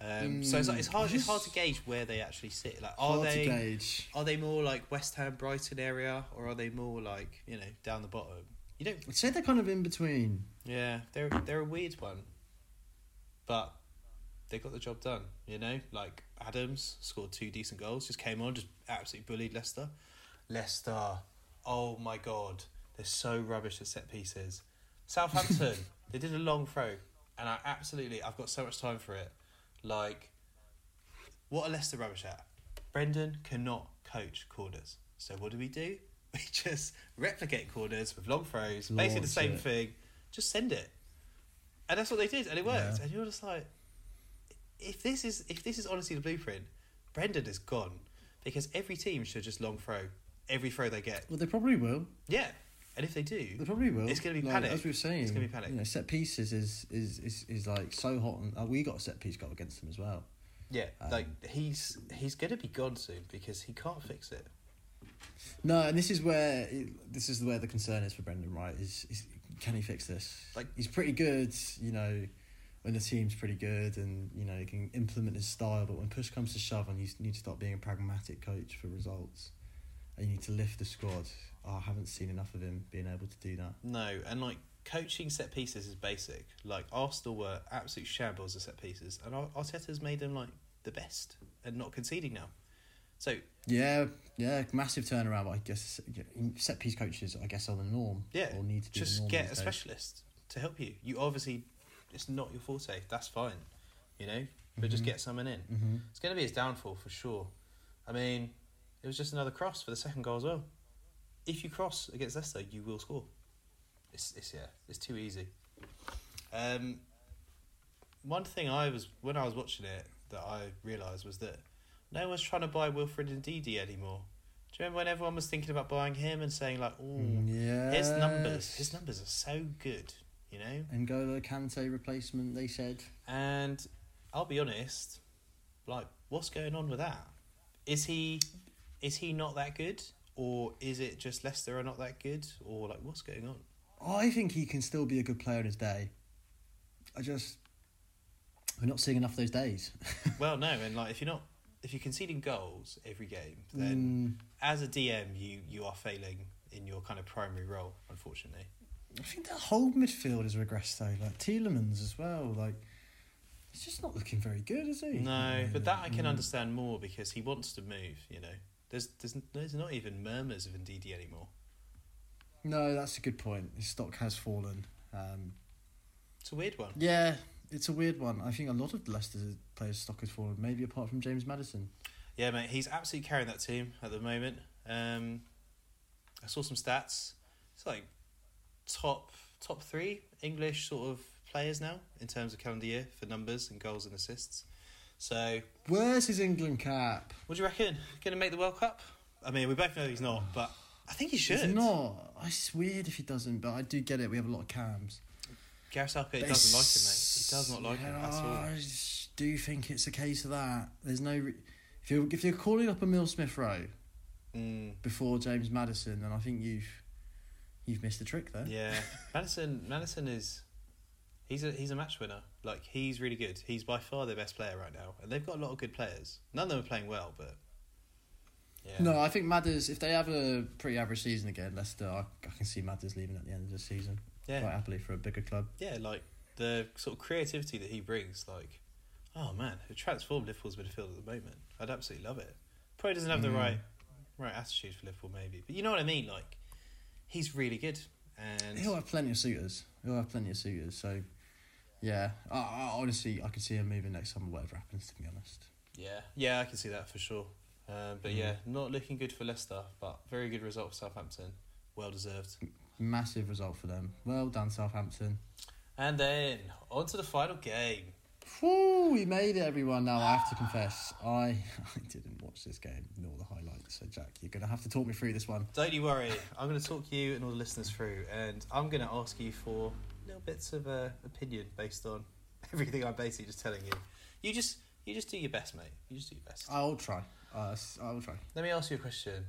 Um, so it's like, it's hard. It's hard to gauge where they actually sit. Like, are Hard they are they more like West Ham, Brighton area, or are they more like you know down the bottom? You don't. I'd say they're kind of in between. Yeah, they're they're a weird one, but they got the job done. You know, like Adams scored two decent goals, just came on, just absolutely bullied Leicester. Leicester, oh my god, they're so rubbish at set pieces. Southampton, *laughs* they did a long throw, and I absolutely, I've got so much time for it. Like, what are Leicester rubbish at? Brendan cannot coach corners. So what do we do? *laughs* We just replicate corners with long throws, basically the same it. thing. Just send it, and that's what they did, and it worked. Yeah. And you're just like, if this is if this is honestly the blueprint, Brendan is gone because every team should just long throw every throw they get. Well, they probably will. Yeah, and if they do, They probably will. It's gonna be Like, panic. As we were saying, It's gonna be panic. You know, set pieces is is is, is like so hot, and uh, we got a set piece goal against them as well. yeah, Um, like he's he's gonna be gone soon because he can't fix it. No, and this is where it, this is where the concern is for Brendan. Right? Is, is can he fix this? Like- he's pretty good, you know, when the team's pretty good, and you know he can implement his style. But when push comes to shove, and you need to start being a pragmatic coach for results, and you need to lift the squad. I haven't seen enough of him being able to do that. No, and like coaching set pieces is basic. Like Arsenal were absolute shambles of set pieces, and Ar- Arteta's made them like the best and not conceding now. So Yeah, yeah, massive turnaround. I guess set piece coaches, I guess, are the norm. Yeah, or need to just get a days. specialist to help you. You obviously it's not your forte. That's fine, you know. But just Mhm. get someone in. Mhm. It's going to be his downfall for sure. I mean, it was just another cross for the second goal as well. If you cross against Leicester, you will score. It's, it's yeah, it's too easy. Um, one thing I was when I was watching it that I realised was that no one's trying to buy Wilfred Ndidi anymore. Do you remember when everyone was thinking about buying him and saying like, "Oh, Yeah. his numbers, his numbers are so good," you know? N'Golo Kante replacement. They said. And I'll be honest, like, what's going on with that? Is he is he not that good? Or is it just Leicester are not that good? Or like what's going on? I think he can still be a good player in his day. I just we're not seeing enough of those days. *laughs* well no, and like if you're not if you're conceding goals every game, then Mm, as a DM you, you are failing in your kind of primary role, unfortunately. I think the whole midfield has regressed though. Like Tielemans as well. Like he's just not looking very good, is he? No, but that I can Mm. understand more because he wants to move, you know. There's there's there's not even murmurs of Ndidi anymore. No, that's a good point. His stock has fallen. Um, It's a weird one. yeah, it's a weird one. I think a lot of Leicester players' stock has fallen. Maybe apart from James Maddison. Yeah, mate, he's absolutely carrying that team at the moment. Um, I saw some stats. It's like top top three English sort of players now in terms of calendar year for numbers and goals and assists. So, Where's his England cap? what do you reckon? Going to make the World Cup? I mean, we both know he's not, but I think he should. He's not. It's weird if he doesn't, but I do get it. We have a lot of cams. Gareth Southgate doesn't like him, mate. He does not like him at all. I do think it's a case of that. There's no. Re- if you're if you're calling up Emile Smith Rowe Mm, before James Maddison, then I think you've you've missed the trick there. yeah, *laughs* Maddison. Maddison is he's a he's a match winner. Like he's really good. He's by far their best player right now, and they've got a lot of good players. None of them are playing well, but yeah. No, I think Madders. If they have a pretty average season again, Leicester, I, I can see Madders leaving at the end of the season yeah, quite happily for a bigger club. yeah, like the sort of creativity that he brings. Like, oh man, it transformed Liverpool's midfield at the moment. I'd absolutely love it. Probably doesn't have the Mm. right right attitude for Liverpool, maybe, but you know what I mean. Like, he's really good, and He'll have plenty of suitors. He'll have plenty of suitors. So, yeah, I, I, honestly, I could see him moving next summer, whatever happens. To be honest. Yeah, yeah, I can see that for sure. Um, but Mm. yeah, not looking good for Leicester, but very good result for Southampton. Well deserved. Massive result for them. Well done, Southampton. And then on to the final game. Whew, we made it, everyone. Now I have to confess, I, *laughs* I didn't watch this game nor the highlights. So Jack, you're gonna have to talk me through this one. Don't you worry, I'm going to talk you and all the listeners through, and I'm going to ask you for little bits of uh, opinion based on *laughs* everything I'm basically just telling you. You just you just do your best, mate. You just do your best. I'll try. Uh, I will try. Let me ask you a question.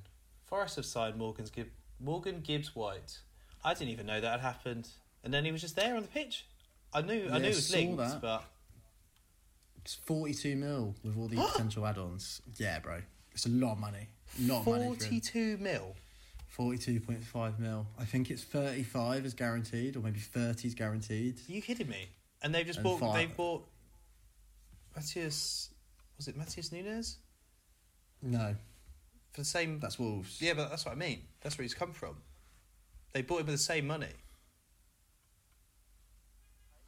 Forest have signed Morgan's Gib- Morgan Gibbs White. I didn't even know that had happened, and then he was just there on the pitch. I knew I Yeah, knew it was linked, that. but It's 42 mil with all the *gasps* potential add-ons. Yeah, bro. It's a lot of money. A lot of money for him. forty-two mil. 42.5 mil. I think it's 35 is guaranteed, or maybe 30 is guaranteed. Are you kidding me? And they've just And bought. five- They bought. Matthias, was it Matthias Nunes No, for the same? that's Wolves. Yeah, but that's what I mean. That's where he's come from. They bought him with the same money.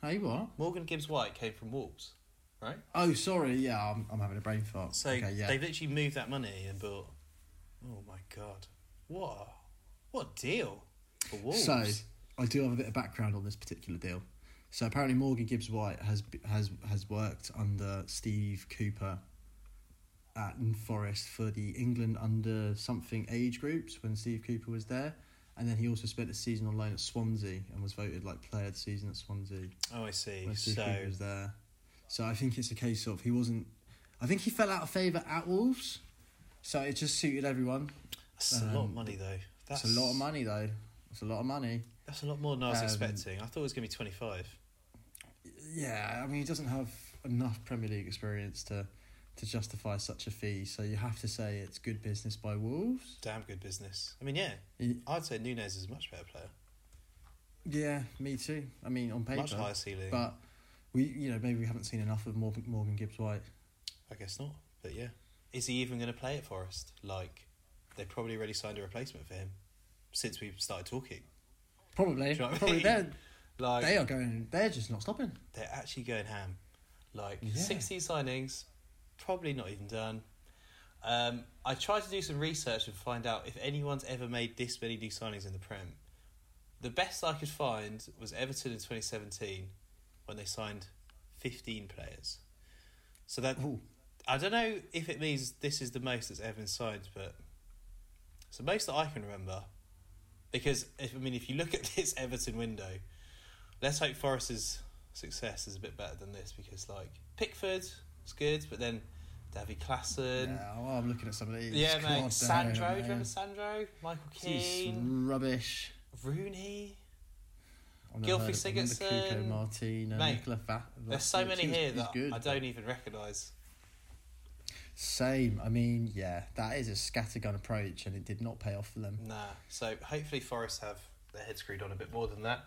Hey, what? Morgan Gibbs White came from Wolves, right? Oh, sorry. Yeah, I'm, I'm having a brain fart. So okay, yeah. they've literally moved that money and bought. Oh my god! What? a- What a deal for Wolves? So, I do have a bit of background on this particular deal. So apparently Morgan Gibbs White has has has worked under Steve Cooper at Forest for the England under something age groups when Steve Cooper was there, and then he also spent a season on loan at Swansea and was voted like player of the season at Swansea oh, I see. when Steve So Cooper was there. So I think it's a case of he wasn't. I think he fell out of favour at Wolves, so it just suited everyone. that's a lot of um, money, though. That's That's a lot of money though. It's a lot of money. That's a lot more than I was Um, expecting. I thought it was going to be twenty-five. Yeah, I mean, he doesn't have enough Premier League experience to to justify such a fee. So you have to say it's good business by Wolves. Damn good business. I mean, yeah, I'd say Nunes is a much better player, Yeah, me too. I mean, on paper, much higher ceiling. but we, you know, maybe we haven't seen enough of Morgan, Morgan Gibbs White. I guess not. But yeah, is he even going to play at Forest? Like, they probably already signed a replacement for him since we've started talking. Probably, you know I probably mean? they're *laughs* Like, they are going. They're just not stopping. they're actually going ham. Like Yeah. 16 signings, probably not even done. Um, I tried to do some research and find out if anyone's ever made this many new signings in the Prem. The best I could find was Everton in 2017 when they signed 15 players. So that Ooh. I don't know if it means this is the most that's ever been signed, but it's the most that I can remember. Because if I mean, if you look at *laughs* this Everton window, let's hope Forest's success is a bit better than this. Because like Pickford was good, but then Davy Klaassen, Yeah, well, I'm looking at some of these. yeah, God mate, Sandro. Do you remember Sandro? Michael Keane, rubbish. Rooney. I've never Gylfi heard of- Sigurdsson. Martina, Mate, Nicola Va- There's so many here that good, I don't even recognise. Same. I mean, yeah, that is a scattergun approach, and it did not pay off for them. Nah. So hopefully Forest have their head screwed on a bit more than that.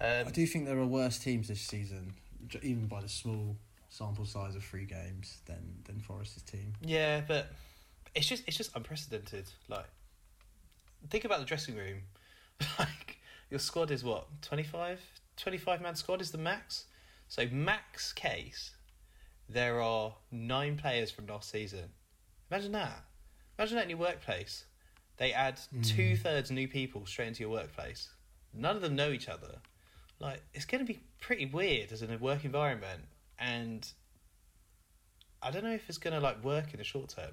Um, I do think there are worse teams this season, even by the small sample size of three games, than than Forest's team. Yeah, but it's just it's just unprecedented. Like, think about the dressing room. *laughs* like, your squad is what 25? 25 man squad is the max. So max case, there are nine players from last season. Imagine that. Imagine that in your workplace. They add Mm. two thirds new people straight into your workplace. None of them know each other. Like it's going to be pretty weird as in a work environment, and I don't know if it's going to like work in the short term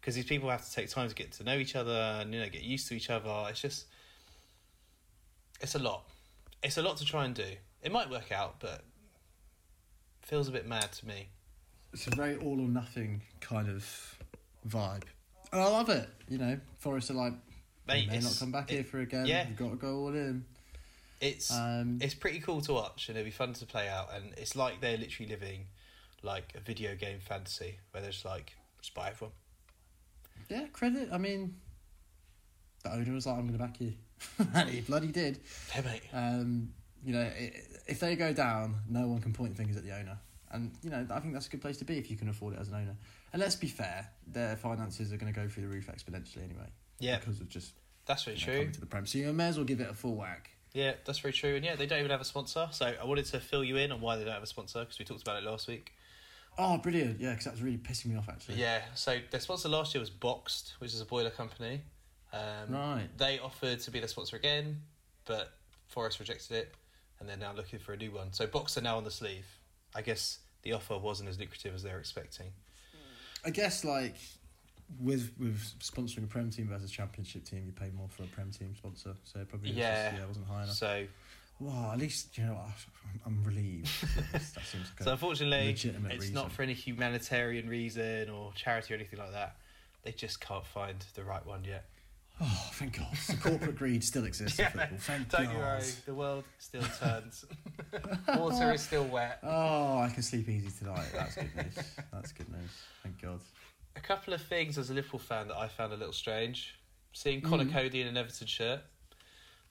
because these people have to take time to get to know each other and you know get used to each other. It's just it's a lot. It's a lot to try and do. It might work out, but feels a bit mad to me. It's a very all or nothing kind of vibe. And I love it. You know, Forest are like, Mate, may not come back it- here for again. yeah. We've got to go all in. It's Um, it's pretty cool to watch and it'll be fun to play out and it's like they're literally living like a video game fantasy where there's like just buy everyone. yeah, credit. I mean, the owner was like, I'm going to back you. *laughs* and he bloody did. Hey mate. Um, you know, i if they go down, no one can point fingers at the owner. And, you know, I think that's a good place to be if you can afford it as an owner. And let's be fair, their finances are going to go through the roof exponentially anyway. Yeah, Because of just that's very you know, true. coming to the Prem. So you may as well give it a full whack. Yeah, that's very true. And yeah, they don't even have a sponsor. So I wanted to fill you in on why they don't have a sponsor because we talked about it last week. Oh, brilliant. Yeah, because that was really pissing me off, actually. Yeah, so their sponsor last year was Boxed, which is a boiler company. Um, Right. They offered to be their sponsor again, but Forest rejected it, and they're now looking for a new one. So Boxed are now on the sleeve. I guess the offer wasn't as lucrative as they were expecting. I guess, like, with with sponsoring a Prem team versus a Championship team, you pay more for a Prem team sponsor. So it probably was Yeah. just, yeah, it wasn't high enough. So, Well, at least, you know, what, I'm, I'm relieved. *laughs* that seems like so a unfortunately, legitimate it's reason. not for any humanitarian reason or charity or anything like that. They just can't find the right one yet. Oh, thank God. The corporate greed still exists in football. Thank Don't God. you worry, the world still turns. Water is still wet. Oh, I can sleep easy tonight. That's good news. That's good news. Thank God. A couple of things as a Liverpool fan that I found a little strange. Seeing Conor Mm. Coady in an Everton shirt.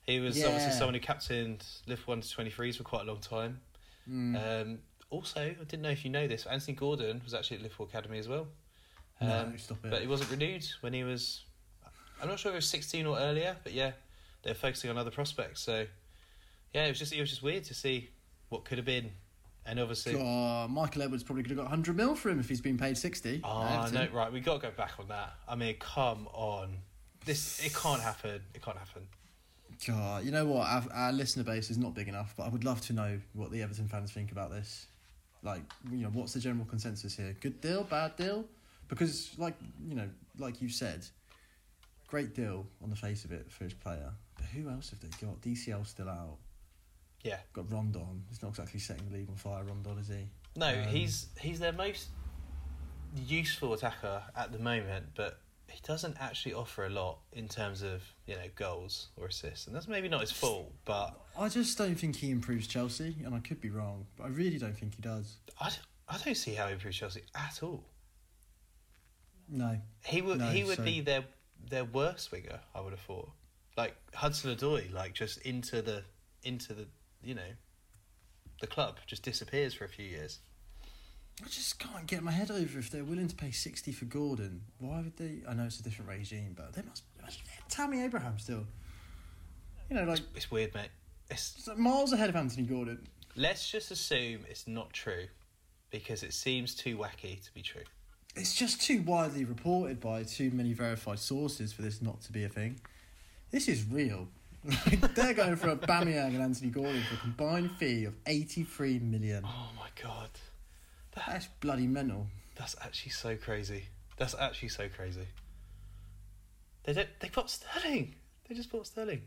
He was Yeah. obviously someone who captained Liverpool under 23s for quite a long time. Mm. Um, also, I didn't know if you know this, Anthony Gordon was actually at Liverpool Academy as well. Um, no, stop it. But he wasn't renewed when he was. I'm not sure if it was 16 or earlier, but yeah, they're focusing on other prospects. So, yeah, it was just it was just weird to see what could have been, and obviously. God, uh, Michael Edwards probably could have got 100 mil for him if he's been paid 60. Oh no! Right, we got to go back on that. I mean, come on, this it can't happen. It can't happen. God, you know what? Our, our listener base is not big enough, but I would love to know what the Everton fans think about this. Like, you know, what's the general consensus here? Good deal, bad deal? Because, like, you know, like you said, great deal on the face of it for his player. But who else have they got? DCL still out. Yeah. Got Rondon. He's not exactly setting the league on fire, Rondon, is he? No, Um, he's he's their most useful attacker at the moment, but he doesn't actually offer a lot in terms of you know goals or assists, and that's maybe not his fault. But I just don't think he improves Chelsea, and I could be wrong, but I really don't think he does. I I don't see how he improves Chelsea at all. No. He would No, he would so- be their their worst winger. I would have thought, like Hudson Odoi, like just into the into the you know the club just disappears for a few years. I just can't get my head over if they're willing to pay sixty for Gordon. Why would they? I know it's a different regime, but they must. Tammy Abraham still. You know, like It's weird, mate. It's, it's like miles ahead of Anthony Gordon. let's just assume it's not true because it seems too wacky to be true. It's just too widely reported by too many verified sources for this not to be a thing. This is real. Like, they're going for Aubameyang and Anthony Gordon for a combined fee of eighty-three million. Oh my god. That, That's bloody mental. that's actually so crazy. That's actually so crazy. They don't, they bought Sterling. They just bought Sterling.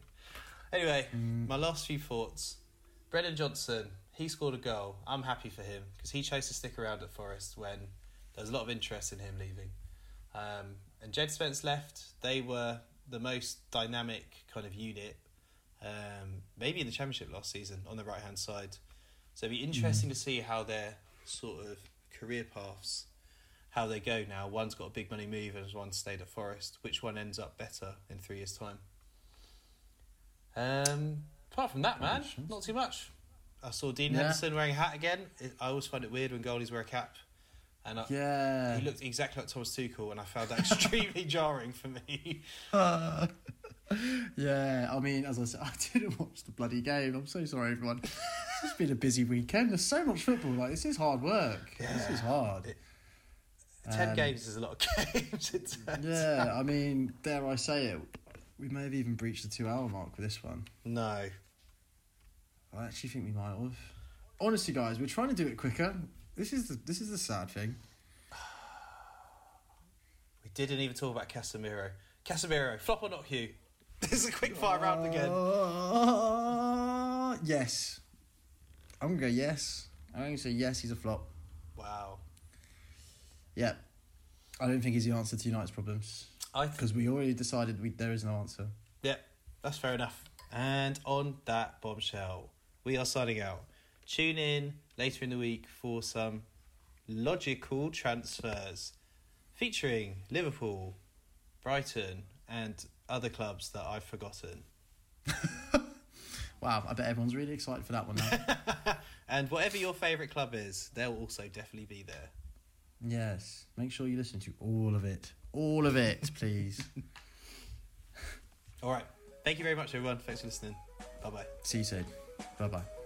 Anyway, Mm. my last few thoughts. Brennan Johnson, he scored a goal. I'm happy for him because he chose to stick around at Forest when there was a lot of interest in him leaving. Um, and Jed Spence left. They were the most dynamic kind of unit, um, maybe in the Championship last season on the right hand side. So it'd be interesting to see how their sort of career paths, how they go now. One's got a big money move and one stayed at Forest. Which one ends up better in three years' time? Um, apart from that, man, not too much. I saw Dean Yeah. Henderson wearing a hat again. I always find it weird when goalies wear a cap. And I, Yeah. he looked exactly like Thomas Tuchel, and I found that *laughs* extremely jarring for me. *laughs* yeah, I mean, as I said, *laughs* I didn't watch the bloody game. I'm so sorry, everyone. It's just been a busy weekend. There's so much football. Like, this is hard work. Yeah. This is hard. It- Ten Um, games is a lot of games. Yeah, out. I mean, dare I say it, we may have even breached the two hour mark with this one. No. I actually think we might have. Honestly, guys, we're trying to do it quicker. This is the, this is the sad thing. *sighs* We didn't even talk about Casemiro. Casemiro, flop or not, Hugh? *laughs* There's a quick fire round again. Uh, yes. I'm going to go yes. I'm going to say yes, he's a flop. Wow. Yeah. I don't think he's the answer to United's problems. I Because we already decided we, there is no answer. Yeah, that's fair enough. And on that bombshell, we are signing out. Tune in later in the week for some logical transfers featuring Liverpool, Brighton, and other clubs that I've forgotten. *laughs* Wow, I bet everyone's really excited for that one now. *laughs* and whatever your favourite club is, they'll also definitely be there. yes. Make sure you listen to all of it. All of it, *laughs* please. All right. Thank you very much, everyone. Thanks for listening. Bye bye. See you soon. Bye bye.